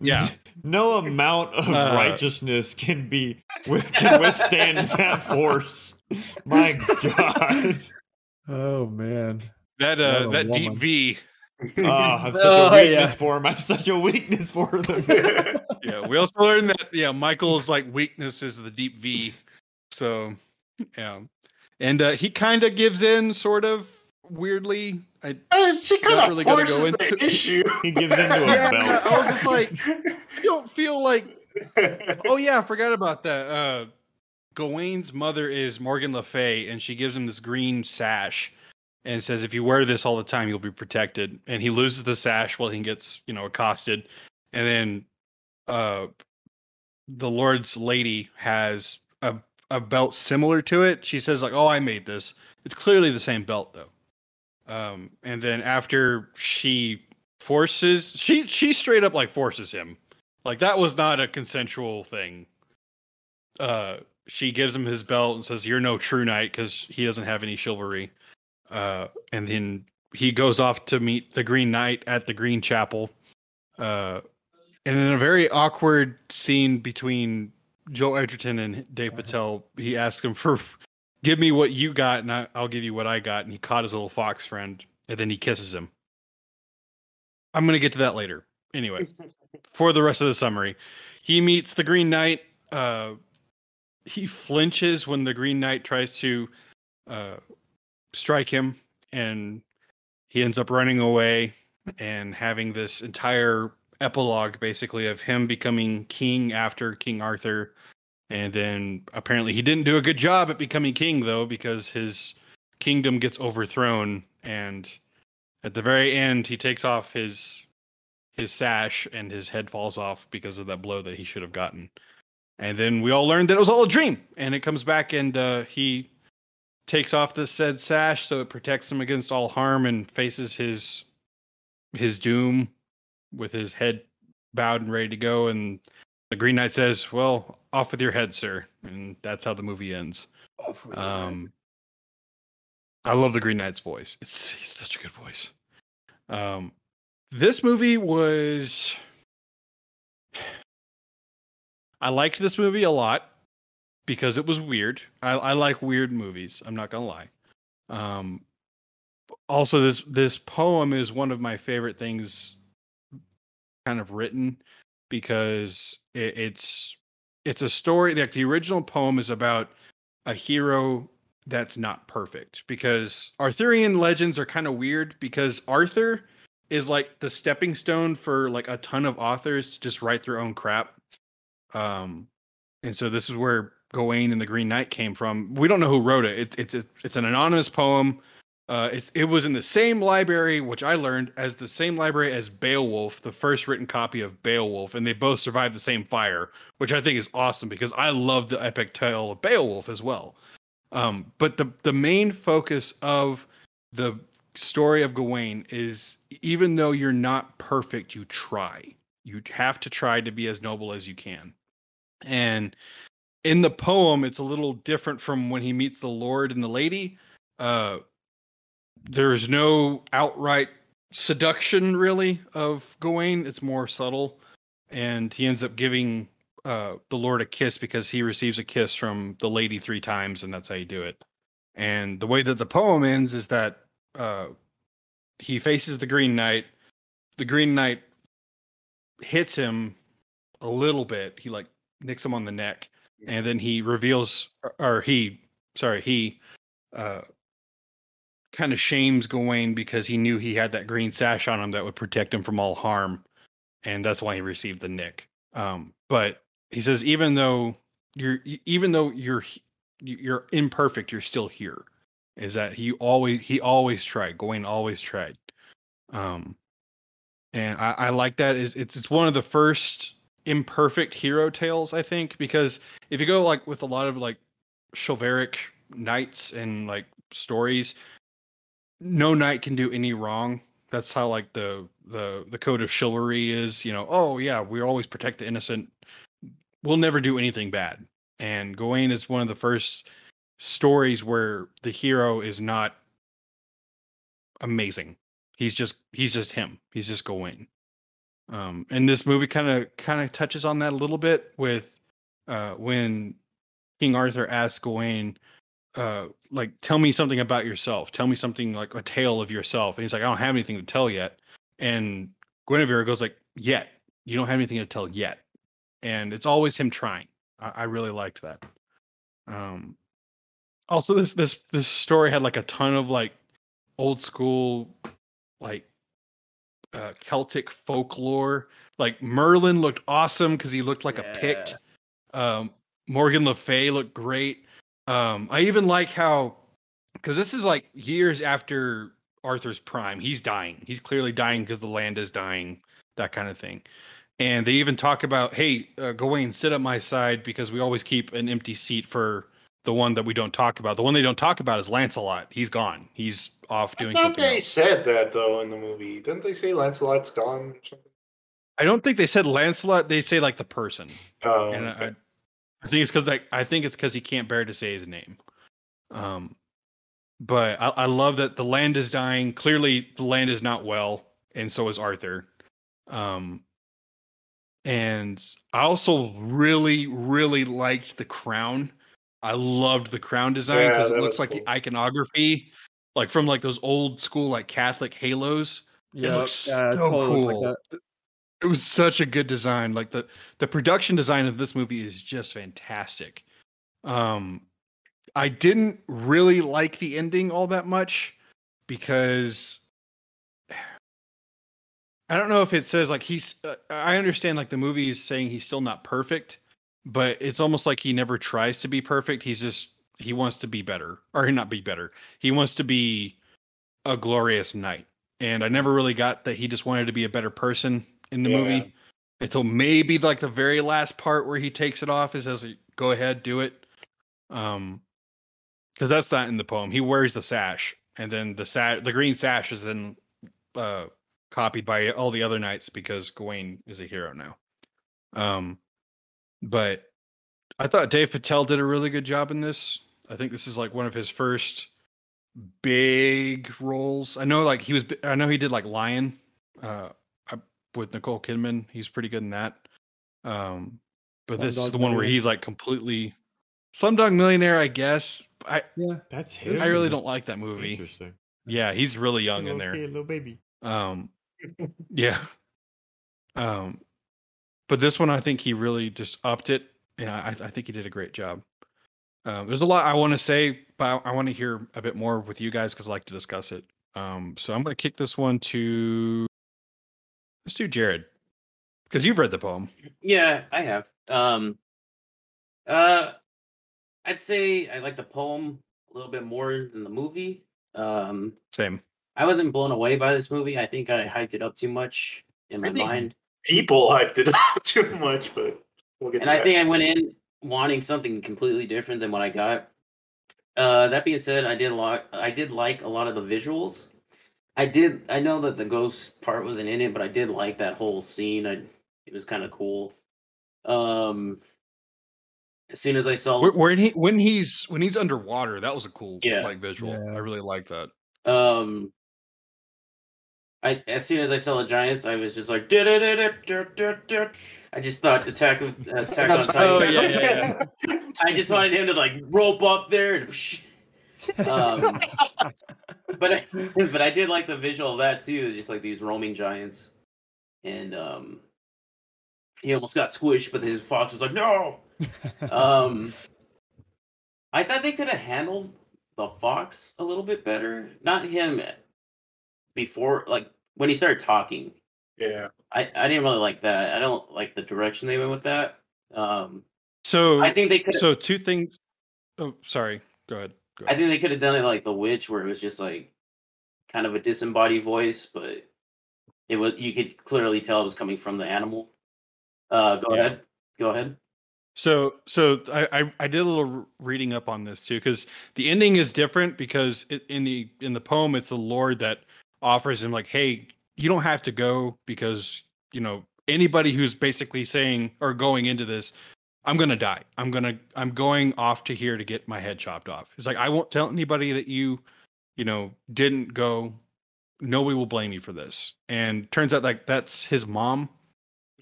yeah, no amount of Uh, righteousness can be with, can withstand that force. My God. Oh man. that uh, a that deep. V. Oh, I've such Oh, a weakness yeah. for him. I have such a weakness for them. Yeah, we also learned that yeah, Michael's like weakness is the deep V. So yeah, and uh, he kind of gives in, sort of weirdly. I, Uh, she kind of really gonna go forces the into- issue. He gives into a Yeah, belt. I was just like, I don't feel like oh yeah, I forgot about that. Uh Gawain's mother is Morgan Le Fay, and she gives him this green sash and says, if you wear this all the time, you'll be protected. And he loses the sash while he gets, you know, accosted. And then uh the Lord's lady has a a belt similar to it. She says, like, oh, I made this. It's clearly the same belt though. Um, and then after she forces she she straight up like forces him like that was not a consensual thing. Uh, she gives him his belt and says, "You're no true knight because he doesn't have any chivalry." Uh, and then he goes off to meet the Green Knight at the Green Chapel. Uh, and in a very awkward scene between Joe Edgerton and Dev Patel, he asks him for, "Give me what you got, and I, I'll give you what I got." And he caught his little fox friend, and then he kisses him. I'm gonna get to that later. Anyway, for the rest of the summary, he meets the Green Knight. Uh, he flinches when the Green Knight tries to uh, strike him, and he ends up running away and having this entire epilogue, basically, of him becoming king after King Arthur. And then apparently he didn't do a good job at becoming king, though, because his kingdom gets overthrown. And at the very end, he takes off his his sash and his head falls off because of that blow that he should have gotten. And then we all learned that it was all a dream. And it comes back and uh, he takes off the said sash so it protects him against all harm and faces his his doom with his head bowed and ready to go. And the Green Knight says, Well, off with your head, sir. And that's how the movie ends. Off with Um, I love the Green Knight's voice. It's he's such a good voice. Um, this movie was. I liked this movie a lot because it was weird. I, I like weird movies. I'm not gonna lie. Um, also, this this poem is one of my favorite things, kind of written, because it, it's it's a story. Like the original poem is about a hero that's not perfect because Arthurian legends are kind of weird because Arthur is like the stepping stone for like a ton of authors to just write their own crap. Um, and so this is where Gawain and the Green Knight came from. We don't know who wrote it. It's it's it's an anonymous poem Uh, it's, it was in the same library, which I learned as the same library as Beowulf, the first written copy of Beowulf, and they both survived the same fire, which I think is awesome because I love the epic tale of Beowulf as well. Um, but the the main focus of the story of Gawain is even though you're not perfect, you try. You have to try to be as noble as you can. And in the poem, it's a little different from when he meets the Lord and the lady. Uh, there's no outright seduction really of Gawain. It's more subtle, and he ends up giving uh, the Lord a kiss because he receives a kiss from the lady three times, and that's how you do it. And the way that the poem ends is that uh, he faces the Green Knight. The Green Knight hits him a little bit. He like nicks him on the neck, and then he reveals, or, he, sorry, he uh, kind of shames Gawain because he knew he had that green sash on him that would protect him from all harm, and that's why he received the nick. Um, but he says even though you're even though you're you're imperfect, you're still here. Is that he always he always tried. Gawain always tried. Um, and I, I like that. Is it's it's one of the first imperfect hero tales I think because if you go like with a lot of like chivalric knights and like stories, no knight can do any wrong. That's how like the the the code of chivalry is. You know, oh yeah, we always protect the innocent. We'll never do anything bad. And Gawain is one of the first stories where the hero is not amazing. He's just he's just him. He's just Gawain. Um, and this movie kind of kind of touches on that a little bit with uh, when King Arthur asks Gawain, uh, like, tell me something about yourself. Tell me something like a tale of yourself. And he's like, I don't have anything to tell yet. And Guinevere goes like, yet. You don't have anything to tell yet. And it's always him trying. I, I really liked that. Um, also, this this this story had like a ton of like old school, like uh, Celtic folklore. Like Merlin looked awesome because he looked like a Pict. Um, Morgan Le Fay looked great. Um, I even like how because this is like years after Arthur's prime. He's dying. He's clearly dying because the land is dying. That kind of thing. And they even talk about, hey, uh, Gawain, sit at my side because we always keep an empty seat for the one that we don't talk about. The one they don't talk about is Lancelot. He's gone. He's off I doing thought something. they else. said that though in the movie. Didn't they say Lancelot's gone? I don't think they said Lancelot. They say like the person. Oh, and okay. I, I think it's because like I think it's because he can't bear to say his name. Um, but I, I love that the land is dying. Clearly, the land is not well, and so is Arthur. Um, and I also really, really liked the crown. I loved the crown design Yeah, because it looks like cool. the iconography, like from like those old school like Catholic halos. It Yeah, looks yeah, so totally cool. like. It was such a good design. Like the the production design of this movie is just fantastic. Um I didn't really like the ending all that much because I don't know if it says like he's uh, I understand like the movie is saying he's still not perfect, but it's almost like he never tries to be perfect. He's just he wants to be better or not be better. He wants to be a glorious knight. And I never really got that he just wanted to be a better person in the Yeah. movie until maybe like the very last part where he takes it off. He says, "Go ahead, do it." Um, because that's not in the poem. He wears the sash, and then the sash, the green sash, is then uh copied by all the other knights because Gawain is a hero now. Um, but I thought Dev Patel did a really good job in this. I think this is like one of his first big roles. I know like he was I know he did like Lion uh with Nicole Kidman. He's pretty good in that. Um but this is the one where he's like completely Slumdog Millionaire, I guess. I Yeah, That's him. I really don't like that movie. Interesting. Yeah, he's really young in there. kid, little baby. Um, yeah. Um, but this one, I think he really just upped it, and I, I think he did a great job. Um, there's a lot I want to say, but I, I want to hear a bit more with you guys because I like to discuss it. Um, so I'm going to kick this one to let's do Jared because you've read the poem. Yeah, I have. Um, uh, I'd say I like the poem a little bit more than the movie. Um, Same. I wasn't blown away by this movie. I think I hyped it up too much in my I think- mind, People hyped it up too much, but we'll get and to I that. think I went in wanting something completely different than what I got. Uh, that being said, I did a lot. I did like a lot of the visuals. I did. I know that the ghost part wasn't in it, but I did like that whole scene. I, it was kind of cool. Um, as soon as I saw, Where, where he when he's when he's underwater, that was a cool Yeah. like visual. Yeah. I really like that. Um, I as soon as I saw the Giants, I was just like. I just thought Attack of Attack on Titan. Oh, yeah, yeah, I just wanted him to like rope up there and. Um, but I, but I did like the visual of that too, just like these roaming giants, and um, he almost got squished, but his fox was like, "No." Um, I thought they could have handled the fox a little bit better. Not him before, like when he started talking. yeah. I, I didn't really like that. I don't like the direction they went with that. Um, So I think they could. so two things. Oh, sorry. Go ahead. Go I think they could have done it like The Witch, where it was just like kind of a disembodied voice, but it was you could clearly tell it was coming from the animal. Uh, go Yeah. ahead. Go ahead. So, so I, I I did a little reading up on this too because the ending is different because it, in the in the poem it's the Lord that offers him like, hey, you don't have to go because you know anybody who's basically saying or going into this, I'm gonna die. I'm gonna I'm going off to here to get my head chopped off. It's like I won't tell anybody that you, you know, didn't go. Nobody will blame you for this. And turns out like that's his mom.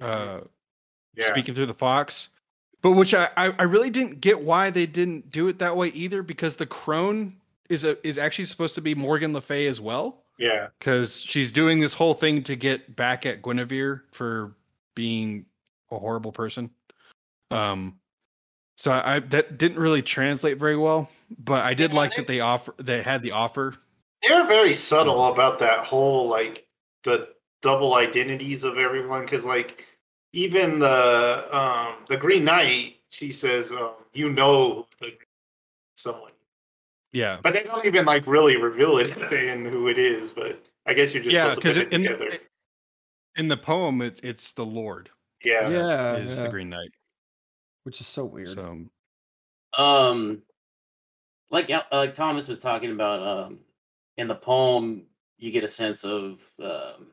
Uh, Yeah. speaking through the fox. But which I, I I really didn't get why they didn't do it that way either because the crone is a is actually supposed to be Morgan Le Fay as well Yeah. because she's doing this whole thing to get back at Guinevere for being a horrible person. Um, so I, I that didn't really translate very well, but I did Yeah, like they- that they offer they had the offer. They're very subtle about that whole like the double identities of everyone because like even the um the Green Knight, she says, um, you know the someone. Yeah, But they don't even like really reveal it at the end who it is, but I guess you're just yeah, supposed to because put it in, together. in the poem it's it's the Lord yeah. yeah, is yeah, the Green Knight. which is so weird. So Um, like uh, like Thomas was talking about, um, in the poem, you get a sense of um,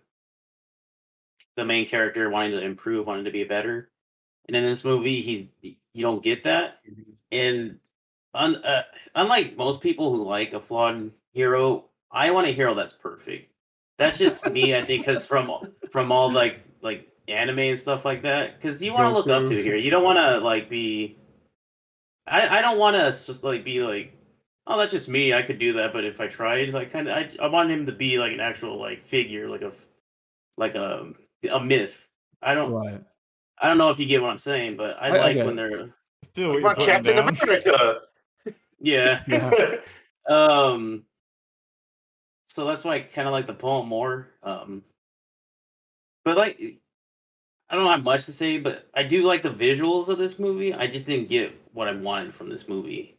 the main character wanting to improve, wanting to be better, and in this movie, he's you don't get that. And un, uh, unlike most people who like a flawed hero, I want a hero that's perfect. That's just me, I think, because from from all like like anime and stuff like that, because you want to look up to here. You don't want to like be. I I don't want to just like be like, oh, that's just me. I could do that, but if I tried, like, kind of, I I want him to be like an actual like figure, like a like a a myth. I don't Right. I don't know if you get what I'm saying, but I, I- I like get when it. they're I feel what What you're Captain down. America? Yeah. Yeah. Um, so that's why I kind of like the poem more. Um, but like, I don't have much to say, but I do like the visuals of this movie. I just didn't get what I wanted from this movie.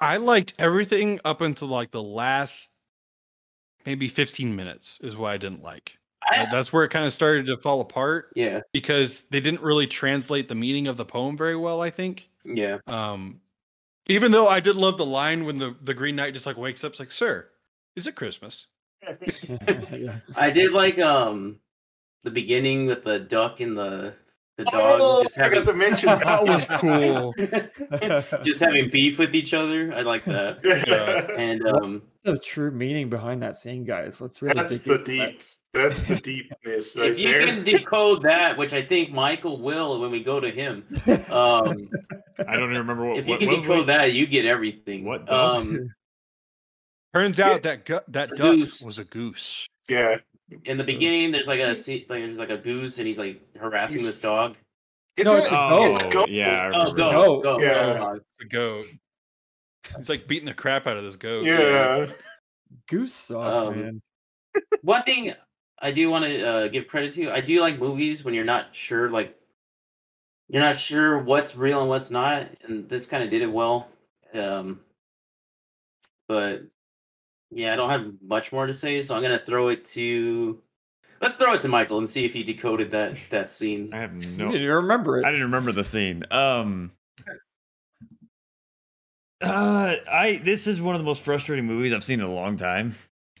I- liked everything up until like the last maybe 15 minutes is what I didn't like. I, That's where it kind of started to fall apart yeah, because they didn't really translate the meaning of the poem very well, I think. yeah. Um even though I did love the line when the, the Green Knight just like wakes up, it's like, sir, is it Christmas? I did like um the beginning with the duck and the the dog Oh, just I having forgot to mention That was cool. just having beef with each other. I like that. Yeah. And um, the true meaning behind that scene, guys. Let's really That's dig the into that. Deep. That's the deepness right if you there. can decode that, which I think Michael will when we go to him, um, I don't even remember what. if you what, can what decode it? that, you get everything. What dog? Um, Turns out that gu- that duck goose. was a goose. yeah, in the beginning, there's like a se- like there's like a goose, and he's like harassing He's- this dog. it's No, a, it's a Oh, it's a goat. yeah. I Oh, remember go. Goat. go, Yeah. go, dog. The goat. It's like beating the crap out of this goat. Yeah. Goose suck, Um, man. One thing I do want to uh, give credit to, I do like movies when you're not sure, like you're not sure what's real and what's not, and this kind of did it well. Um, but Yeah, I don't have much more to say, so I'm gonna throw it to. Let's throw it to Michael and see if he decoded that that scene. I have You no. didn't even remember I didn't remember the scene. Um. Uh, I this is one of the most frustrating movies I've seen in a long time.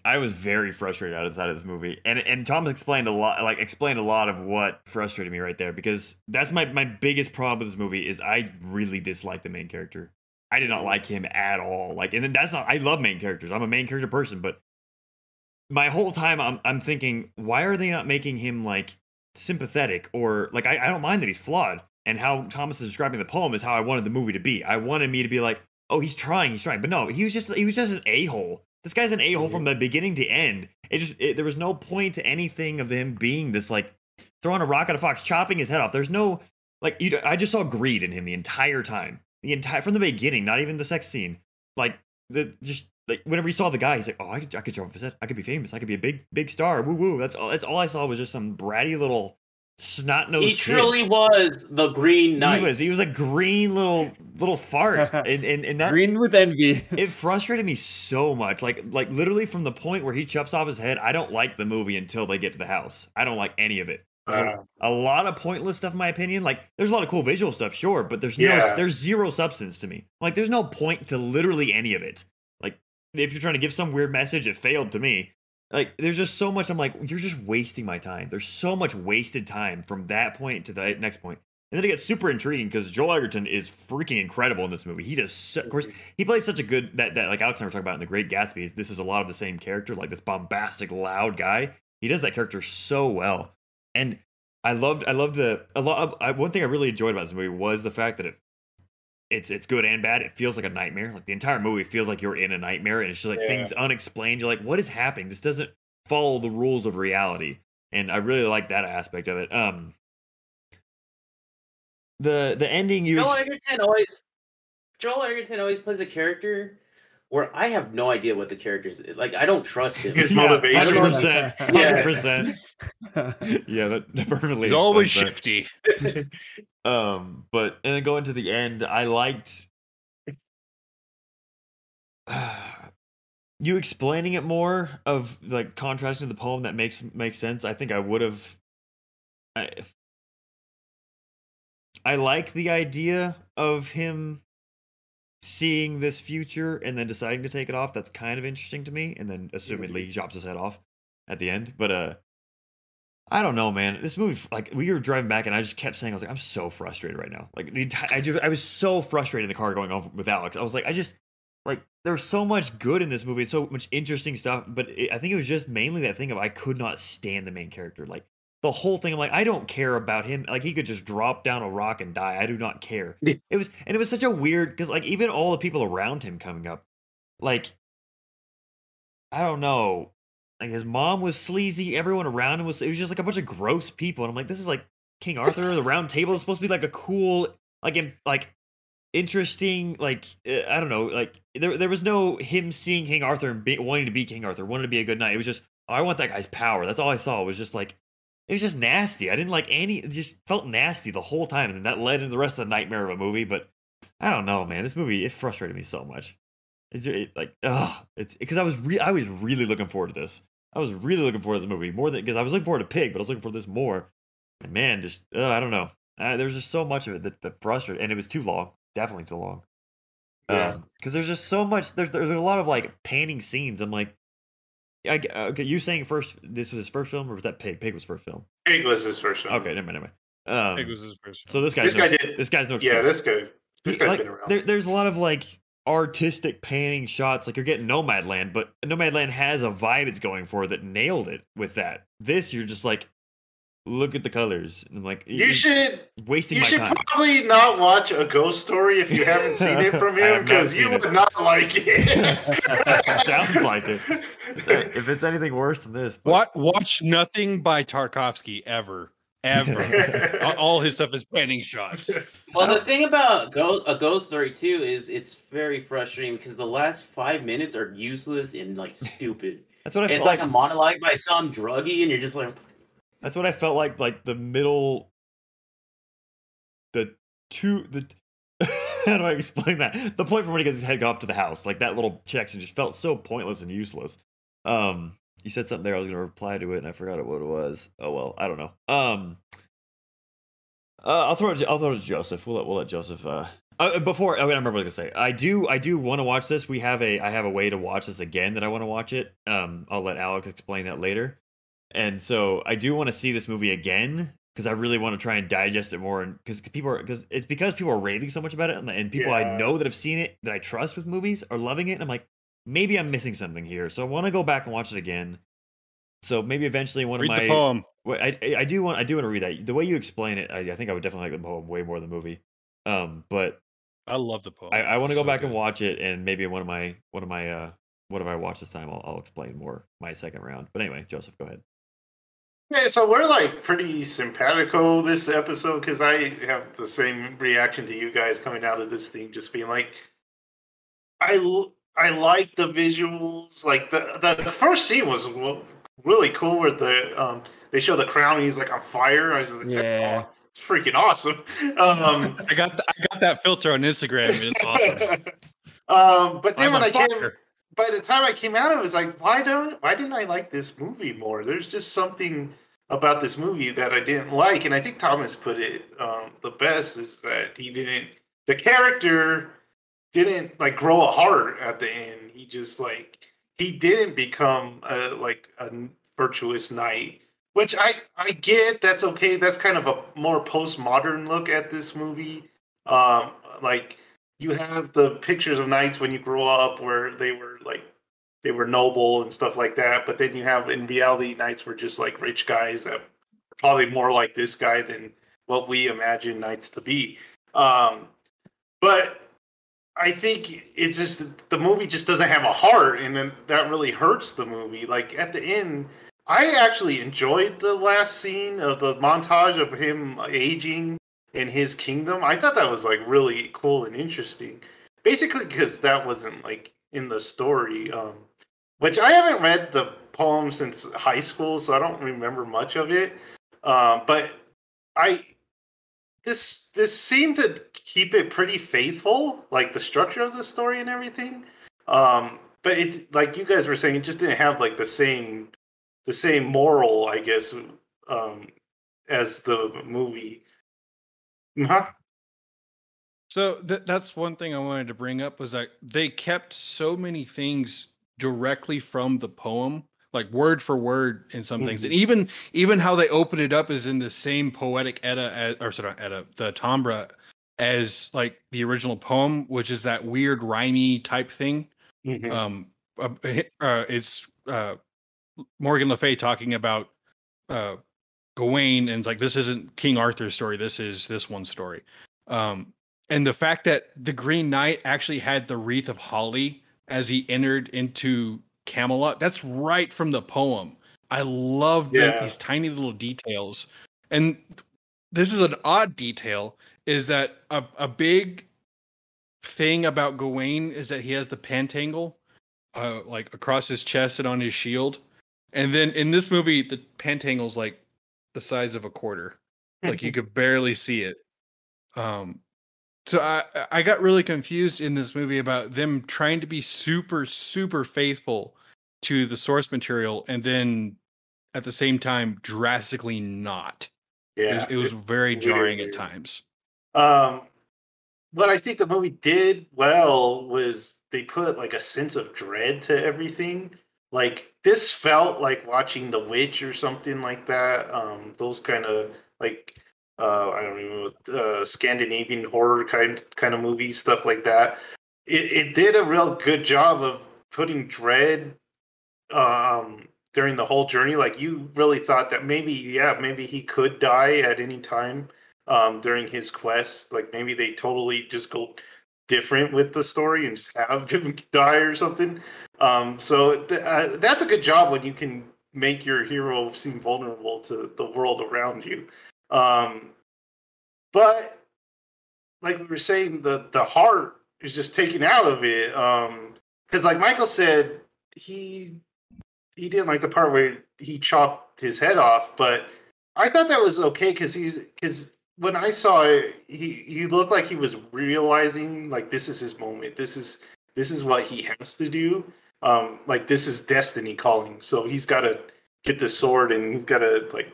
I was very frustrated outside of this movie, and and Thomas explained a lot, like explained a lot of what frustrated me right there because that's my my biggest problem with this movie is I really dislike the main character. I did not mm-hmm. like him at all. Like, and then that's not. I love main characters. I'm a main character person, but my whole time I'm I'm thinking, why are they not making him like sympathetic or like I, I don't mind that he's flawed and how Thomas is describing the poem is how I wanted the movie to be. I wanted me to be like, oh, he's trying, he's trying, but no, he was just he was just an a hole. This guy's an a hole from the beginning to end. It just it, there was no point to anything of him being this like throwing a rock at a fox, chopping his head off. There's no like you. I just saw greed in him the entire time, the entire from the beginning. Not even the sex scene. Like the just like whenever he saw the guy, he's like, oh, I could I could jump off his head. I could be famous. I could be a big big star. Woo woo. That's all. That's all I saw was just some bratty little snot nosed. He truly was the Green Knight. He was. He was a green little little fart, and and, and that Green with envy. it frustrated me so much. Like like literally from the point where he chops off his head, I don't like the movie until they get to the house. I don't like any of it. A- Uh, a lot of pointless stuff in my opinion. Like there's a lot of cool visual stuff, sure, but there's Yeah. no there's zero substance to me. Like there's no point to literally any of it. Like if you're trying to give some weird message, it failed to me. Like there's just so much I'm like you're just wasting my time. There's so much wasted time from that point to the next. And then it gets super intriguing because Joel Edgerton is freaking incredible in this movie. He does, so, of course, mm-hmm. he plays such a good that that like Alex and I were talking about in The Great Gatsby. This is a lot of the same character, like this bombastic, loud guy. He does that character so well, and I loved I loved the a lot. Of, uh, I, one thing I really enjoyed about this movie was the fact that it it's it's good and bad. It feels like a nightmare. Like the entire movie feels like you're in a nightmare, and it's just like Yeah. things unexplained. You're like, what is happening? This doesn't follow the rules of reality, and I really like that aspect of it. Um, the the ending you Joel ex- Edgerton always Joel Edgerton always plays a character where I have no idea what the character's like. I don't trust him. His motivation. hundred percent, Yeah. percent. Yeah, that, that perfectly. He's always that. shifty. Um, but and then going to the end, I liked you explaining it more of like contrasting to the poem that makes makes sense. I think I would have. I I like the idea of him seeing this future and then deciding to take it off. That's kind of interesting to me. And then assumedly he chops his head off at the end. But uh I don't know, man. This movie, like, we were driving back, and I just kept saying, I was like, I'm so frustrated right now. Like, the entire, I, just, I was so frustrated in the car going off with Alex. I was like, I just, like, there's so much good in this movie, so much interesting stuff. But it, I think it was just mainly that thing of I could not stand the main character. Like, the whole thing, I'm like, I don't care about him. Like, he could just drop down a rock and die. I do not care. It was, and it was such a weird, because, like, even all the people around him coming up, like, I don't know. Like his mom was sleazy. Everyone around him was. It was just like a bunch of gross people. And I'm like, this is like King Arthur. the Round Table is supposed to be like a cool, like, in, like interesting. Like uh, I don't know. Like there, there was no him seeing King Arthur and be, wanting to be King Arthur, wanting to be a good knight. It was just, oh, I want that guy's power. That's all I saw. It was just like, it was just nasty. I didn't like any. It just felt nasty the whole time, and then that led into the rest of the nightmare of a movie. But I don't know, man. This movie it frustrated me so much. It's it, like, ugh, it's because I was re- I was really looking forward to this. I was really looking forward to this movie more than because I was looking forward to Pig, but I was looking for this more. And man, just uh, I don't know. Uh, there was just so much of it that, that frustrated, and it was too long. Definitely too long. Yeah. Because there's just so much. There's there's a lot of like panning scenes. I'm like, I, g- okay, you saying first this was his first film, or was that Pig? Pig was first film. Pig was his first film. Okay, never mind, never mind. Um, Pig was his first. so this guy's This guy did- this guy's no Excuse. Yeah, this guy. This He- guy's like, been around. There, there's a lot of like artistic panning shots. Like you're getting Nomadland, but Nomadland has a vibe it's going for that nailed it with that. This you're just like, look at the colors. And I'm like, you you're should. wasting You my should time. probably not watch a ghost story if you haven't seen it from him because you seen it. would not like it. Sounds like it. It's a- if it's anything worse than this, but- What? Watch nothing by Tarkovsky ever, ever. All- All his stuff is panning shots. Well, the thing about Go- a Ghost Story too is it's very frustrating because the last five minutes are useless and like stupid. that's what I it's felt like like. a monologue by some druggie, and you're just like, That's what I felt like. Like the middle, the two, the how do I explain that? The point from when he gets his head off to the house, like that little section, just felt so pointless and useless. Um, you said something there. I was to reply to it, and I forgot what it was. Oh well, I don't know. Um, uh, I'll throw it. I'll throw it to Joseph. We'll let we'll let Joseph. Uh, uh before I remember what I was gonna say. I do. I do want to watch this. We have a. I have a way to watch this again that I want to watch it. Um, I'll let Alex explain that later. And so I do want to see this movie again because I really want to try and digest it more. And because people are because it's because people are raving so much about it, and, and people I know that have seen it that I trust with movies are loving it. And I'm like, maybe I'm missing something here. So I want to go back and watch it again. So maybe eventually one Read of my the poem. well, I I I do want I do want to read that. The way you explain it, I, I think I would definitely like the poem way more than the movie. Um, but I love the poem. I, I want to go so back and watch it, and maybe one of my one of my uh whatever I watch this time, I'll, I'll explain more my second round. But anyway, Joseph, go ahead. Yeah, so we're like pretty simpatico this episode because I have the same reaction to you guys coming out of this thing, just being like, I l- I like the visuals. Like the the first scene was really cool where the um they show the crown and he's like on fire. I was like, Yeah. "Oh, it's freaking awesome. Um, I got th- I got that filter on Instagram. It's awesome. um, but then I'm when on I came, fire. By the time I came out, of it was like, why don't why didn't I like this movie more? There's just something about this movie that I didn't like, and I think Thomas put it um, the best is that he didn't the character didn't like grow a heart at the end. He just like he didn't become a, like a virtuous knight, which I I get. That's okay. That's kind of a more postmodern look at this movie. Um, like you have the pictures of knights when you grow up where they were they were noble and stuff like that but then you have in reality knights were just like rich guys that probably more like this guy than what we imagine knights to be um but i think it's just the movie just doesn't have a heart and then that really hurts the movie like at the end i actually enjoyed the last scene of the montage of him aging in his kingdom. I thought that was like really cool and interesting. Basically, because that wasn't like in the story. Um, which I haven't read the poem since high school, so I don't remember much of it. Um, but I this this seemed to keep it pretty faithful, like the structure of the story and everything. Um, but it like you guys were saying, it just didn't have like the same the same moral, I guess, um, as the movie. Huh? So th- that's one thing I wanted to bring up was that they kept so many things directly from the poem, like word for word in some things, and even even how they open it up is in the same poetic edda, as, or sorry, edda, the tambra, as like the original poem, which is that weird rhymey type thing. Mhm. Um, uh, uh, it's uh, Morgan Le Fay talking about uh, Gawain, and it's like this isn't King Arthur's story. This is this one story. Um, and the fact that the Green Knight actually had the wreath of holly as he entered into Camelot, that's right from the poem. I love Yeah. these tiny little details. And this is an odd detail is that a, a big thing about Gawain is that he has the pentangle uh, like across his chest and on his shield. And then in this movie, the pentangle's like the size of a quarter. Like you could barely see it. Um so I I got really confused in this movie about them trying to be super super faithful to the source material and then at the same time drastically not. It yeah, was, it was very jarring weird. at times. Um, what I think the movie did well was they put like a sense of dread to everything. Like this felt like watching The Witch or something like that. Um, those kind of like uh, I don't even know uh, Scandinavian horror kind kind of movies, stuff like that. It, it did a real good job of putting dread um, during the whole journey. Like you really thought that maybe, yeah, maybe he could die at any time um, during his quest. Like maybe they totally just go different with the story and just have him die or something. Um, so th- uh, that's a good job when you can make your hero seem vulnerable to the world around you. Um, but like we were saying, the the heart is just taken out of it. Um, because like Michael said, he he didn't like the part where he chopped his head off, but I thought that was okay because he's because when I saw it, he he looked like he was realizing like this is his moment. This is this is what he has to do. Um, like this is destiny calling. So he's got to get the sword and he's got to like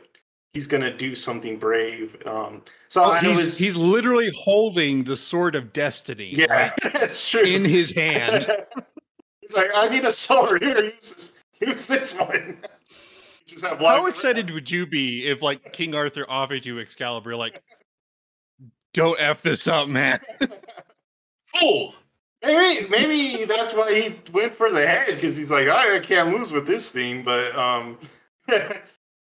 he's gonna do something brave. Um, so Oh, he's, was he's literally holding the sword of destiny yeah, that's true. in his hand. he's like, I need a sword here. Use this, use this one. Just have How excited would you be if like King Arthur offered you Excalibur? Like, don't f this up, man. Fool! Maybe maybe that's why he went for the head because he's like, I, I can't lose with this thing. But um,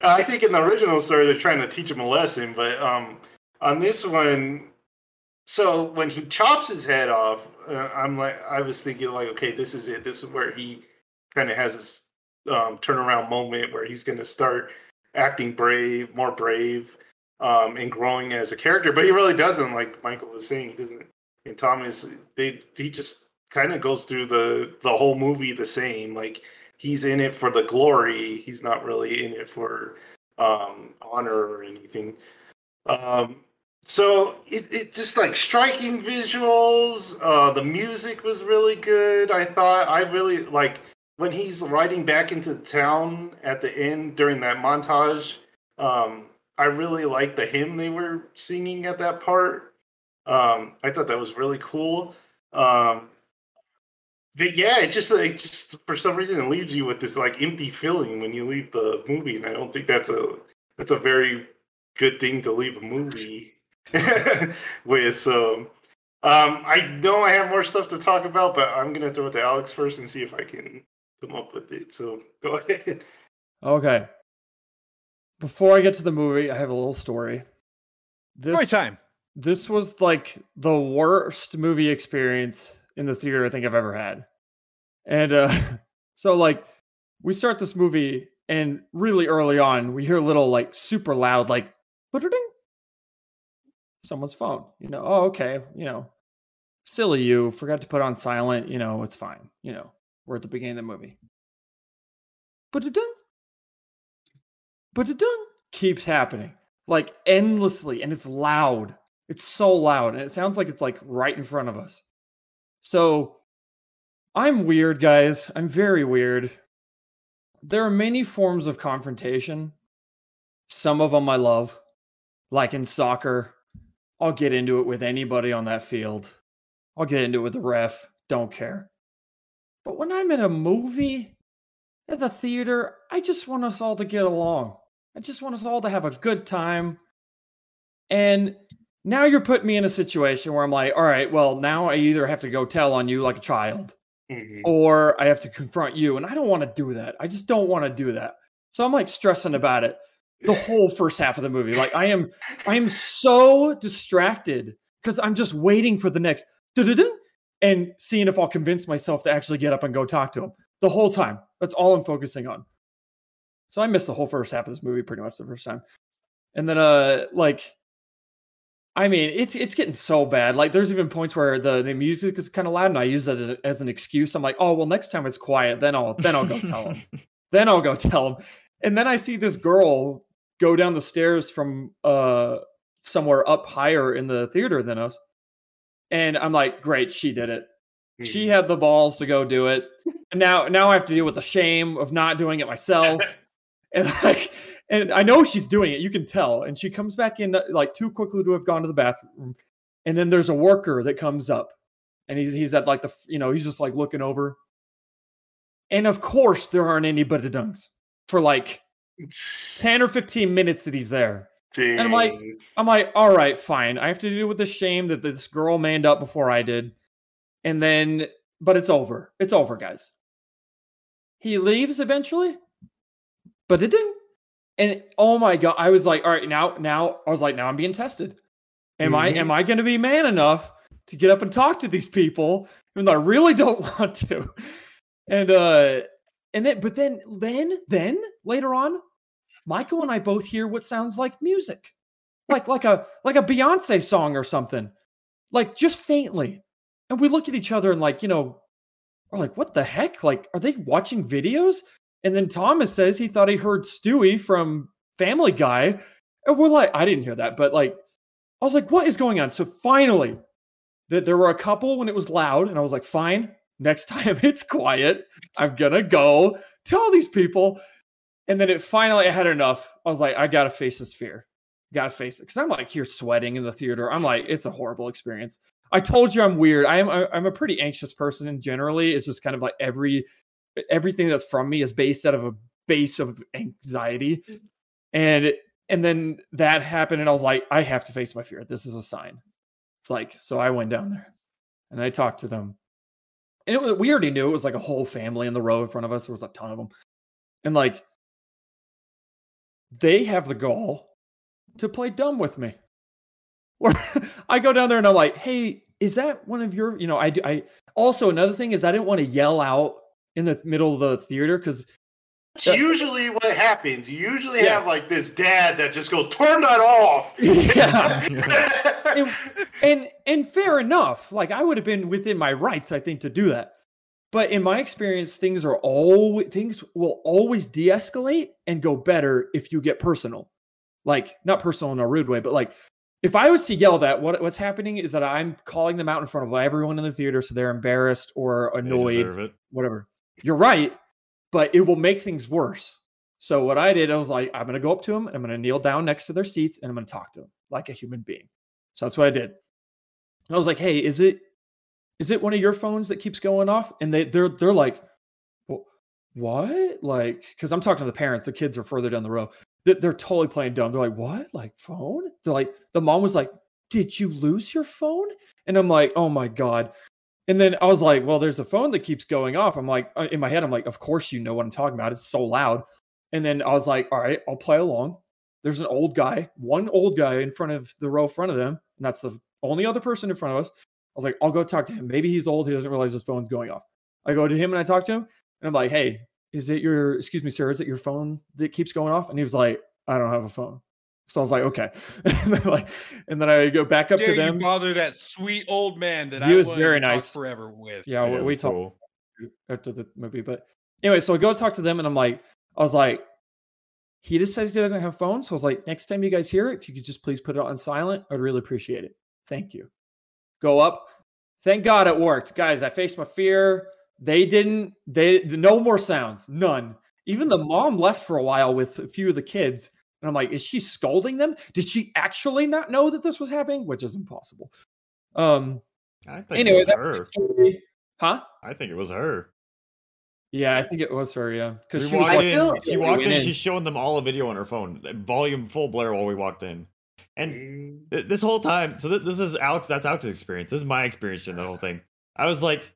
I think in the original story they're trying to teach him a lesson. But um, on this one, so when he chops his head off, uh, I'm like, I was thinking like, okay, this is it. This is where he kind of has this um, turnaround moment where he's going to start acting brave, more brave, um, and growing as a character. But he really doesn't, like Michael was saying, he doesn't and Thomas they he just kind of goes through the the whole movie the same like he's in it for the glory. He's not really in it for um honor or anything. Um so it, it just like striking visuals uh the music was really good. I thought i really like when he's riding back into the town at the end during that montage um i really liked the hymn they were singing at that part. Um, I thought that was really cool. Um, but yeah, it just like just for some reason it leaves you with this like empty feeling when you leave the movie, and I don't think that's a that's a very good thing to leave a movie with. So um, I know I have more stuff to talk about, but I'm gonna throw it to Alex first and see if I can come up with it. So go ahead. Okay. Before I get to the movie, I have a little story. This Right time. this was like the worst movie experience in the theater I think I've ever had. And uh so like we start this movie and really early on we hear a little like super loud like "Ba-da-ding." someone's phone. You know, oh okay, you know. Silly you, forgot to put on silent, you know, it's fine. You know, we're at the beginning of the movie. Ba-da-ding. Ba-da-ding. keeps happening like endlessly and it's loud. It's so loud and it sounds like it's like right in front of us. So I'm weird, guys. I'm very weird. There are many forms of confrontation. Some of them I love. Like in soccer, I'll get into it with anybody on that field. I'll get into it with the ref. Don't care. But when I'm in a movie at the theater, I just want us all to get along. I just want us all to have a good time. And now you're putting me in a situation where I'm like, all right, well, now I either have to go tell on you like a child Mhm. or I have to confront you. And I don't want to do that. I just don't want to do that. So I'm like stressing about it the whole first half of the movie. Like I am, I am so distracted because I'm just waiting for the next and seeing if I'll convince myself to actually get up and go talk to him the whole time. That's all I'm focusing on. So I missed the whole first half of this movie pretty much the first time. And then uh like I mean, it's it's getting so bad. Like there's even points where the, the music is kind of loud and I use that as, as an excuse. I'm like, "Oh, well next time it's quiet, then I'll then I'll go tell him." then I'll go tell him. And then I see this girl go down the stairs from uh somewhere up higher in the theater than us. And I'm like, "Great, she did it." she Mhm. had the balls to go do it and now now i have to deal with the shame of not doing it myself and like and i know she's doing it you can tell and she comes back in uh, like too quickly to have gone to the bathroom and then there's a worker that comes up and he's he's at like the you know he's just like looking over and of course there aren't any but the dunks for like 10 or 15 minutes that he's there Dang. I'm like- I'm like, all right, fine. I have to deal with the shame that this girl manned up before I did. And then, but it's over. It's over, guys. He leaves eventually. But it didn't. And oh my god, I was like, all right, now, now I was like, now I'm being tested. Am I Mhm. am I gonna be man enough to get up and talk to these people? Even though I really don't want to. And uh and then but then then then later on, Michael and I both hear what sounds like music. Like like a like a Beyonce song or something. Like just faintly. And we look at each other and like, you know, we're like, what the heck? Like, are they watching videos? And then Thomas says he thought he heard Stewie from Family Guy. And we're like, I didn't hear that, but like I was like, what is going on? So finally, that there were a couple when it was loud, and I was like, fine, next time it's quiet, I'm gonna go tell these people. And then it finally I had enough. I was like, I gotta face this fear. Gotta face it. Cause I'm like here sweating in the theater. I'm like, it's a horrible experience. I told you I'm weird. I am I- I'm a pretty anxious person and generally it's just kind of like every everything that's from me is based out of a base of anxiety. Mm-hmm. And and then that happened and I was like, I have to face my fear. This is a sign. It's like, so I went down there and I talked to them. And it was, we already knew it was like a whole family in the row in front of us. There was a ton of them. And like, they have the gall to play dumb with me. Or I go down there and I'm like, hey, is that one of your, you know, I, do- I also another thing is I didn't want to yell out in the middle of the theater because It's Yeah. usually what happens. You usually Yeah. have like this dad that just goes, "Turn that off." Yeah. and, and and fair enough like i would have been within my rights i think to do that but in my experience things are always things will always de-escalate and go better if you get personal like not personal in a rude way but like if i was to yell that what, what's happening is that i'm calling them out in front of everyone in the theater so they're embarrassed or They annoyed deserve it. whatever. You're right, but it will make things worse. So what I did, I was like, I'm gonna go up to them and I'm gonna kneel down next to their seats and I'm gonna talk to them like a human being. So that's what I did. And I was like, Hey, is it is it one of your phones that keeps going off? And they they're they're like, what? Like, because I'm talking to the parents, the kids are further down the row. They're totally playing dumb. They're like, what? Like phone? They're like, the mom was like, Did you lose your phone? And I'm like, oh my God. And then I was like, well, there's a phone that keeps going off. I'm like, uh, in my head, I'm like, of course you know what I'm talking about. It's so loud. And then I was like, all right, I'll play along. There's an old guy, one old guy in front of the row in front of them. And that's the only other person in front of us. I was like, I'll go talk to him. Maybe he's old. He doesn't realize his phone's going off. I go to him and I talk to him. And I'm like, hey, is it your, excuse me, sir, is it your phone that keeps going off? And he was like, I don't have a phone. So I was like, okay. and, then like, and then I go back up Dare to them. you bother that sweet old man that He I was very to talk nice. forever with? Yeah, Yeah, we, it talked cool. after the movie. But anyway, so I go talk to them and I'm like, I was like, he just says he doesn't have phones. So I was like, next time you guys hear it, if you could just please put it on silent, I'd really appreciate it. Thank you. Go up. Thank God it worked. Guys, I faced my fear. They didn't, they no more sounds. None. Even the mom left for a while with a few of the kids. And I'm like, is she scolding them? Did she actually not know that this was happening? Which is impossible. Um I think anyway, it was her. story- huh? I think it was her. Yeah, I think it was her. Yeah, because she walked like, in. she walked in. in. She's showing them all a video on her phone, volume full blare while we walked in. And th- this whole time, so th- this is Alex. That's Alex's experience. This is my experience during the whole thing. I was like,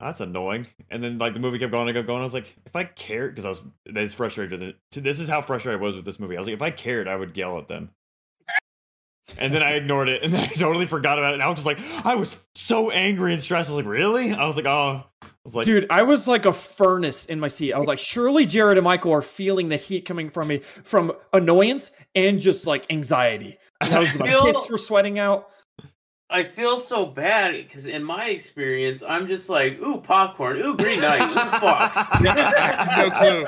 "That's annoying." And then like the movie kept going and kept going. I was like, if I cared, because I was this frustrated. with it- This is how frustrated I was with this movie. I was like, if I cared, I would yell at them. And then I ignored it, and then I totally forgot about it. And I was just like, I was so angry and stressed. I was like, really? I was like, oh, I was like, dude, I was like a furnace in my seat. I was like, surely Jared and Michael are feeling the heat coming from me from annoyance and just like anxiety. And I was my feel- hips were sweating out. I feel so bad because in my experience, I'm just like, ooh, popcorn, ooh, Green Knight, ooh, Fox. no clue.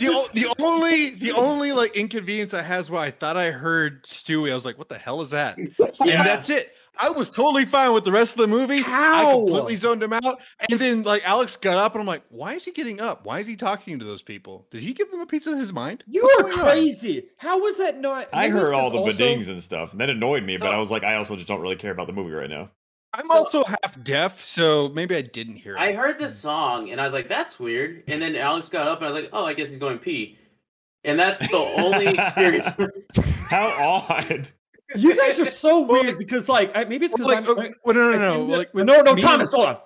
The, the only the only like inconvenience I has where I thought I heard Stewie. I was like, what the hell is that? And that's it. I was totally fine with the rest of the movie. How? I completely zoned him out. And then like Alex got up and I'm like, why is he getting up? Why is he talking to those people? Did he give them a piece of his mind? You What's are going on? crazy. How was that not? I maybe it's heard all the also- bedings and stuff, and that annoyed me. but I was like, I also just don't really care about the movie right now. I'm So- also half deaf, so maybe I didn't hear it. I heard the song and I was like, that's weird. And then Alex got up and I was like, oh, I guess he's going pee. And that's the only experience. How odd! You guys are so weird because like I, maybe it's because Well, I'm. like, I- okay, well, no, no, no. tend to- Like, with no, no, me- Thomas, hold on.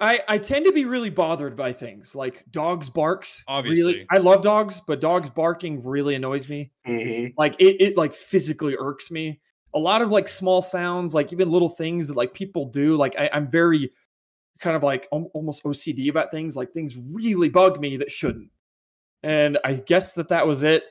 I, I tend to be really bothered by things like dogs barks. Really, Obviously. I love dogs, but dogs barking really annoys me. Mhm. Like it, it like physically irks me. A lot of like small sounds, like even little things that like people do. Like I, I'm very kind of like almost OCD about things. Like things really bug me that shouldn't. And I guess that that was it.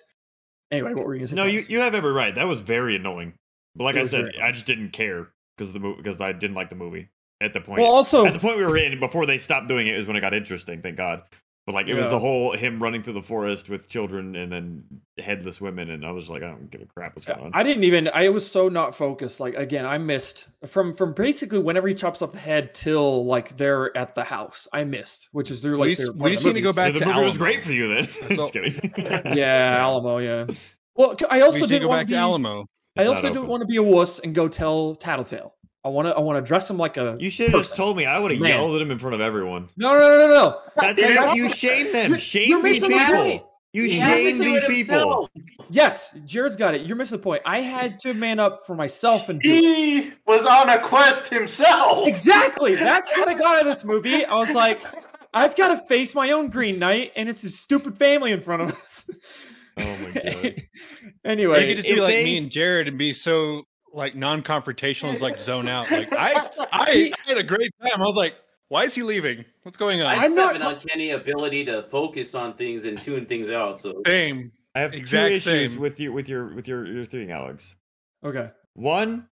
Anyway, what were you gonna say? No, you, you have every right. That was very annoying. But like It I said, I just didn't care because the because I didn't like the movie at the point. Well, also at the point we were in before they stopped doing it is when it got interesting. Thank God. But like it was the whole him running through the forest with children and then headless women, and I was like, I don't give a crap what's going on. I didn't even. I was so not focused. Like again, I missed from from basically whenever he chops off the head till like they're at the house. I missed, which is through We like. s- we one of just need to go back so the to movie was great for you then. So- Just kidding. Yeah, Alamo. Yeah. Well, I also we just need to didn't go want back to to be, Alamo. I also not didn't want to be a wuss and go tell Tattletale. I want to. I want to dress him like a. You should have just told me. I would have yelled at him in front of everyone. No, no, no, no, no. That's Yeah. how you shame them. You're- Shame you're these people. point. You He shame these people. himself. Yes, Jared's got it. You're missing the point. I had to man up for myself and. He was on a quest himself. Exactly. That's what I got out of this movie. I was like, I've got to face my own Green Knight, and it's his stupid family in front of us. Oh my god. anyway, you could just be like they- me and Jared and be so like non-confrontational, as like zone out. Like I, I, I had a great time. I was like, why is he leaving? What's going on? I I'm not have an uncanny ability to focus on things and tune things out. So Same. I have Exact two issues same. with you with your with your your thing, Alex. okay. One,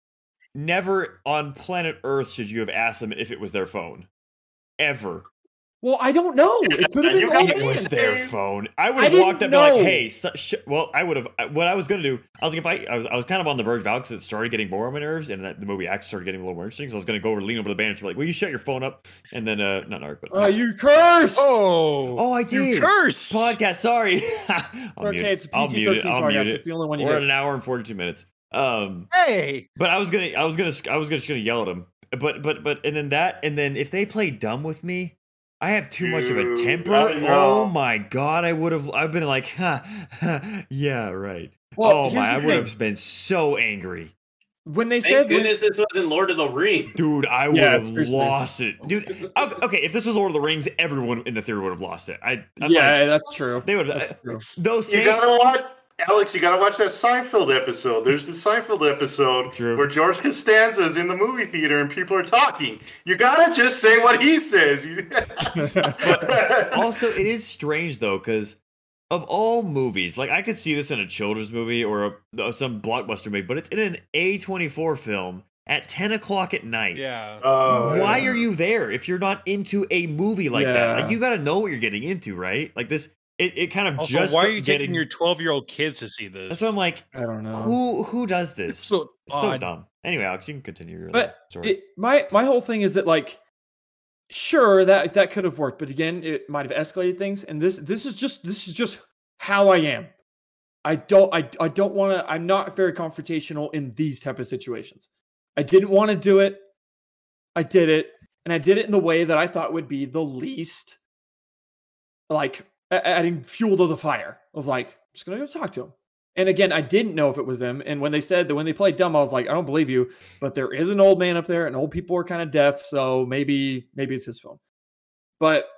never on planet Earth should you have asked them if it was their phone. Ever. Well, I don't know. It could have You been got all It it. was their phone. I would have didn't walked up and like, "Hey, su- sh-, well, I would have. What I was gonna do, I was like, if I, I was, I was kind of on the verge of out because it started getting more on my nerves, and that the movie actually started getting a little more interesting. So I was gonna go over, lean over the bench, and be like, "Will you shut your phone up?" And then, uh, not Narc, but Uh, you cursed. Oh, oh, I you did curse. podcast. Sorry, I'll okay, mute it's a it. I'll mute PG-13 podcast. mute It's the only one you We're at get. an hour and forty-two minutes. Um, Hey, But I was gonna, I was gonna, I was just gonna yell at him. But, but, but, and then that, and then if they play dumb with me, I have too much of a temper. Oh my god, I would have, I've been like, huh, yeah, right. Well, oh my, I would have been so angry, When they thank said when- goodness this wasn't Lord of the Rings. dude. I would Yeah, have seriously. lost it, dude. Okay, okay, if this was Lord of the Rings, everyone in the theater would have lost it. I, I'm yeah, like, that's true. they would That's have. true. Those You gotta watch, Alex. You gotta watch that Seinfeld episode. There's the Seinfeld episode True. where George Costanza's in the movie theater and people are talking. You gotta just say what he says. also it is strange though because of all movies like i could see this in a children's movie or a, uh, some blockbuster movie but it's in an a24 film at 10 o'clock at night yeah. Oh, why yeah. are you there if you're not into a movie like that like you got to know what you're getting into right like this it, it kind of Also, just why are you getting taking your 12 year old kids to see this? that's what i'm like I don't know. who who does this? It's so It's so dumb. Anyway alex you can continue your But story. it, my my whole thing is that like sure that that could have worked but again it might have escalated things and this this is just this is just how i am. I don't i, I don't want to i'm not very confrontational in these type of situations. I didn't want to do it. I did it and i did it in the way that i thought would be the least like a- adding fuel to the fire. I was like i'm just gonna go talk to him and again i didn't know if it was them. And when they said that when they played dumb i was like i don't believe you. But there is an old man up there and old people are kind of deaf so maybe maybe it's his phone. But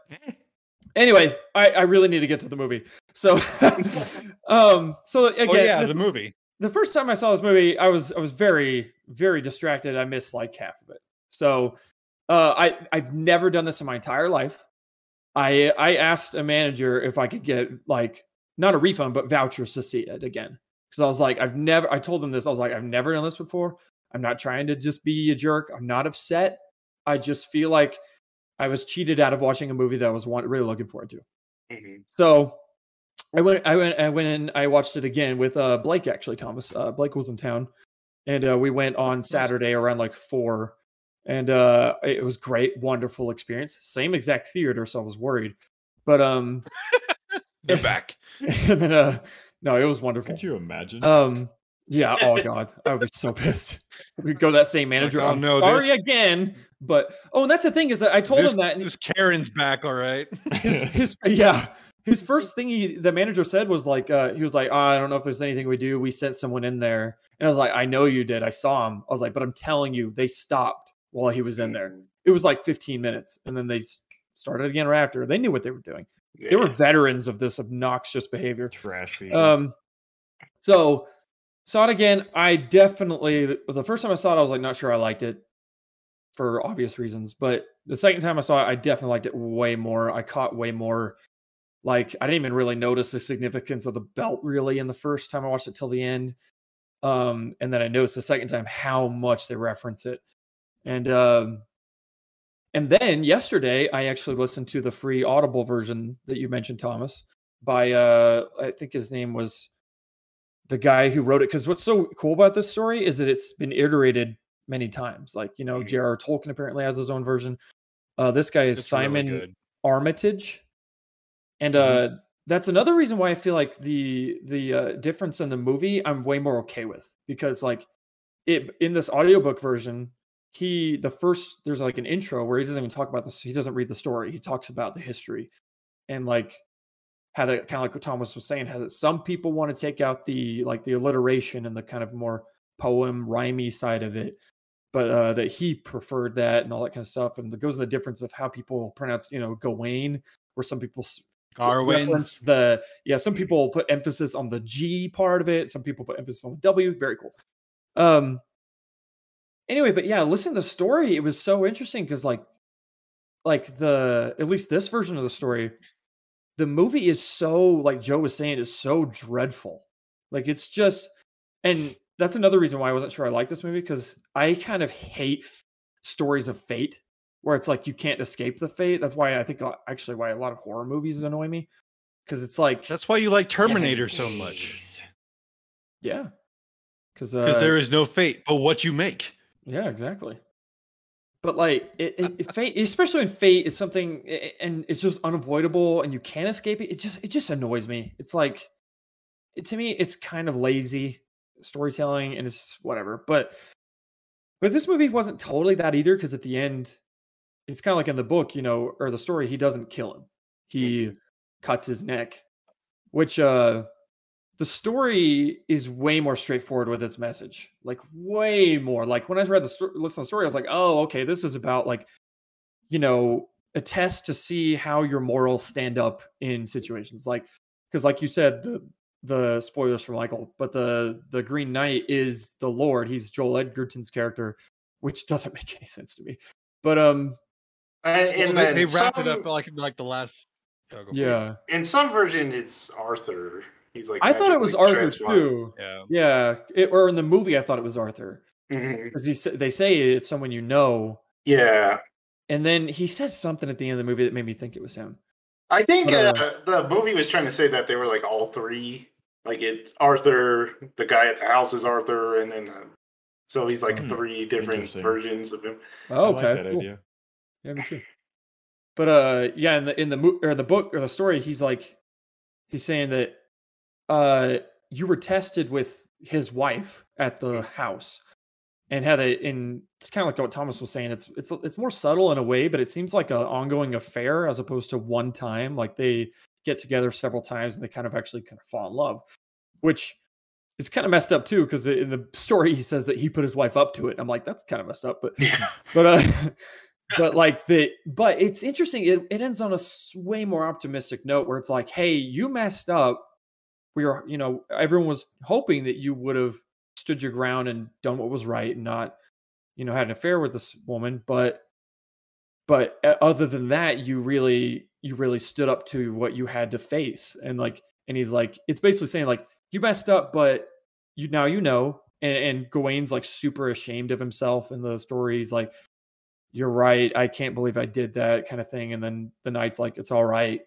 anyway i i really need to get to the movie. So um so again oh yeah, the, the movie. the first time i saw this movie i was i was very very distracted. I missed like half of it. So uh i i've never done this in my entire life i i asked a manager if i could get like not a refund but vouchers to see it again because i was like i've never i told them this i was like i've never done this before i'm not trying to just be a jerk i'm not upset i just feel like i was cheated out of watching a movie that i was want, really looking forward to Mhm. so I went, I went, I went and I watched it again with uh, Blake. Actually, Thomas. Uh, Blake was in town, and uh, we went on Saturday around like four, and uh, it was great, wonderful experience. Same exact theater, so I was worried, but um, They're back. and then uh, no, it was wonderful. could you imagine Um, yeah. Oh god, I would be so pissed. We go to that same manager. oh, I'm no, sorry this- again, but oh, and that's the thing is that I told this, him that, and this Karen's back, all right. his, his yeah his first thing he the manager said was like uh he was like oh, i don't know if there's anything we do we sent someone in there and i was like i know you did i saw him i was like but i'm telling you they stopped while he was in there. It was like 15 minutes and then they started again right after. They knew what they were doing. They were veterans of this obnoxious behavior. Trash people um so saw it again. I definitely the first time i saw it i was like not sure i liked it for obvious reasons but the second time i saw it i definitely liked it way more. I caught way more like i didn't even really notice the significance of the belt really in the first time i watched it till the end. Um and then i noticed the second time how much they reference it and um and then yesterday, I actually listened to the free Audible version that you mentioned, Thomas, by uh, I think his name was the guy who wrote it. Because what's so cool about this story is that it's been iterated many times. Like you know, Mhm. J.R.R. Tolkien apparently has his own version. Uh, this guy is It's Simon good. Armitage, and Mhm. uh, that's another reason why I feel like the the uh, difference in the movie I'm way more okay with because like it in this audiobook version he the first there's like an intro where he doesn't even talk about this he doesn't read the story he talks about the history and like how that kind of like what Thomas was saying how that some people want to take out the like the alliteration and the kind of more poem rhymey side of it but uh that he preferred that and all that kind of stuff and it goes the difference of how people pronounce you know Gawain where some people Arwen. reference the yeah some people put emphasis on the g part of it some people put emphasis on the w very cool um anyway but yeah listen to the story it was so interesting because like like the at least this version of the story the movie is so like joe was saying is so dreadful like it's just and that's another reason why i wasn't sure i liked this movie because i kind of hate f- stories of fate where it's like you can't escape the fate that's why i think uh, actually why a lot of horror movies annoy me because it's like That's why you like Terminator so much. yeah because Because uh, there is no fate, but what you make. Yeah, exactly. But like it, it, it fate, especially when fate, is something, and it's just unavoidable, and you can't escape it. It just, it just annoys me. It's like, it, to me, it's kind of lazy storytelling, and it's whatever. But, but this movie wasn't totally that either, because at the end, it's kind of like in the book, you know, or the story, he doesn't kill him. He cuts his neck, which uh the story is way more straightforward with its message like way more like when i read the sto- listen to the story i was like oh okay this is about like you know a test to see how your morals stand up in situations like because like you said the the spoilers for michael but the the green knight is the lord he's joel edgerton's character which doesn't make any sense to me but um And, Well, and they, then they wrapped it up like in like the last. oh, go for it. yeah In some version, it's Arthur. He's like. i thought it was magically arthur too Yeah. yeah it, or in the movie i thought it was arthur because he sa- they say it's someone you know Yeah, And then he said something at the end of the movie that made me think it was him. I think But, uh, the movie was trying to say that they were like all three. Like it's Arthur, the guy at the house is Arthur, and then uh, so he's like Hmm, three different versions of him. Oh, I okay. like that cool. idea. Yeah, me too. But uh yeah, in the in the mo- or the book or the story, he's like he's saying that uh you were tested with his wife at the house and had a in it's kind of like what Thomas was saying. It's it's it's more subtle in a way, but it seems like an ongoing affair as opposed to one time. Like they get together several times and they kind of actually kind of fall in love, which is kind of messed up too. Because in the story, he says that he put his wife up to it. I'm like, that's kind of messed up, but Yeah. but uh but like the but it's interesting it, it ends on a way more optimistic note where it's like hey you messed up we were you know everyone was hoping that you would have stood your ground and done what was right and not you know had an affair with this woman but but uh, other than that you really you really stood up to what you had to face and like and he's like it's basically saying like you messed up but you now you know and, and Gawain's like super ashamed of himself in the story he's like you're right. I can't believe I did that kind of thing. And then the knight's like, it's all right.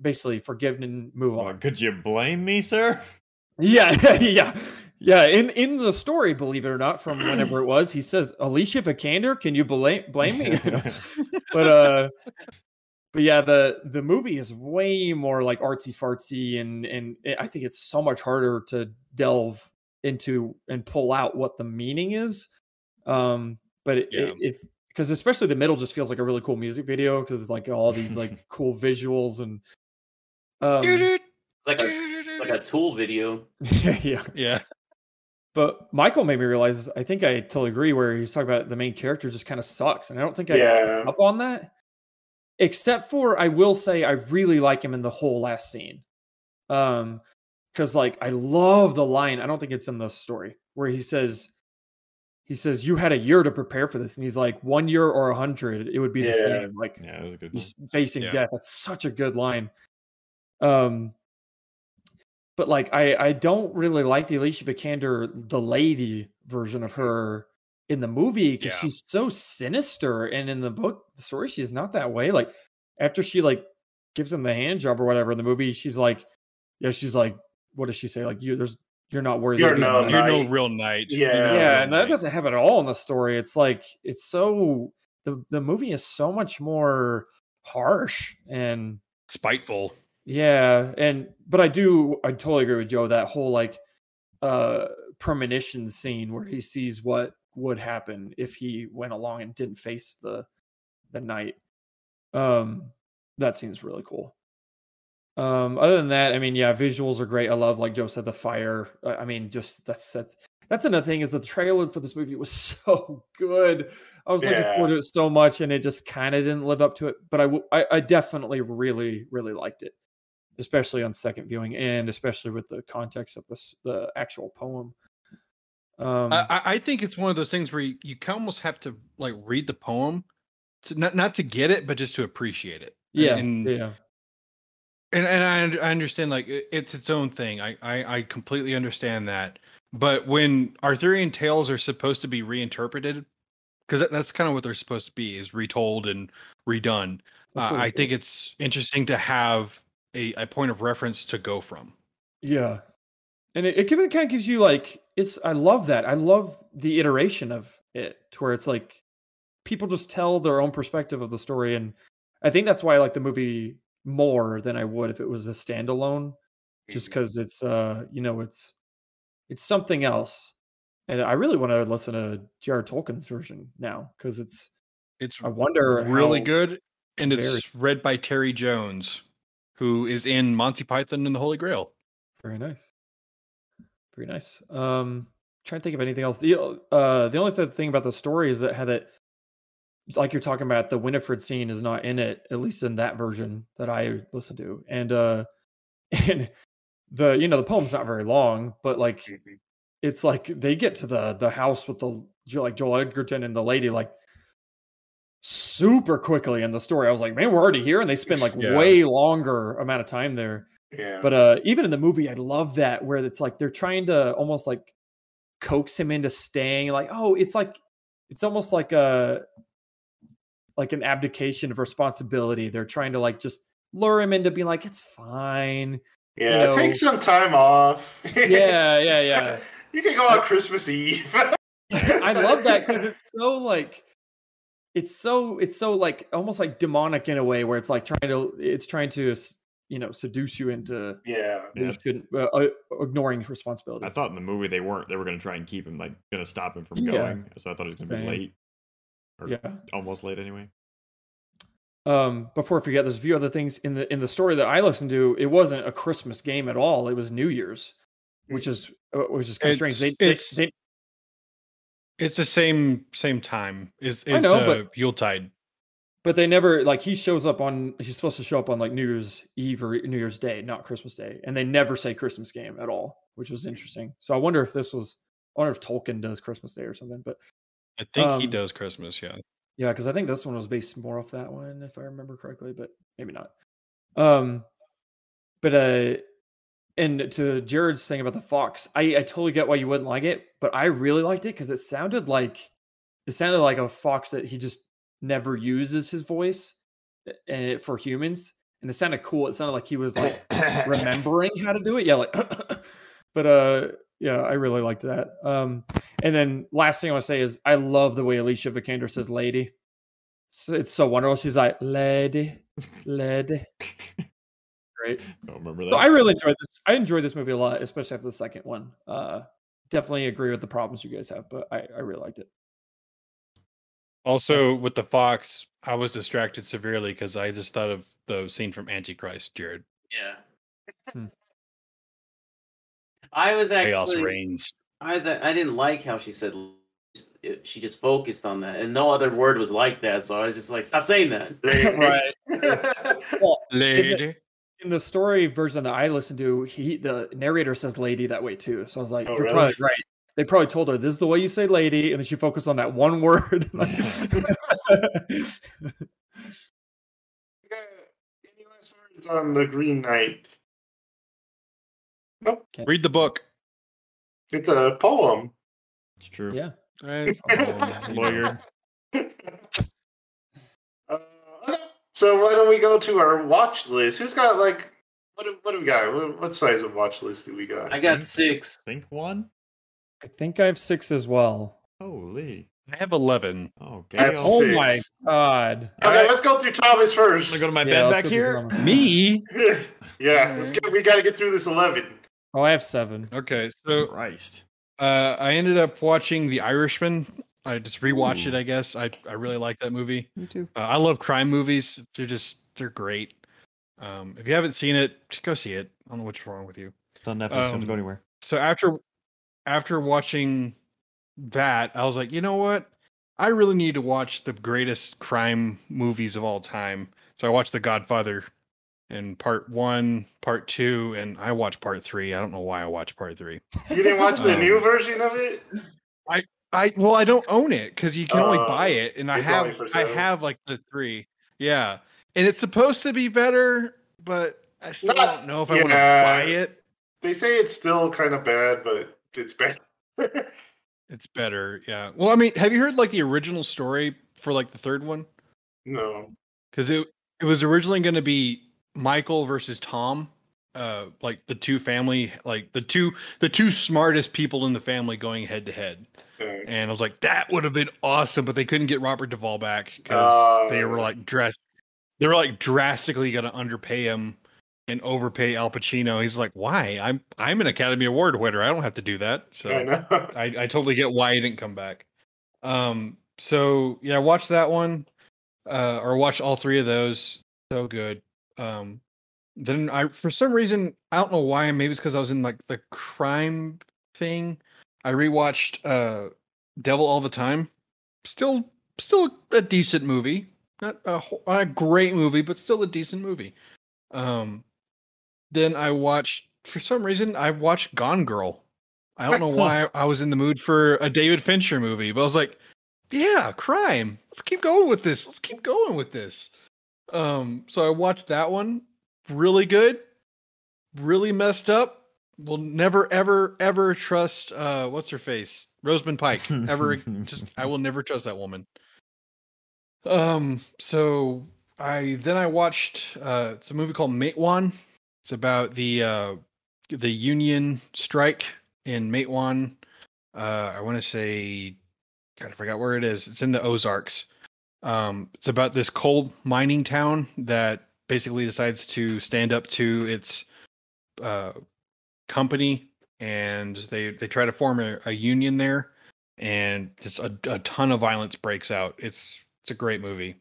Basically, forgive and move Well, on. could you blame me, sir? Yeah, yeah, yeah. In in the story, believe it or not, from whenever it was, he says, Alicia Vikander, can you blame blame me? But uh but yeah, the the movie is way more like artsy fartsy and and it- I think it's so much harder to delve into and pull out what the meaning is. Um, but it, Yeah. if because especially the middle just feels like a really cool music video because it's like all these like cool visuals and um It's like a like a tool video. yeah, yeah. yeah. But Michael made me realize I think I totally agree where he's talking about the main character just kind of sucks. And I don't think I Yeah. up on that. Except for I will say I really like him in the whole last scene. Um because like I love the line, I don't think it's in the story, where he says he says, You had a year to prepare for this. And he's like, one year or a hundred, it would be the Yeah. same. Like Yeah, that was a good he's facing Yeah. death. That's such a good line. Um, but like I I don't really like the Alicia Vikander the lady version of her in the movie because Yeah. she's so sinister, and in the book, the story, she's not that way. Like after she like gives him the hand job or whatever in the movie, she's like, yeah, she's like, what does she say? Like you, there's you're not worthy. You're no You're no real knight. Yeah. You're yeah, and that knight. doesn't happen at all in the story. It's like it's so the the movie is so much more harsh and spiteful. Yeah, and but I do I totally agree with Joe that whole like uh premonition scene where he sees what would happen if he went along and didn't face the the knight. Um that seems really cool. Um other than that, I mean yeah, visuals are great. I love like Joe said the fire. I I mean just that's that's that's another thing is the trailer for this movie was so good. I was looking forward to it so much and it just kind of didn't live up to it, but I, w- I I definitely really really liked it especially on second viewing and especially with the context of this the actual poem um I, I- think it's one of those things where you, you almost have to like read the poem, to, not not to get it, but just to appreciate it. yeah and yeah and, and I, I understand like it's its own thing. I, I I completely understand that. But when Arthurian tales are supposed to be reinterpreted, because that, that's kind of what they're supposed to be, is retold and redone. Uh, I think it's interesting to have a, a point of reference to go from. Yeah. And it, it kind of gives you like it's I love that. I love the iteration of it to where it's like people just tell their own perspective of the story and I think that's why I like the movie more than I would if it was a standalone just Mhm. cuz it's uh you know it's it's something else. And I really want to listen to J.R.R. Tolkien's version now cuz it's It's I wonder really how- good, and it's read by Terry Jones, who is in Monty Python and the Holy Grail. Very nice. Very nice. Um, trying to think of anything else. The uh, the only th- thing about the story is that had it, like you're talking about, the Winifred scene is not in it, at least in that version that I listened to, and uh, and the you know the poem's not very long, but like Mhm. it's like they get to the the house with the like Joel Edgerton and the lady like super quickly in the story. I was like, man, we're already here, and they spend like Yeah. way longer amount of time there. Yeah. But uh even in the movie, I love that where it's like they're trying to almost like coax him into staying. Like, oh, it's like it's almost like a like an abdication of responsibility. They're trying to like just lure him into being like, it's fine. yeah. know- Take some time off. Yeah, yeah, yeah. you can go on Christmas Eve. I love that because it's so like it's so it's so like almost like demonic in a way where it's like trying to it's trying to you know seduce you into yeah. you Yeah. shouldn't uh, uh, ignoring responsibility. I thought in the movie they weren't. They were going to try and keep him, like, going to stop him from Yeah. going. So I thought it was going to be late, or yeah. almost late anyway. Um, before I forget, there's a few other things in the in the story that I listened to. It wasn't a Christmas game at all. It was New Year's, which is uh, which is kind of strange. They, It's- they, they It's the same same time. Is I is know, uh, but- Yuletide? but they never like he shows up on he's supposed to show up on like New Year's Eve or New Year's Day, not Christmas Day, and they never say Christmas game at all, which was interesting. So I wonder if this was I wonder if Tolkien does Christmas Day or something. But I think he Um, does Christmas. Yeah. Yeah, because I think this one was based more off that one, if I remember correctly, but maybe not. Um, but uh, and to Jared's thing about the fox, I I totally get why you wouldn't like it, but I really liked it because it sounded like it sounded like a fox that he just never uses his voice for humans, and it sounded cool. It sounded like he was like remembering how to do it. Yeah, like, but uh, yeah, I really liked that. Um, and then last thing I want to say is I love the way Alicia Vikander says "lady." It's so wonderful. She's like "lady, lady." Great. Don't remember that. So I really enjoyed this. I enjoyed this movie a lot, especially after the second one. Uh, definitely agree with the problems you guys have, but I, I really liked it. Also, with the fox, I was distracted severely because I just thought of the scene from Antichrist, Jared. Yeah. Hmm. I was actually Chaos actually. reigns. I was. I didn't like how she said. it- She just focused on that, and no other word was like that. So I was just like, "Stop saying that." Right. Well, Lady. In the story version that I listened to, he the narrator says "lady" that way too. So I was like, Oh, "You're really? probably right." They probably told her this is the way you say "lady," and then she focused on that one word. Yeah. Any last words on the Green Knight? No. Read the book. It's a poem. it's true. yeah, It's fine. Lawyer. Okay. So why don't we go to our watch list? Who's got like what? do- What do we got? What, what size of watch list do we got? I got six. Think one? I think I have six as well. Holy. I have 11. Oh, I have Gale. Oh Six. my god. Okay, Alright. let's go through Thomas first. I'm gonna go to my Yeah, bed back here. Me? yeah, let's get. We got to get through this eleven. Oh, I have seven. Okay, so Christ. uh, I ended up watching The Irishman. I just rewatched it, I guess. I, I really like that movie. Me too. Uh, I love crime movies. They're just, they're great. Um, if you haven't seen it, go see it. I don't know what's wrong with you. It's on Netflix. don't Um, go anywhere. so after after watching that, I was like, you know what? I really need to watch the greatest crime movies of all time. So I watched The Godfather in part one, part two, and I watched part three. I don't know why I watched part three. You didn't watch the Um, new version of it? I well, I don't own it because you can only Oh, buy it, and I have I have like the three. Yeah, and it's supposed to be better, but I still Not- don't know if I want to buy it. They say it's still kind of bad, but it's better. It's better, yeah. Well, I mean, have you heard like the original story for like the third one? no. because it it was originally going to be Michael versus Tom, uh, like the two family, like the two the two smartest people in the family going head to head. Uh, And I was like, that would have been awesome, but they couldn't get Robert Duvall back because they were Oh. like dressed, they were like drastically going to underpay him and overpay Al Pacino. He's like, why? I'm I'm an Academy Award winner. I don't have to do that. So I. I, I totally get why he didn't come back. Um, so yeah, watch that one, uh, or watch all three of those. So good. Um, then I, for some reason, I don't know why. Maybe it's because I was in like the crime thing. I rewatched uh, Devil All the Time. Still, still a decent movie. Not a, not a great movie, but still a decent movie. Um, then I watched, for some reason, I watched Gone Girl. I don't know why I was in the mood for a David Fincher movie, but I was like, yeah, crime. Let's keep going with this. Let's keep going with this. Um, so I watched that one. Really good. Really messed up. Will never, ever, ever trust uh what's her face? Rosamund Pike. Ever just I will never trust that woman. Um, so I then I watched uh it's a movie called Matewan. It's about the uh the union strike in Matewan. Uh I want to say God, I forgot where it is. It's in the Ozarks. Um it's about this coal mining town that basically decides to stand up to its uh company and they they try to form a, a union there and just a, a ton of violence breaks out. It's it's a great movie.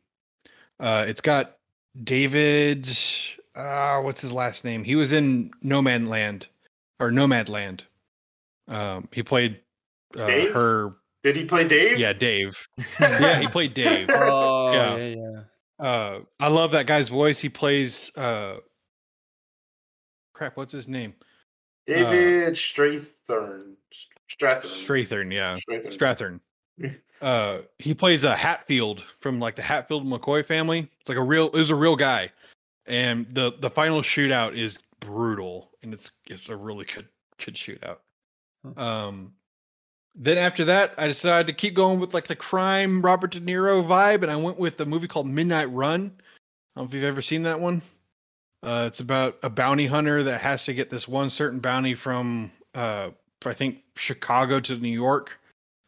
Uh, it's got David. Uh, what's his last name? He was in Nomadland or Nomadland. Um, he played uh, Dave? her. Did he play Dave? Yeah, Dave. Yeah, he played Dave. Oh Yeah. yeah, yeah. Uh, I love that guy's voice. He plays. Uh, crap, what's his name? David Strathairn. Strathairn. Strathairn. Yeah, Strathairn. Strathairn. uh he plays a Hatfield from like the Hatfield McCoy family. It's like a real is a real guy. And the the final shootout is brutal and it's it's a really good good shootout. Um then after that I decided to keep going with like the crime Robert De Niro vibe and I went with a movie called Midnight Run. I don't know if you've ever seen that one. Uh it's about a bounty hunter that has to get this one certain bounty from uh I think Chicago to New York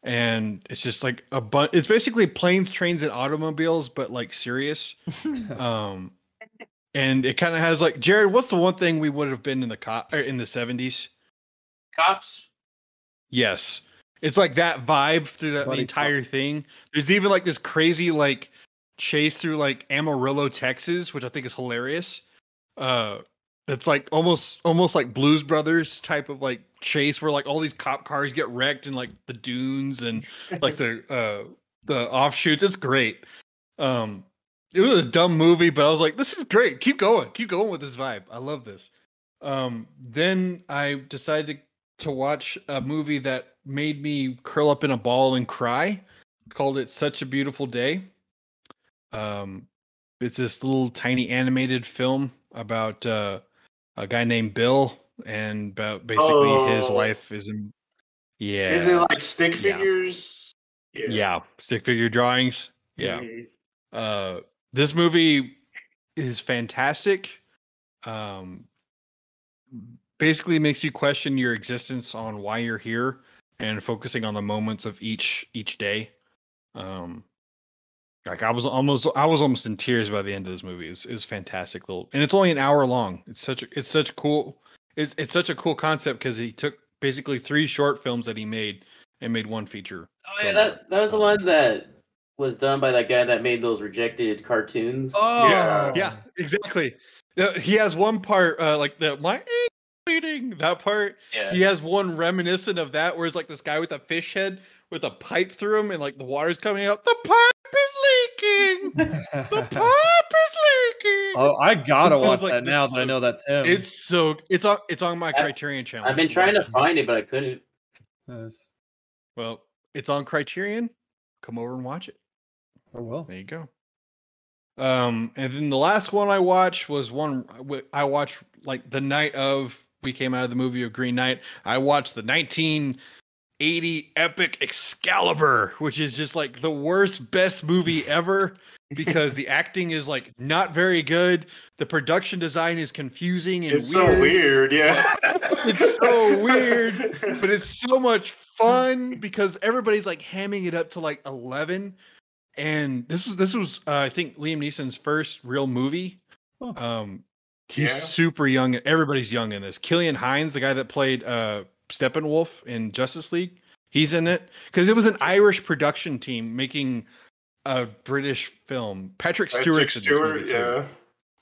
and it's just like a bunch it's basically planes trains and automobiles but like serious um and it kind of has like jared what's the one thing we would have been in the cop or in the 70s Cops. yes it's like that vibe through that, the entire thing. There's even like this crazy like chase through like amarillo texas which i think is hilarious. Uh it's like almost almost like blues brothers type of like chase where like all these cop cars get wrecked in like the dunes and like the uh the offshoots. It's great. Um it was a dumb movie but i was like this is great. Keep going. Keep going with this vibe. I love this. Um then i decided to, to watch a movie that made me curl up in a ball and cry called it such a beautiful day um it's this little tiny animated film about uh a guy named bill and about basically his Oh. life is in yeah Is it like stick Yeah. figures? Yeah, stick figure drawings. Yeah. Mhm. Uh, this movie is fantastic. Um, basically makes you question your existence on why you're here and focusing on the moments of each each day. Um, like I was almost I was almost in tears by the end of this movie. It's it's fantastic little, and it's only an hour long. It's such a, it's such cool it, it's such a cool concept because he took basically three short films that he made and made one feature. Oh yeah, film. that that was the Um, one that was done by that guy that made those rejected cartoons. Oh, Yeah. Yeah, exactly. Uh, He has one part uh, like the my is bleeding that part. yeah. He has one reminiscent of that where it's like this guy with a fish head with a pipe through him and like the water's coming out. The pipe is leaking. The pipe is leaking. oh, I gotta watch like, that now is that I know that's him. It's so it's on it's on my I- Criterion channel. I've been trying to find it, but I couldn't. Yes. Well, it's on Criterion. Come over and watch it. Oh well. There you go. Um, and then the last one I watched was one I watched like the night of we came out of the movie of Green Knight. I watched the 1980 epic Excalibur, which is just like the worst best movie ever because the acting is like not very good. The production design is confusing and It's weird. so weird, yeah. It's so weird, but it's so much fun because everybody's like hamming it up to like 11 and this was this was uh, i think liam neeson's first real movie Huh. um he's Yeah. super young everybody's young in this killian Hinds the guy that played uh steppenwolf in justice league he's in it because it was an irish production team making a british film patrick Patrick stewart's in this movie Stewart,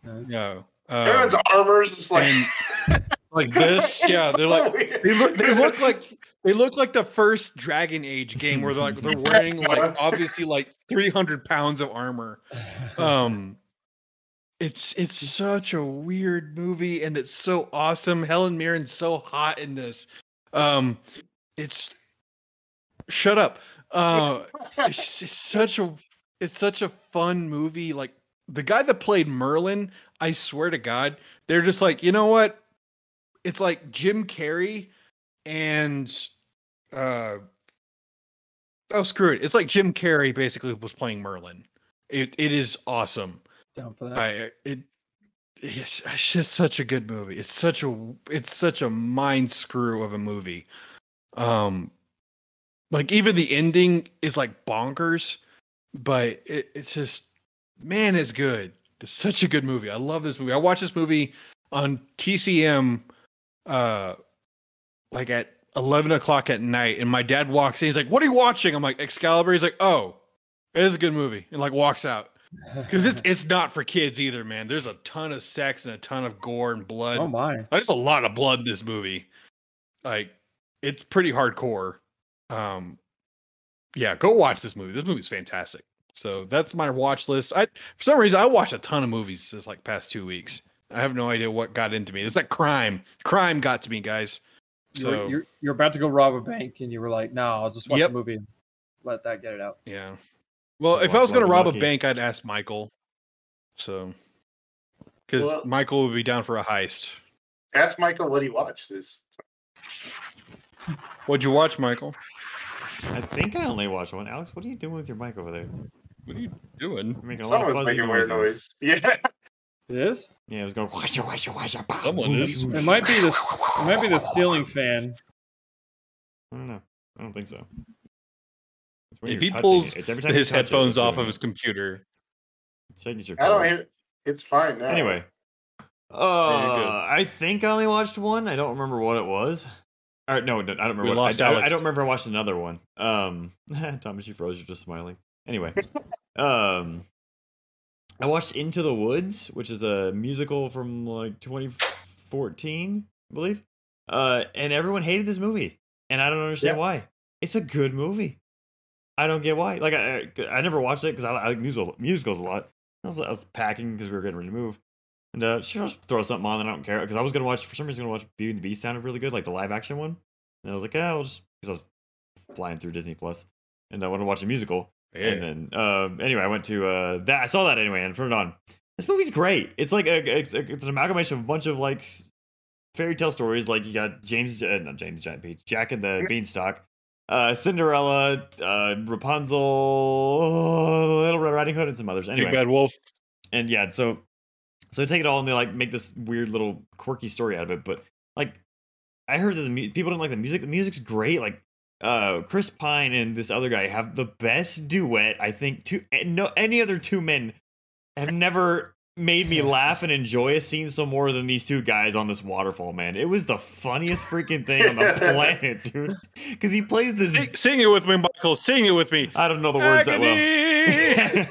yeah. Nice. yeah Everyone's um, armor's just like and like this yeah they're so like weird. they look they look like they look like the first Dragon Age game where they're like they're wearing like obviously like 300 pounds of armor. Um it's it's such a weird movie and it's so awesome. Helen Mirren's so hot in this. Um it's shut up. Uh it's, it's such a it's such a fun movie like the guy that played Merlin, I swear to God, they're just like, you know what? It's like Jim Carrey and uh oh screw it. It's like Jim Carrey basically was playing Merlin. It it is awesome. Down for that. I it it's, just such a good movie. It's such a it's such a mind screw of a movie. Um like even the ending is like bonkers, but it, it's just man, it's good. It's such a good movie. I love this movie. I watched this movie on TCM uh like at 11 o'clock at night and my dad walks in he's like what are you watching i'm like excalibur he's like oh it is a good movie and like walks out because it's, it's not for kids either man. There's a ton of sex and a ton of gore and blood. Oh my. there's a lot of blood in this movie. Like it's pretty hardcore. Um yeah go watch this movie. This movie's fantastic. So that's my watch list. I for some reason i watched a ton of movies this like past two weeks. I have no idea what got into me. It's like crime. Crime got to me guys. So you're, you're about to go rob a bank, and you were like, "No, I'll just watch Yep. a movie and let that get it out." yeah well if i was going to rob and a bank i'd ask michael so because Well- michael would be down for a heist Ask Michael what he watched. This what'd you watch michael I think I only watched one. Alex, what are you doing with your mic over there? what are you doing You're making a lot of someone's making weird noises. noise. Yeah. It is. Yeah, it was going. Someone is. It might be the it might be the ceiling fan. I don't know. I don't think so. It's when if he pulls it. It's every time his you touch it, headphones off of his computer It's like I don't cord. hear. It's fine now. Anyway, good. uh, I think I only watched one. I don't remember what it was. Or no, no, I don't remember. We What, lost I, I, I don't remember. I watched another one. Um, Thomas, you froze. You're just smiling. Anyway, um, I watched Into the Woods, which is a musical from like 2014, I believe. Uh, and everyone hated this movie, and I don't understand Yeah. why. It's a good movie. I don't get why. Like I, I, never watched it because I, I like musical musicals a lot. I was, I was packing because we were getting ready to move, and uh, I'll just throw something on. And I don't care because I was gonna watch for some reason. Gonna watch Beauty and the Beast sounded really good, like the live action one. And I was like, yeah, I'll just because I was flying through Disney Plus, and I want to watch a musical. And then um, anyway, I went to uh, that. I saw that anyway, and turned it on. This movie's great. It's like a, it's, a, it's an amalgamation of a bunch of like fairy tale stories. Like you got James, uh, not James Giant Peach, Jack and the Beanstalk, uh, Cinderella, uh, Rapunzel, Little Red Riding Hood, and some others. Anyway, Big Bad Wolf. and yeah, so so they take it all and they like make this weird little quirky story out of it. But like, I heard that the mu- people didn't like the music. The music's great. Like, uh, Chris Pine and this other guy have the best duet. I think two and no any other two men have never made me laugh and enjoy a scene so more than these two guys on this waterfall. Man, it was the funniest freaking thing on the planet, dude. Because he plays this. Sing, sing it with me, Michael. Sing it with me. I don't know the words that well.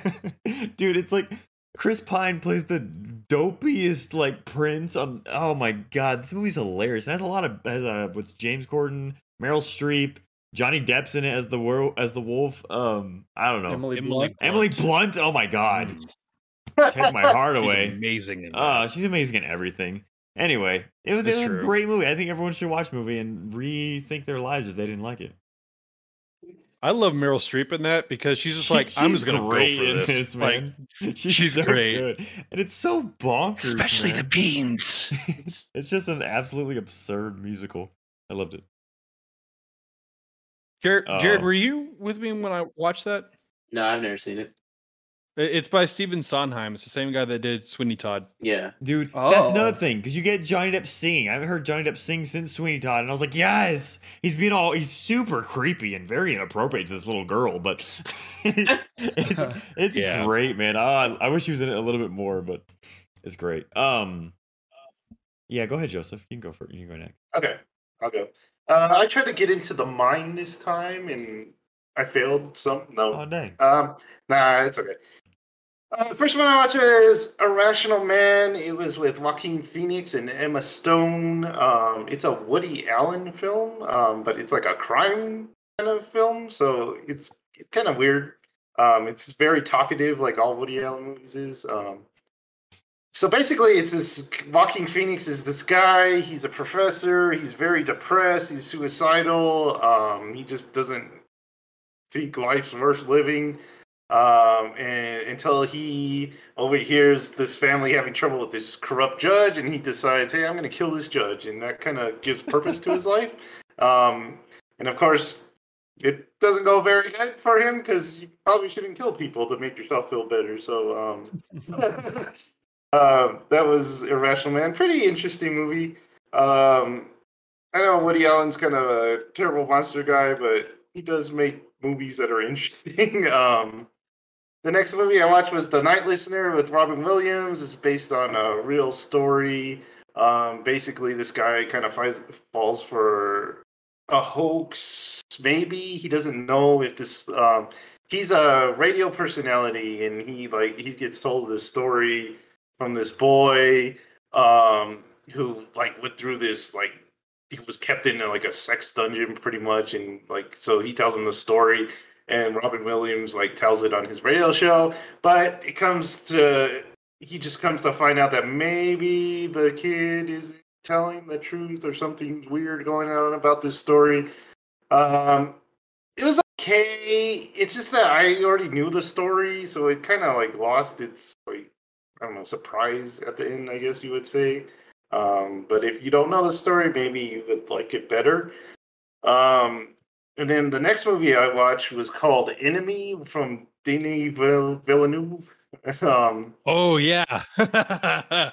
Dude, it's like Chris Pine plays the dopiest like prince on. Oh my god, this movie's hilarious. It has a lot of has, uh, what's James Corden, Meryl Streep, Johnny Depp's in it as the wor- as the wolf. Um, I don't know. Emily, Emily, Blunt. Blunt. Oh my god, Mm, take my heart she's away. amazing. In. Uh, she's amazing in everything. Anyway, it was, it That's was a great movie. I think everyone should watch the movie and rethink their lives if they didn't like it. I love Meryl Streep in that because she's just She- like, I'm just gonna go great for in this. this, Like, man. She's, she's so great. good, and it's so bonkers. especially the beans. it's just an absolutely absurd musical. I loved it. Jared, Jared, Oh. were you with me when I watched that? No, I've never seen it. I- It's by Stephen Sondheim. It's the same guy that did Sweeney Todd. Yeah. Dude, that's another Oh. thing because you get Johnny Depp singing. I haven't heard Johnny Depp sing since Sweeney Todd, and I was like, yes, he's being all he's super creepy and very inappropriate to this little girl, but it's it's Yeah. great, man. Oh, I, I wish he was in it a little bit more, but it's great. Um, yeah, go ahead, Joseph. You can go for it. you can go next. Okay, I'll go. Uh, I tried to get into the mine this time, and I failed. Some no. Oh dang. Um, nah, it's okay. Uh, first one I watched is Irrational Man. It was with Joaquin Phoenix and Emma Stone. Um, it's a Woody Allen film, um, but it's like a crime kind of film, so it's it's kind of weird. Um, it's very talkative, like all Woody Allen movies is. Um, so basically, it's this Joaquin Phoenix is this guy. He's a professor. He's very depressed. He's suicidal. Um, he just doesn't think life's worth living. Um, and until he overhears this family having trouble with this corrupt judge, and he decides, "Hey, I'm going to kill this judge," and that kind of gives purpose to his life. Um, and of course, it doesn't go very good for him because you probably shouldn't kill people to make yourself feel better. So, um, uh, that was Irrational Man. Pretty interesting movie. Um, I know Woody Allen's kind of a terrible monster guy, but he does make movies that are interesting. um, the next movie I watched was The Night Listener with Robin Williams. It's based on a real story. Um, basically, this guy kind of falls for a hoax. Maybe he doesn't know if this. Um, he's a radio personality, and he like he gets told this story from this boy um, who like went through this like he was kept in like a sex dungeon pretty much, and like so he tells him the story, and Robin Williams like tells it on his radio show, but it comes to he just comes to find out that maybe the kid is telling the truth or something's weird going on about this story. Um, it was okay. It's just that I already knew the story, so it kind of like lost its like I don't know surprise at the end. I guess you would say. Um, but if you don't know the story, maybe you would like it better. Um, and then the next movie I watched was called Enemy from Denis Vill- Villeneuve. um, Oh yeah.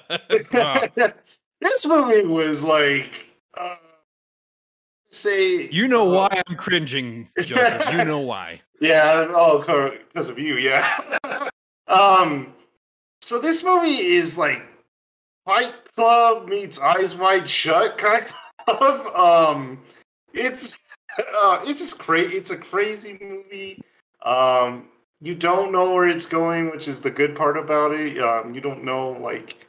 This movie was like, uh, say, you know uh, why I'm cringing, Joseph. You know why. Yeah, oh, because of you, yeah. um, so this movie is like Fight Club meets Eyes Wide Shut, kind of. Um, it's uh, it's just crazy. It's a crazy movie. Um, you don't know where it's going, which is the good part about it. Um, you don't know like.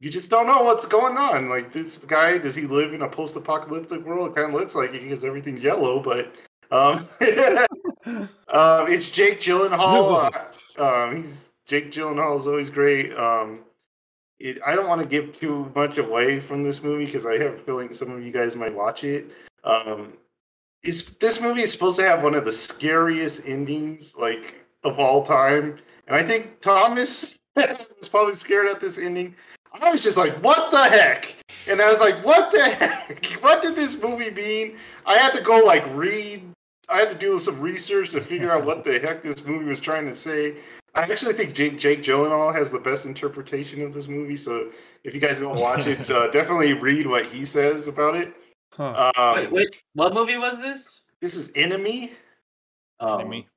You just don't know what's going on. Like this guy, does he live in a post-apocalyptic world? It kind of looks like it because everything's yellow, but um, um, it's Jake Gyllenhaal. Uh, um, he's Jake Gyllenhaal is always great. Um, it, I don't want to give too much away from this movie because I have a feeling some of you guys might watch it. Um, it's, this movie is supposed to have one of the scariest endings like of all time, and I think Thomas was probably scared at this ending. I was just like, "What the heck?" And I was like, "What the heck? What did this movie mean?" I had to go like read I had to do some research to figure out what the heck this movie was trying to say. I actually think Jake Jake Gyllenhaal has the best interpretation of this movie. So if you guys go watch it, uh, definitely read what he says about it. Huh. Um, wait, wait, what movie was this? This is Enemy. Oh, Enemy.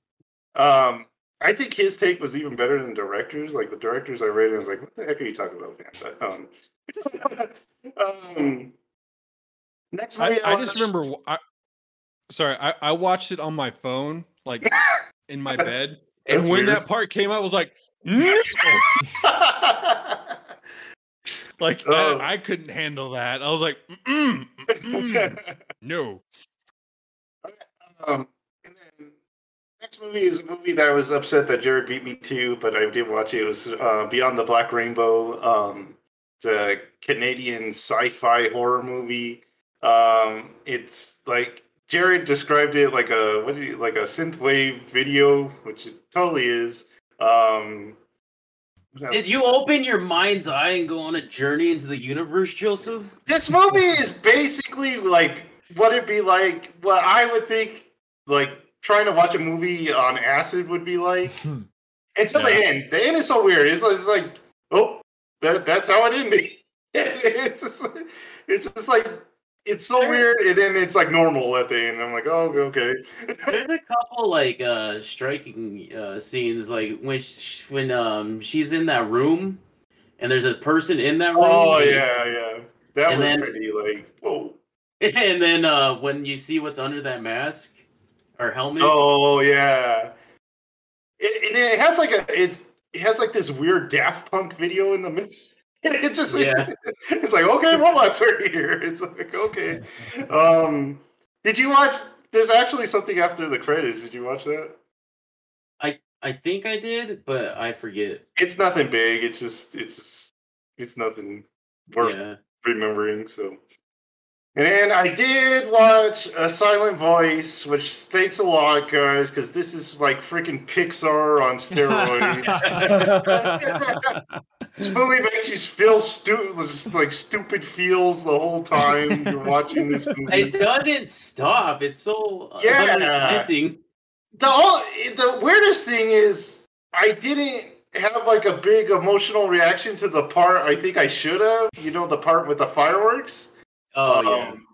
Um, I think his take was even better than directors. Like the directors I read, I was like, "What the heck are you talking about, man?" But um, um next I, movie I just watched- remember. w- I, sorry, I, I watched it on my phone, like in my bed, and when weird. that part came out, I was like, "No!" Like Oh. I, I couldn't handle that. I was like, Mm-mm, mm-mm, no. um, and then next movie is a movie that I was upset that Jared beat me to, but I did watch it. It was uh, Beyond the Black Rainbow. Um, it's a Canadian sci-fi horror movie. Um, it's like Jared described it like a what do you like a synthwave video, which it totally is. Um? Did you open your mind's eye and go on a journey into the universe, Joseph? this movie is basically like what it'd be like what I would think like trying to watch a movie on acid would be like hmm. until the end. The end is so weird. It's, it's like, oh, that that's how it ended. it's just, it's just like it's so weird, and then it's like normal at the end. I'm like, oh, okay. There's a couple like uh striking uh scenes like when sh- when um she's in that room and there's a person in that room. oh yeah, yeah. That was then- pretty like, whoa. And then uh when you see what's under that mask or helmet. Oh yeah. It, it, has like a it's it has like this weird Daft Punk video in the mix. It's just Yeah. it's like okay, robots are here. It's like okay. Um, did you watch? There's actually something after the credits. Did you watch that? I I think I did, but I forget. It's nothing big. It's just it's it's nothing worth Yeah. remembering. So, and then I did watch A Silent Voice, which thanks a lot, guys, because this is like freaking Pixar on steroids. this movie makes you feel stupid, just like stupid feels the whole time you're watching this movie. It doesn't stop. It's so uh, Yeah. the all, the weirdest thing is I didn't have like a big emotional reaction to the part I think I should have. You know, the part with the fireworks. Oh yeah. Um,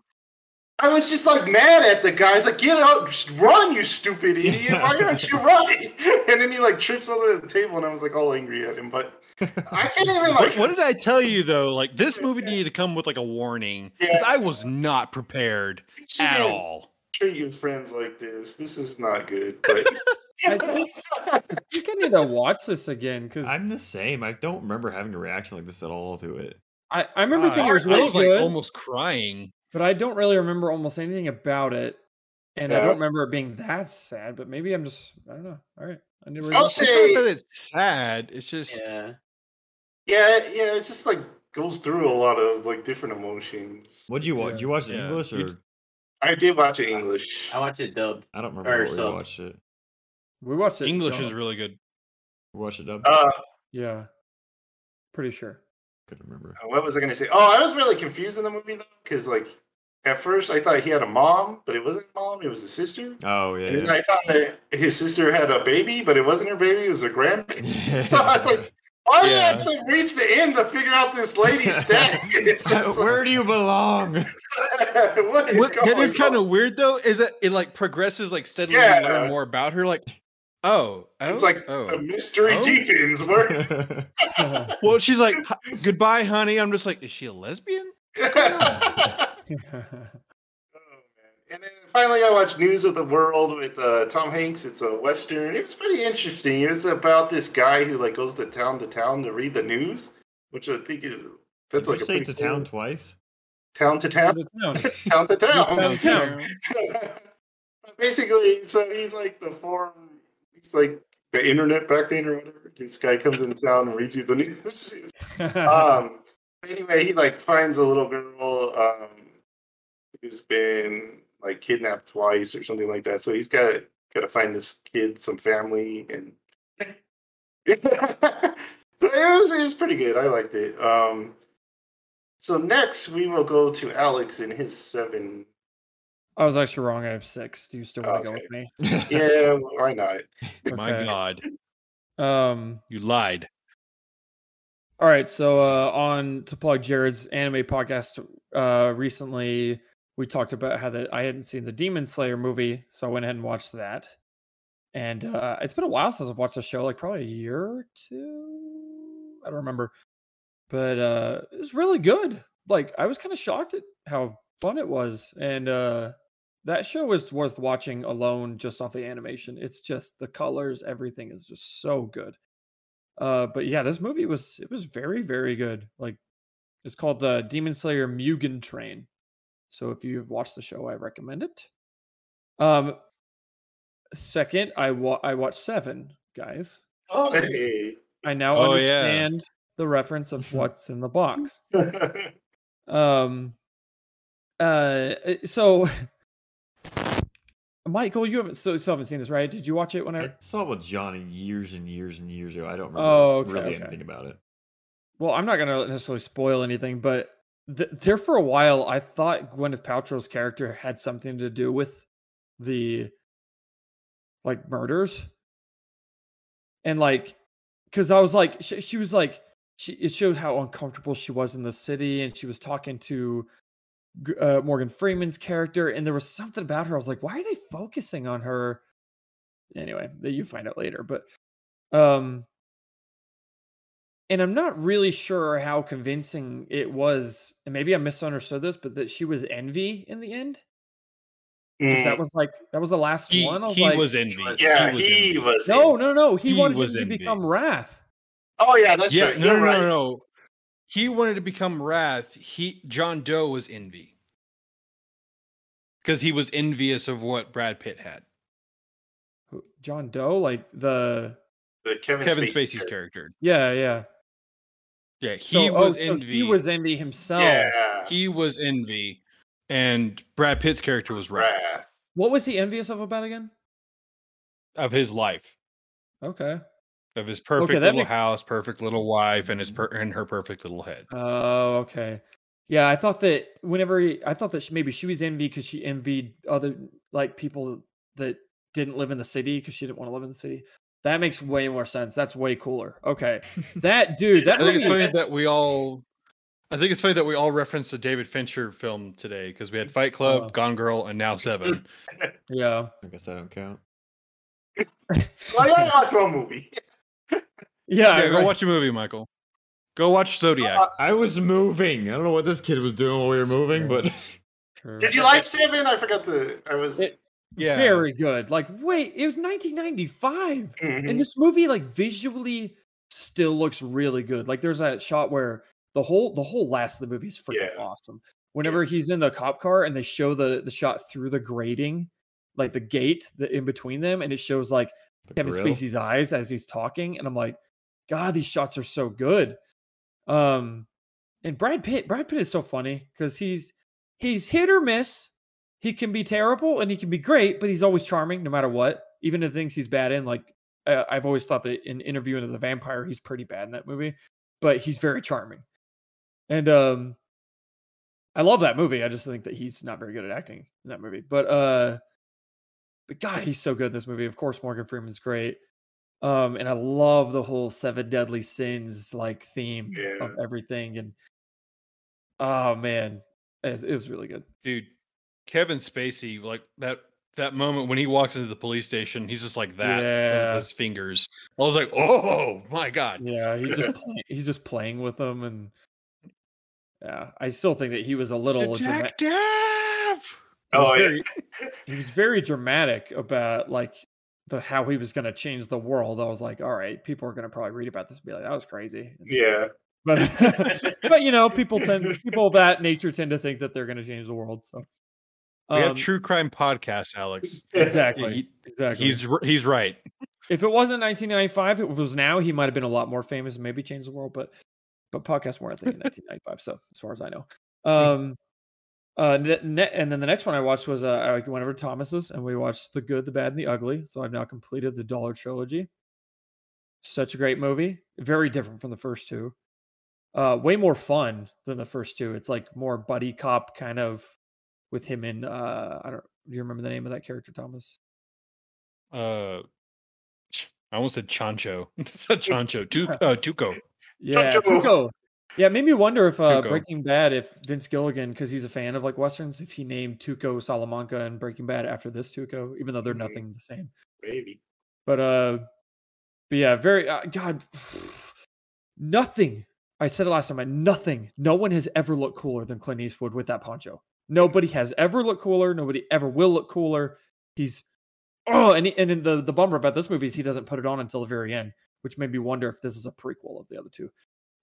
I was just like mad at the guys. Like, get up, just run, you stupid idiot! Why aren't you running? And then he like trips over the table, and I was like all angry at him. But I can't even like. What, what did I tell you though? Like this movie needed to come with like a warning because Yeah. I was not prepared you at all. Treat your friends like this. This is not good. But I think, I think I need to watch this again because I'm the same. I don't remember having a reaction like this at all to it. I, I remember Ah, thinking it was I really was like almost crying. but I don't really remember almost anything about it, and I don't remember it being that sad. But maybe I'm just I don't know. All right, I never. I'll It's say- not that it's sad. It's just Yeah. yeah, yeah, it's just like goes through a lot of like different emotions. What'd you watch? Yeah. Did you watch it Yeah. English or I did watch it English. I watched it dubbed. I don't remember Or where we watched it. we watched it. English is really good. We watched it dub. Uh, Yeah, pretty sure. Couldn't remember. Uh, what was I going to say? Oh, I was really confused in the movie though, because like at first I thought he had a mom, but it wasn't a mom; it was a sister. Oh yeah. And then I thought that his sister had a baby, but it wasn't her baby; it was her grandbaby. yeah. so I was like, "Why do you have to reach the end to figure out this lady's status?" It's just Where do you belong? like, what is What that is kind of weird though is that it like progresses like steadily. Yeah. You learn more about her. Like, oh, It's oh, like oh. the mystery Oh. deepens. Where? Well, she's like, goodbye, honey. I'm just like, is she a lesbian? Oh, man. And then finally, I watched News of the World with uh, Tom Hanks. It's a western. It was pretty interesting. It was about this guy who like goes to town to town to read the news, which I think is that's Did like you a say pretty to town twice? town to town, Town. town to town. Town, to town. Basically, so he's like the form. He's like the internet back then or whatever. This guy comes into town and reads you the news. um anyway he like finds a little girl um who's been like kidnapped twice or something like that so he's got got to find this kid some family and so it was it was pretty good i liked it um so next we will go to alex and his seven I was actually wrong. I have six. Do you still want to go with me? Yeah, why not? My God, Um. you lied. All right, so uh, on to plug Jared's anime podcast. Uh, recently, we talked about how that I hadn't seen the Demon Slayer movie, so I went ahead and watched that. And uh, it's been a while since I've watched the show, like probably a year or two. I don't remember, but uh, it was really good. Like I was kind of shocked at how fun it was, and uh, that show was worth watching alone just off the animation. It's just the colors, everything is just so good. Uh, but yeah, this movie was it was very very good. Like it's called the Demon Slayer Mugen Train. So if you've watched the show, I recommend it. Um, second, I wa- I watched Seven, guys. Oh, Hey. I now Oh, yeah. understand the reference of what's in the box. Um, uh, so Michael, you haven't so still haven't seen this, right? Did you watch it when I? I saw it with Johnny years and years and years ago. I don't remember Oh, okay, really okay. anything about it. Well, I'm not gonna necessarily spoil anything, but th- there for a while, I thought Gwyneth Paltrow's character had something to do with the like murders, and like, because I was like, she, she was like, she it showed how uncomfortable she was in the city, and she was talking to uh, Morgan Freeman's character, and there was something about her. I was like, why are they focusing on her? Anyway, you find out later, but um and I'm not really sure how convincing it was. And maybe I misunderstood this, but that she was envy in the end. 'Cause Mm, that was like that was the last He, one. I was he like, was envy. yeah, was he envy. was. no, no, no. He, he wanted was him to envy. become Wrath. Oh yeah, that's yeah, right. no, You're no, right. no, no. He wanted to become Wrath. He John Doe was envy because he was envious of what Brad Pitt had. John Doe, like the The Kevin, Kevin Spacey Spacey's character. character. yeah, yeah. Yeah, he So, oh, was oh, so envy. he was envy himself. Yeah, he was envy, and Brad Pitt's character was Wrath Wrath. What was he envious of about again? of his life, Okay. Of his perfect that little makes- house, perfect little wife, and his mm-hmm. per- and her perfect little head. Oh, okay. Yeah, I thought that whenever he, I thought that she, maybe she was envy because she envied other like people that didn't live in the city because she didn't want to live in the city. That makes way more sense. That's way cooler. Okay, that dude, that I think it's funny that we all. I think it's funny that we all referenced a David Fincher film today because we had Fight Club, Oh. Gone Girl, and now Seven. yeah, I guess I don't count. Well, yeah, watch one movie. Yeah. yeah, go right. watch a movie, Michael. Go watch Zodiac. Uh, I was moving. I don't know what this kid was doing while we were moving, but Did you like Seven? I forgot the. I was. It- yeah, Very good. Like, wait, it was 1995. Mhm. and this movie like visually still looks really good like there's that shot where the whole the whole last of the movie is freaking Yeah. awesome whenever he's in the cop car and they show the the shot through the grating like the gate the in between them and it shows like the kevin grill. spacey's eyes as he's talking and i'm like god these shots are so good um and brad pitt brad pitt is so funny because he's he's hit or miss he can be terrible and he can be great but he's always charming no matter what even the things he's bad in like uh, I've always thought that in interviewing the vampire, he's pretty bad in that movie, but he's very charming. And um I love that movie. I just think that he's not very good at acting in that movie. But uh but God, he's so good in this movie. Of course, Morgan Freeman's great. Um, and I love the whole seven deadly sins like theme of everything. And oh man, it was, it was really good. dude. Kevin Spacey, like that that moment when he walks into the police station, he's just like that Yeah. with his fingers. I was like, oh my god. Yeah, he's just playing, he's just playing with them, and yeah, I still think that he was a little Detective. he was Oh, yeah. he was very dramatic about like the how he was going to change the world. I was like, all right, people are going to probably read about this and be like, that was crazy. Yeah. But but you know, people tend people of that nature tend to think that they're going to change the world. So We have um, true crime podcasts, Alex. exactly, He- exactly. He's he's right. if it wasn't 1995, if it was now, he might have been a lot more famous and maybe changed the world. But but podcasts weren't a thing in 1995. So as far as I know, um, uh, ne- ne- and then the next one I watched was uh, I went over to Thomas's and we watched The Good, the Bad, and the Ugly. So I've now completed the Dollar trilogy. Such a great movie, very different from the first two. Uh, way more fun than the first two. It's like more buddy cop kind of with him in uh I don't do you remember the name of that character, Thomas? Uh, I almost said Chancho. It's not Chancho. Tu- uh, Tuco. Yeah, Tuco. Tuco. Yeah, it made me wonder if uh, Breaking Bad, if Vince Gilligan, because he's a fan of like westerns, if he named Tuco Salamanca and Breaking Bad after this Tuco, even though they're Mhm. nothing the same. Maybe. But uh, but yeah, very uh, God, nothing. I said it last time. I nothing. No one has ever looked cooler than Clint Eastwood with that poncho. Nobody has ever looked cooler. Nobody ever will look cooler. He's oh, and he, and the the bummer about this movie is he doesn't put it on until the very end, which made me wonder if this is a prequel of the other two.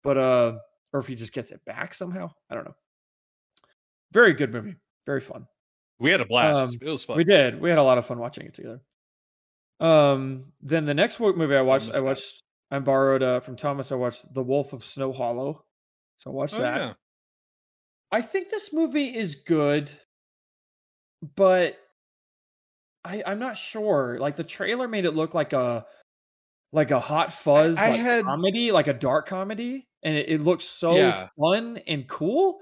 But uh, or if he just gets it back somehow. I don't know. Very good movie. Very fun. We had a blast. Um, it was fun. We did. We had a lot of fun watching it together. Um, then the next movie I watched, I that. watched, I borrowed uh, from Thomas. I watched The Wolf of Snow Hollow. So I watched Oh, that. yeah. I think this movie is good, but I I'm not sure. Like the trailer made it look like a like a hot fuzz I like had- comedy, like a dark comedy, and it, it looks so Yeah. fun and cool.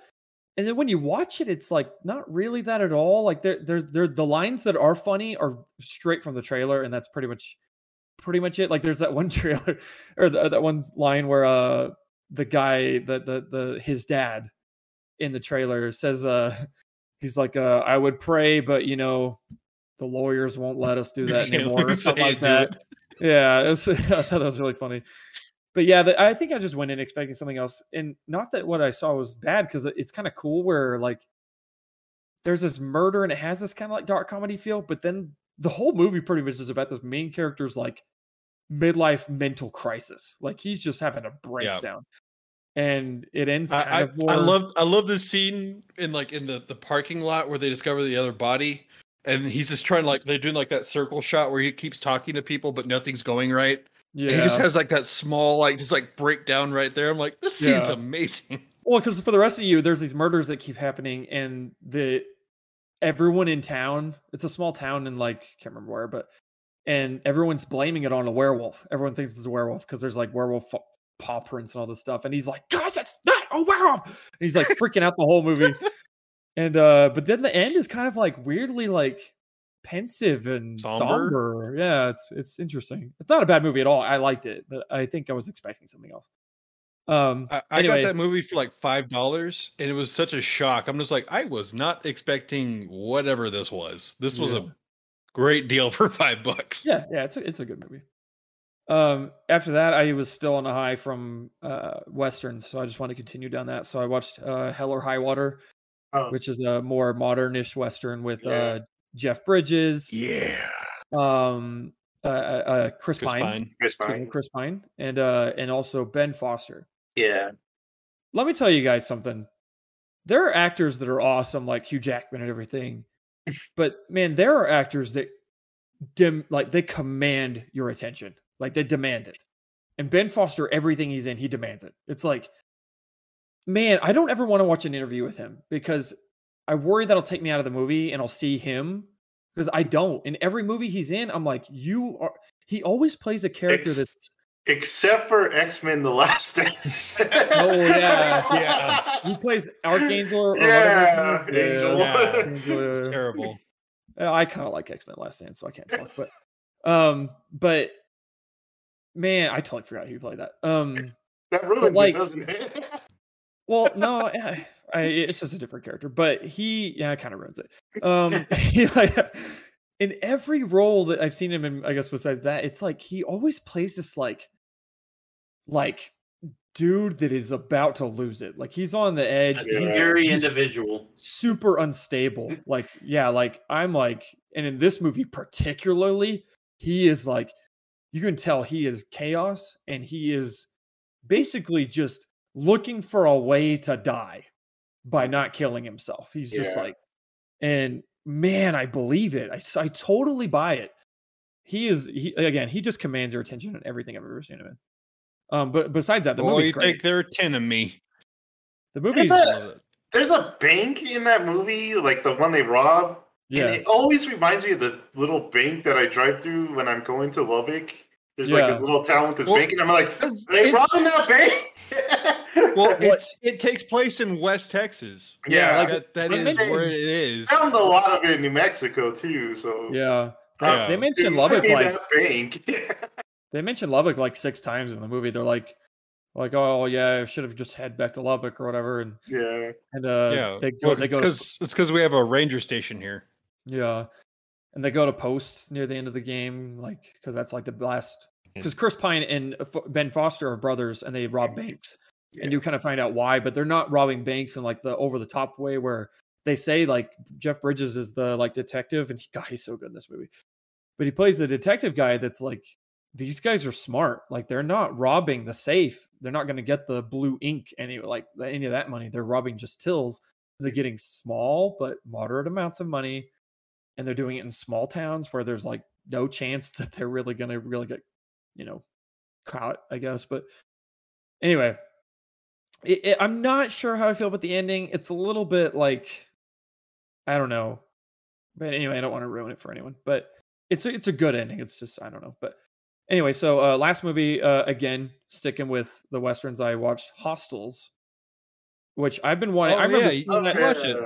And then when you watch it, it's like not really that at all. Like there, there's there the lines that are funny are straight from the trailer, and that's pretty much pretty much it. Like there's that one trailer or the, that one line where uh the guy the the the his dad in the trailer says uh he's like uh I would pray, but you know the lawyers won't let us do that anymore or something like that. it. Yeah, it was, I thought that was really funny. But yeah, the, I think I just went in expecting something else, and not that what I saw was bad because it's kind of cool where like there's this murder and it has this kind of like dark comedy feel, but then the whole movie pretty much is about this main character's like midlife mental crisis. Like he's just having a breakdown, and it ends kind I, I, of more. I love I love this scene in like in the, the parking lot where they discover the other body and he's just trying like they're doing like that circle shot where he keeps talking to people but nothing's going right. Yeah. And he just has like that small like just like breakdown right there. I'm like, this scene's Yeah. amazing. Well, because for the rest of you, there's these murders that keep happening, and the everyone in town. It's a small town in like can't remember where, but and everyone's blaming it on a werewolf. Everyone thinks it's a werewolf because there's like werewolf paw prints and all this stuff. And he's like, "Gosh, it's not a werewolf!" And he's like freaking out the whole movie. And uh, but then the end is kind of like weirdly like pensive and Somber? somber. Yeah, it's it's interesting. It's not a bad movie at all. I liked it, but I think I was expecting something else. Um, I, I Anyway. got that movie for like five dollars and it was such a shock. I'm just like, I was not expecting whatever this was. This was Yeah. a great deal for five bucks. Yeah, yeah, it's a, it's a good movie. Um, after that, I was still on a high from uh westerns, so I just want to continue down that. So I watched uh Hell or High Water, Oh. which is a more modernish western with Yeah. uh Jeff Bridges, Yeah. um, uh, uh, uh Chris, Chris Pine, Pine. Chris Pine. Chris Pine, and uh and also Ben Foster. Yeah. Let me tell you guys something. There are actors that are awesome, like Hugh Jackman and everything, but man, there are actors that dim like they command your attention, like they demand it. And Ben Foster, everything he's in, he demands it. It's like, man, I don't ever want to watch an interview with him because I worry that'll take me out of the movie and I'll see him because I don't. In every movie he's in, I'm like, you are. He always plays a character Ex- that's Except for X Men: The Last Stand. Oh, yeah, yeah. he plays Archangel or Yeah, whatever. it is. Angel. Yeah. Angel, It's terrible. I kind of like X Men Last Stand, so I can't talk. But, um, but man, I totally forgot who played that. Um, that ruins like- it, doesn't it? well, no, I, I, it's just a different character, but he, yeah, kind of ruins it. Um, he like in every role that I've seen him in, I guess besides that, it's like he always plays this like, like dude that is about to lose it. Like he's on the edge. Yeah. He's Very he's individual. super unstable. Like, yeah, like I'm like, and in this movie particularly, he is like, you can tell he is chaos and he is basically just looking for a way to die by not killing himself. He's just like, and man, I believe it. I, I totally buy it. He is, he again, he just commands your attention in everything I've ever seen him in. Um, but besides that, the movie's you great. think there are ten of me? the movie's, a- I love it. There's a bank in that movie, like the one they rob. yeah, And it always reminds me of the little bank that I drive through when I'm going to Lubbock. There's like this little town with this Well, bank, and I'm like, they it's- robbing that bank? Well, it's it takes place in West Texas. yeah, like- That that They mentioned- where it is. found a lot of it in New Mexico too. So Yeah. They, Yeah. they mentioned might Lubbock like that bank. they mentioned Lubbock like six times in the movie. They're like, like, oh yeah, I should have just head back to Lubbock or whatever. And yeah, and uh, yeah, they go, well, they it's go, to- because it's because we have a ranger station here. yeah, and they go to post near the end of the game, like because that's like the last. Because Chris Pine and Ben Foster are brothers, and they rob banks, Yeah. and you kind of find out why. But they're not robbing banks in like the over the top way where they say like Jeff Bridges is the like detective, and he, God, he's so good in this movie. But he plays the detective guy that's like these guys are smart. Like they're not robbing the safe. They're not going to get the blue ink any like any of that money. They're robbing just tills. They're getting small but moderate amounts of money, and they're doing it in small towns where there's like no chance that they're really going to really get, you know, caught. I guess. But anyway, it, it- I'm not sure how I feel about the ending. It's a little bit like I don't know. But anyway, I don't want to ruin it for anyone. But it's a, it's a good ending. It's just I don't know. But anyway, so uh, last movie uh, again, sticking with the westerns, I watched Hostiles, which I've been wanting. Oh, I remember yeah, seeing you- that. watch it.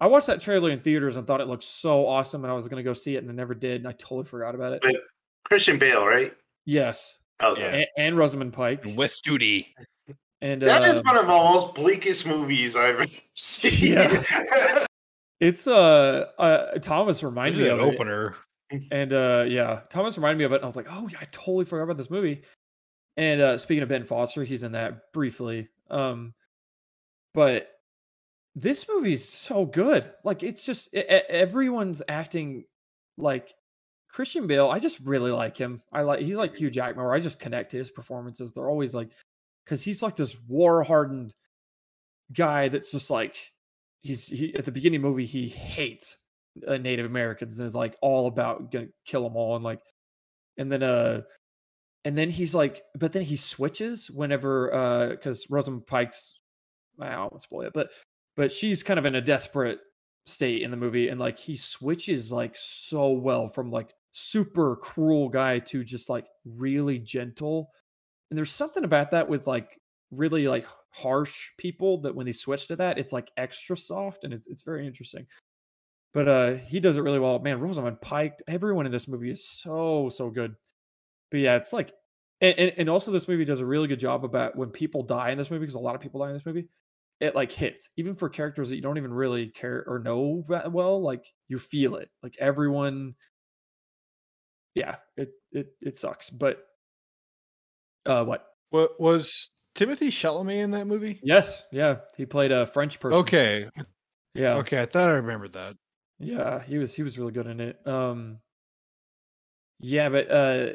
I watched that trailer in theaters and thought it looked so awesome, and I was going to go see it, and I never did, and I totally forgot about it. Wait. Christian Bale, right? Yes, Oh, Yeah. and, and Rosamund Pike, And Wes Studi. and That is uh, one of the most bleakest movies I've ever seen. Yeah. it's uh, uh Thomas reminded me an of it. opener. And uh yeah, Thomas reminded me of it. And I was like, oh yeah, I totally forgot about this movie. And uh speaking of Ben Foster, he's in that briefly. Um but this movie's so good. Like it's just e- everyone's acting like Christian Bale. I just really like him. I like he's like Hugh Jackman, where I just connect to his performances. They're always like because he's like this war hardened guy that's just like he's he at the beginning of the movie he hates uh, Native Americans and is like all about gonna kill them all and like and then uh and then he's like but then he switches whenever uh because Rosamund Pike's I won't spoil it but but she's kind of in a desperate state in the movie and like he switches like so well from like super cruel guy to just like really gentle. And there's something about that with like really like harsh people that when they switch to that it's like extra soft and it's, it's very interesting. But uh he does it really well. Man rosamund pike everyone in this movie is so so good. But yeah it's like and, and, and also this movie does a really good job about when people die in this movie because a lot of people die in this movie it like hits even for characters that you don't even really care or know that well like you feel it like everyone yeah it it, it sucks but uh what What was Timothée Chalamet in that movie? yes yeah he played a french person Okay, yeah okay, I thought I remembered that. Yeah, he was he was really good in it. Um Yeah, but uh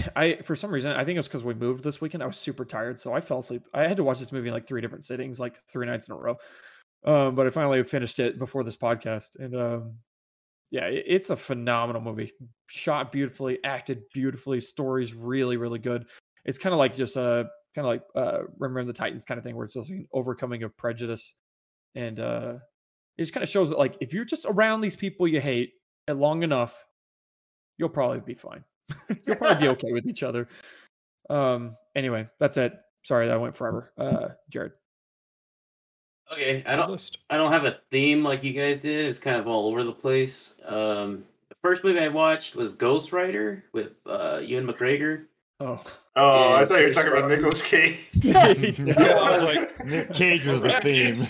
I, for some reason I think it was because we moved this weekend. I was super tired, so I fell asleep. I had to watch this movie in like three different sittings, like three nights in a row. Um, but I finally finished it before this podcast, and um, yeah, it, it's a phenomenal movie. Shot beautifully, acted beautifully, story's really really good. It's kind of like just a kind of like uh, Remember the Titans kind of thing, where it's just an overcoming of prejudice, and uh, it just kind of shows that like if you're just around these people you hate long enough, you'll probably be fine. you'll probably be okay with each other. Um. Anyway, that's it. Sorry that went forever. Uh, Jared. Okay, I don't I don't have a theme like you guys did. It's kind of all over the place. Um, the first movie I watched was Ghost Writer with uh, Ewan McGregor. Oh. Oh, I thought you were talking about Rock. Nicolas Cage. Yeah, I was like, Nick Cage was the theme.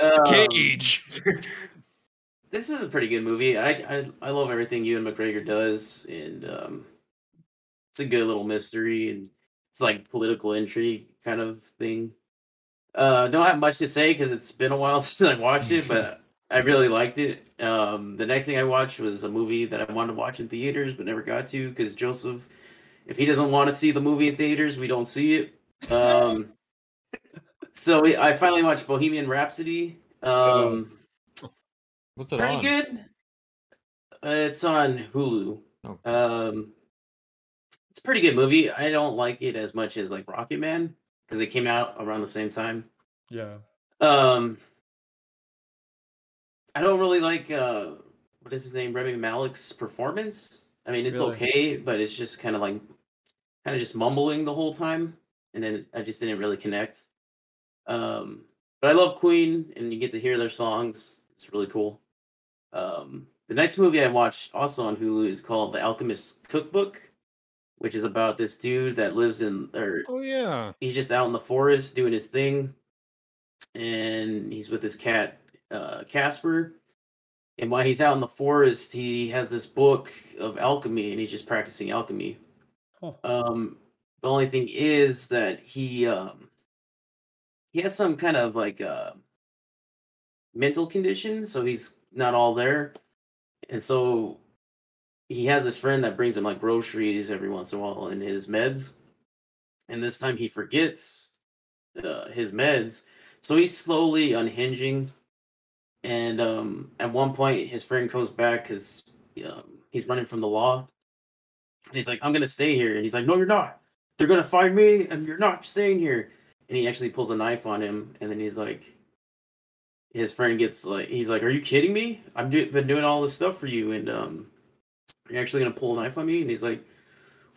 Um, Cage. This is a pretty good movie. I I, I love everything Ewan McGregor does, and um, it's a good little mystery, and it's like political intrigue kind of thing. Uh, don't have much to say because it's been a while since I watched it, but I really liked it. Um, the next thing I watched was a movie that I wanted to watch in theaters but never got to because Joseph, if he doesn't want to see the movie in theaters, we don't see it. Um, so we- I finally watched Bohemian Rhapsody. Um, What's it pretty on? good. Uh, it's on Hulu. Oh. Um, it's a pretty good movie. I don't like it as much as like Rocket Man because they came out around the same time. Yeah. Um, I don't really like uh, what is his name, Rami Malek's performance. I mean, it's Really? okay, but it's just kind of like kind of just mumbling the whole time. and then I just didn't really connect. Um, but I love Queen, and you get to hear their songs. It's really cool. Um, the next movie I watched also on Hulu is called The Alchemist Cookbook, which is about this dude that lives in or Oh yeah. he's just out in the forest doing his thing, and he's with his cat uh, Casper. And while he's out in the forest, he has this book of alchemy, and he's just practicing alchemy. Huh. Um, the only thing is that he um, he has some kind of like uh, mental condition, so he's not all there, and so he has this friend that brings him like groceries every once in a while and his meds, and this time he forgets uh, his meds, so he's slowly unhinging. And um, at one point, his friend comes back because um, he's running from the law, and he's like, "I'm gonna stay here," and he's like, "No, you're not. They're gonna find me, and you're not staying here." And he actually pulls a knife on him, and then he's like, his friend gets like, he's like, "Are you kidding me? I've do- been doing all this stuff for you, and um, you're actually gonna pull a knife on me?" And he's like,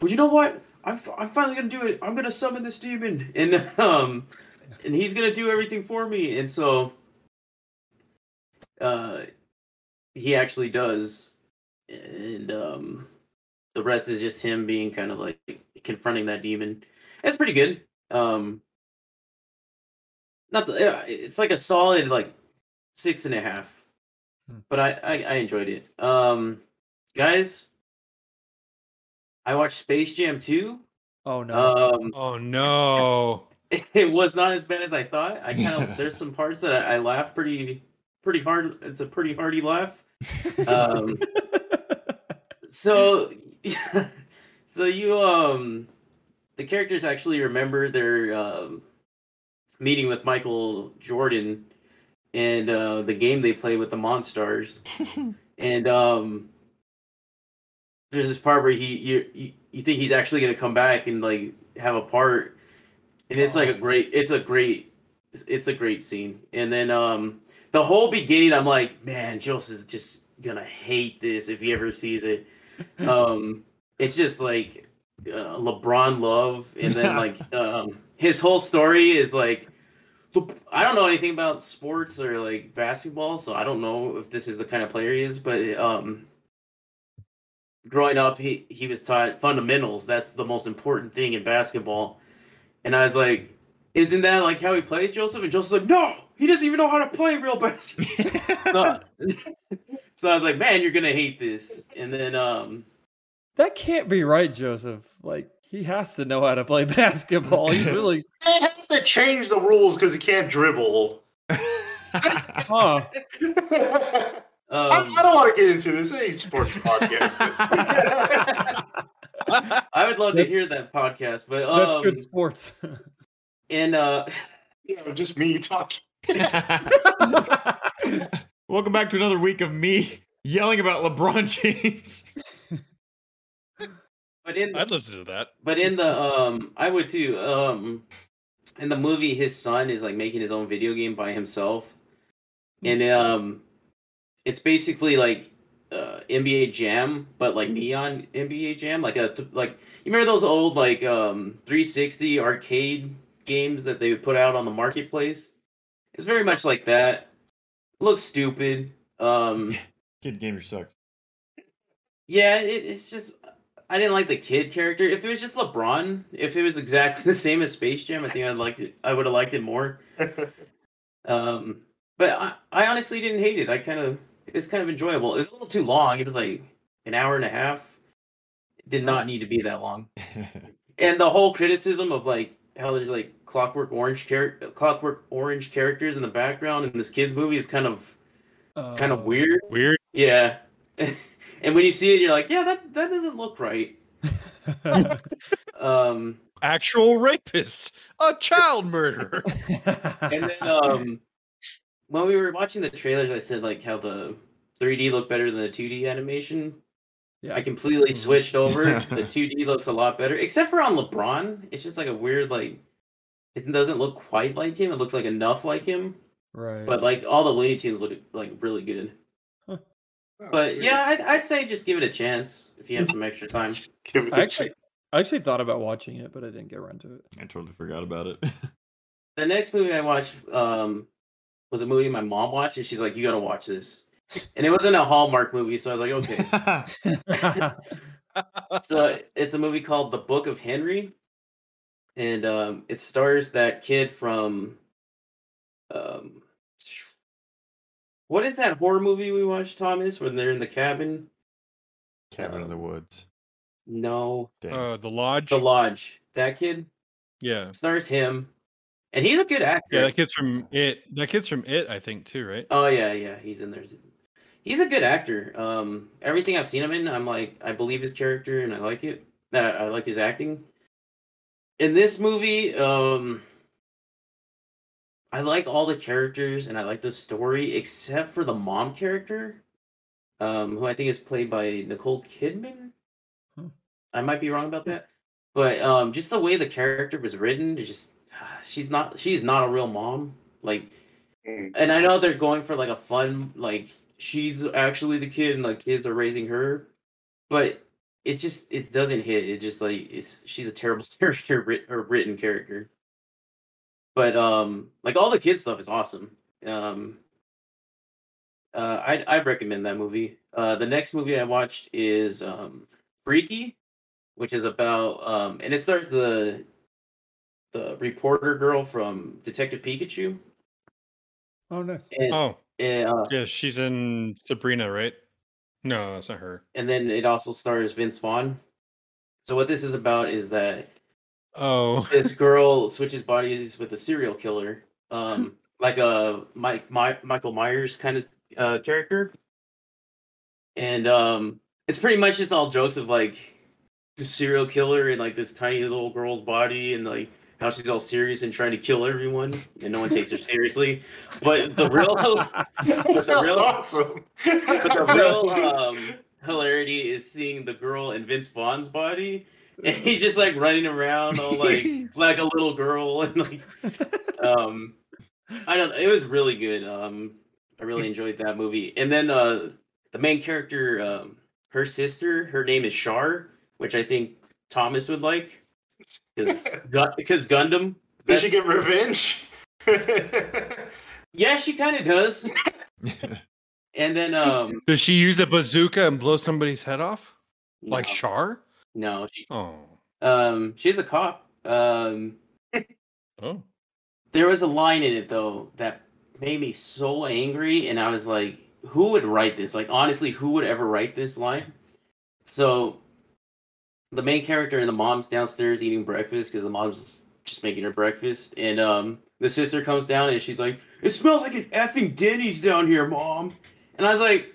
"Well, you know what? I'm, f- I'm finally gonna do it. I'm gonna summon this demon, and um, and he's gonna do everything for me." And so, uh, he actually does, and um, the rest is just him being kind of like confronting that demon. It's pretty good. Um, not the, it's like a solid like six and a half, Hmm. but I, I I enjoyed it. Um, guys, I watched Space Jam 2. Oh no. Um, Oh no. it was not as bad as I thought. I kind of there's some parts that I, I laughed pretty pretty hard. It's a pretty hearty laugh. Um, so so you um the characters actually remember their um meeting with Michael Jordan and uh the game they play with the Monstars. and um there's this part where he you you, you think he's actually gonna come back and like have a part. And it's like a great it's a great it's, it's a great scene. And then um the whole beginning i'm like man Jules is just gonna hate this if he ever sees it. Um it's just like uh, lebron love. And then like um his whole story is like I don't know anything about sports or like basketball, so I don't know if this is the kind of player he is. But um, growing up, he he was taught fundamentals. That's the most important thing in basketball. And I was like, "Isn't that like how he plays, Joseph?" And Joseph's like, "No, he doesn't even know how to play real basketball." so, so I was like, "Man, you're gonna hate this." And then um, that can't be right, Joseph. Like he has to know how to play basketball. He's really They have to change the rules because he can't dribble. huh. I, um I don't want to get into this. It ain't sports podcast. but- I would love to hear that podcast, but um, That's good sports. And uh, you know, just me talking. Welcome back to another week of me yelling about LeBron James. But in I'd listen to that. But in the um, I would too. Um, in the movie, his son is like making his own video game by himself, and um, it's basically like uh, NBA Jam, but like neon NBA Jam, like a like you remember those old like um 360 arcade games that they would put out on the marketplace. It's very much like that. looks stupid. Um, Kid gamer sucks. yeah, it, it's just I didn't like the kid character. If it was just LeBron, if it was exactly the same as Space Jam, I think I'd liked it. I would have liked it more. Um, but I, I honestly didn't hate it. I kind of it's kind of enjoyable. It was a little too long. It was like an hour and a half. It did not need to be that long. And the whole criticism of like how there's like Clockwork Orange character, Clockwork Orange characters in the background in this kids movie is kind of kind of Uh, weird. Weird. Yeah. and when you see it, you're like, yeah, that that doesn't look right. Um, Actual rapist, a child murderer. and then um, when we were watching the trailers, I said like how the 3D looked better than the 2D animation. Yeah. I completely Mhm. switched over. the 2D looks a lot better, except for on LeBron. It's just like a weird like. It doesn't look quite like him. It looks like enough like him, right. but like all the Looney Tunes look like really good. But yeah, I'd, I'd say just give it a chance if you have some extra time. Give it a I actually, I actually thought about watching it, but I didn't get around to it. I totally forgot about it. The next movie I watched um, was a movie my mom watched, and she's like, "You gotta watch this." And it wasn't a Hallmark movie, so I was like, "Okay." so it's a movie called The Book of Henry, and um, it stars that kid from um, what is that horror movie we watched, Thomas? When they're in the cabin? Cabin in the Woods. No, Dang. Uh, the lodge. The Lodge. That kid yeah. stars him, and he's a good actor. Yeah, that kid's from it. That kid's from it, I think, too, right? Oh yeah, yeah, he's in there. too. He's a good actor. Um, everything I've seen him in, I'm like, I believe his character and I like it. Uh, I like his acting. In this movie, um, I like all the characters and I like the story except for the mom character, um, who I think is played by Nicole Kidman. Hmm. I might be wrong about that, but um, just the way the character was written, it's just she's not she's not a real mom. Like Mm. and I know they're going for like a fun, like she's actually the kid and like kids are raising her, but it just it doesn't hit. It just like it's she's a terrible character or written character. But um, like all the kid stuff is awesome. Um, uh, I I recommend that movie. Uh, the next movie I watched is um Freaky, which is about um, and it stars the the reporter girl from Detective Pikachu. Oh, nice. And, Oh, and, uh, yeah, she's in Sabrina, right? No, that's not her. and then it also stars Vince Vaughn. So what this is about is that Oh, this girl switches bodies with a serial killer, um, like a Mike My, Michael Myers kind of uh, character, and um, it's pretty much just all jokes of like the serial killer in like this tiny little girl's body and like how she's all serious and trying to kill everyone and no one takes her seriously. But the real That the real- awesome. but the real um, hilarity is seeing the girl in Vince Vaughn's body, and he's just like running around all like like a little girl, and like um, I don't. It was really good. Um, I really enjoyed that movie. And then uh, the main character, um, her sister, her name is Char, which I think Thomas would like, because because Gundam. Did she get revenge? Yeah, she kind of does. And then um, does she use a bazooka and blow somebody's head off? Like no, Char? No, she Oh. um, she's a cop. Um. Oh. There was a line in it though that made me so angry, and I was like, "Who would write this? Like, honestly, who would ever write this line?" So, the main character and the mom's downstairs eating breakfast because the mom's just making her breakfast, and um, the sister comes down and she's like, "It smells like an effing Denny's down here, mom," and I was like.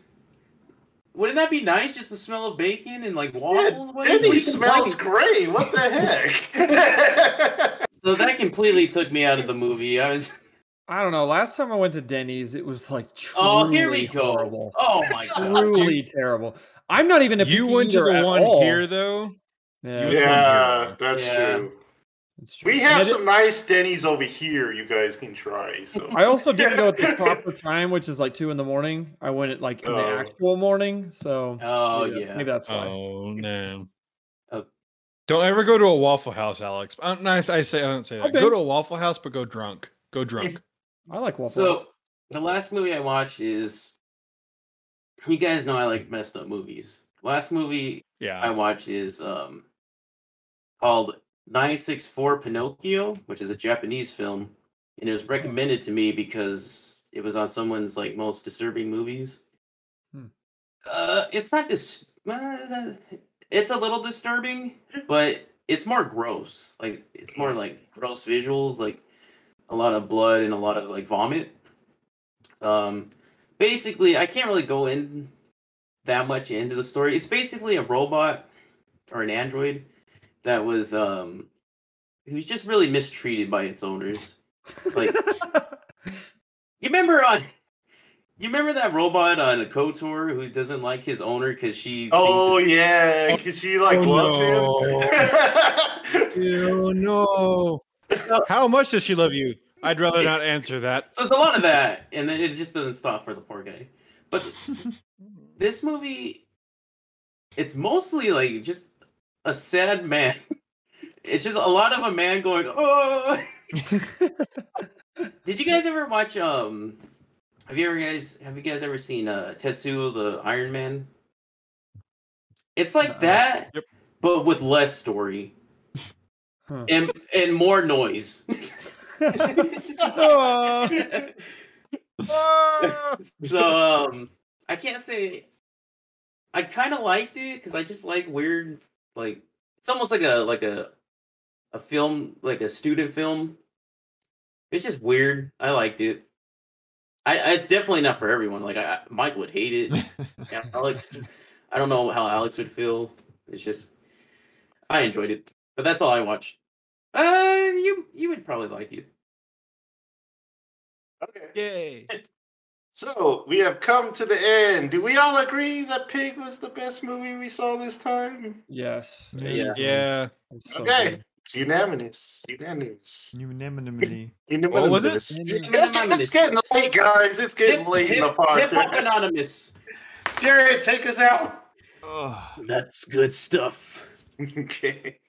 Wouldn't that be nice, just the smell of bacon and like waffles? What are you- Denny you smells complaining great. What the heck? So that completely took me out of the movie. I was, I don't know. Last time I went to Denny's, it was like truly oh, here we go. horrible. Oh my god. Truly terrible. I'm not even a You went to the one all. here though. Yeah, You- yeah, that's Yeah. true. It's true. We have some nice Denny's over here. You guys can try. So I also didn't go at the proper time, which is like two in the morning. I went at like in the Oh. actual morning, so Oh maybe, yeah. maybe that's why. Oh no. Oh. Don't ever go to a Waffle House, Alex. Uh, nice. I say I don't say that. Okay. Go to a Waffle House, but go drunk. Go drunk. I like waffle. So House. the last movie I watched is you guys know I like messed up movies. Last movie yeah. I watched is um called 964 Pinocchio, which is a Japanese film, and it was recommended to me because it was on someone's like most disturbing movies. Hmm. Uh, it's not dis- uh, it's a little disturbing, but it's more gross. Like it's more like gross visuals, like a lot of blood and a lot of like vomit. Um, basically, I can't really go in that much into the story. It's basically a robot or an android that was um he was just really mistreated by its owners. Like you remember on you remember that robot on a KOTOR who doesn't like his owner because she Oh yeah, because she like Oh, loves no. him. Ew, no. How much does she love you? I'd rather not answer that. So it's a lot of that, and then it just doesn't stop for the poor guy. But this movie, it's mostly like just a sad man. It's just a lot of a man going, oh. Did you guys ever watch um have you ever guys have you guys ever seen uh Tetsuo the Iron Man? It's like Uh-uh. that, Yep. but with less story Huh. and and more noise. Ah! so um I can't say I kind of liked it because I just like weird like it's almost like a like a a film like a student film. It's just weird. I liked it. I I- it's definitely not for everyone. Like I, I- Mike would hate it. Yeah, Alex, I don't know how Alex would feel. It's just I enjoyed it, but that's all I watched. Uh, you you would probably like it. Okay. Yay. So we have come to the end. Do we all agree that Pig was the best movie we saw this time? yes. Yeah. Yeah. So Okay. good. It's unanimous. Unanimous. Unanimity. Unanimous. was it? It's getting late, guys. It's getting late in the Hip Hop park. Anonymous. Jared, take us out. Ugh. That's good stuff. okay.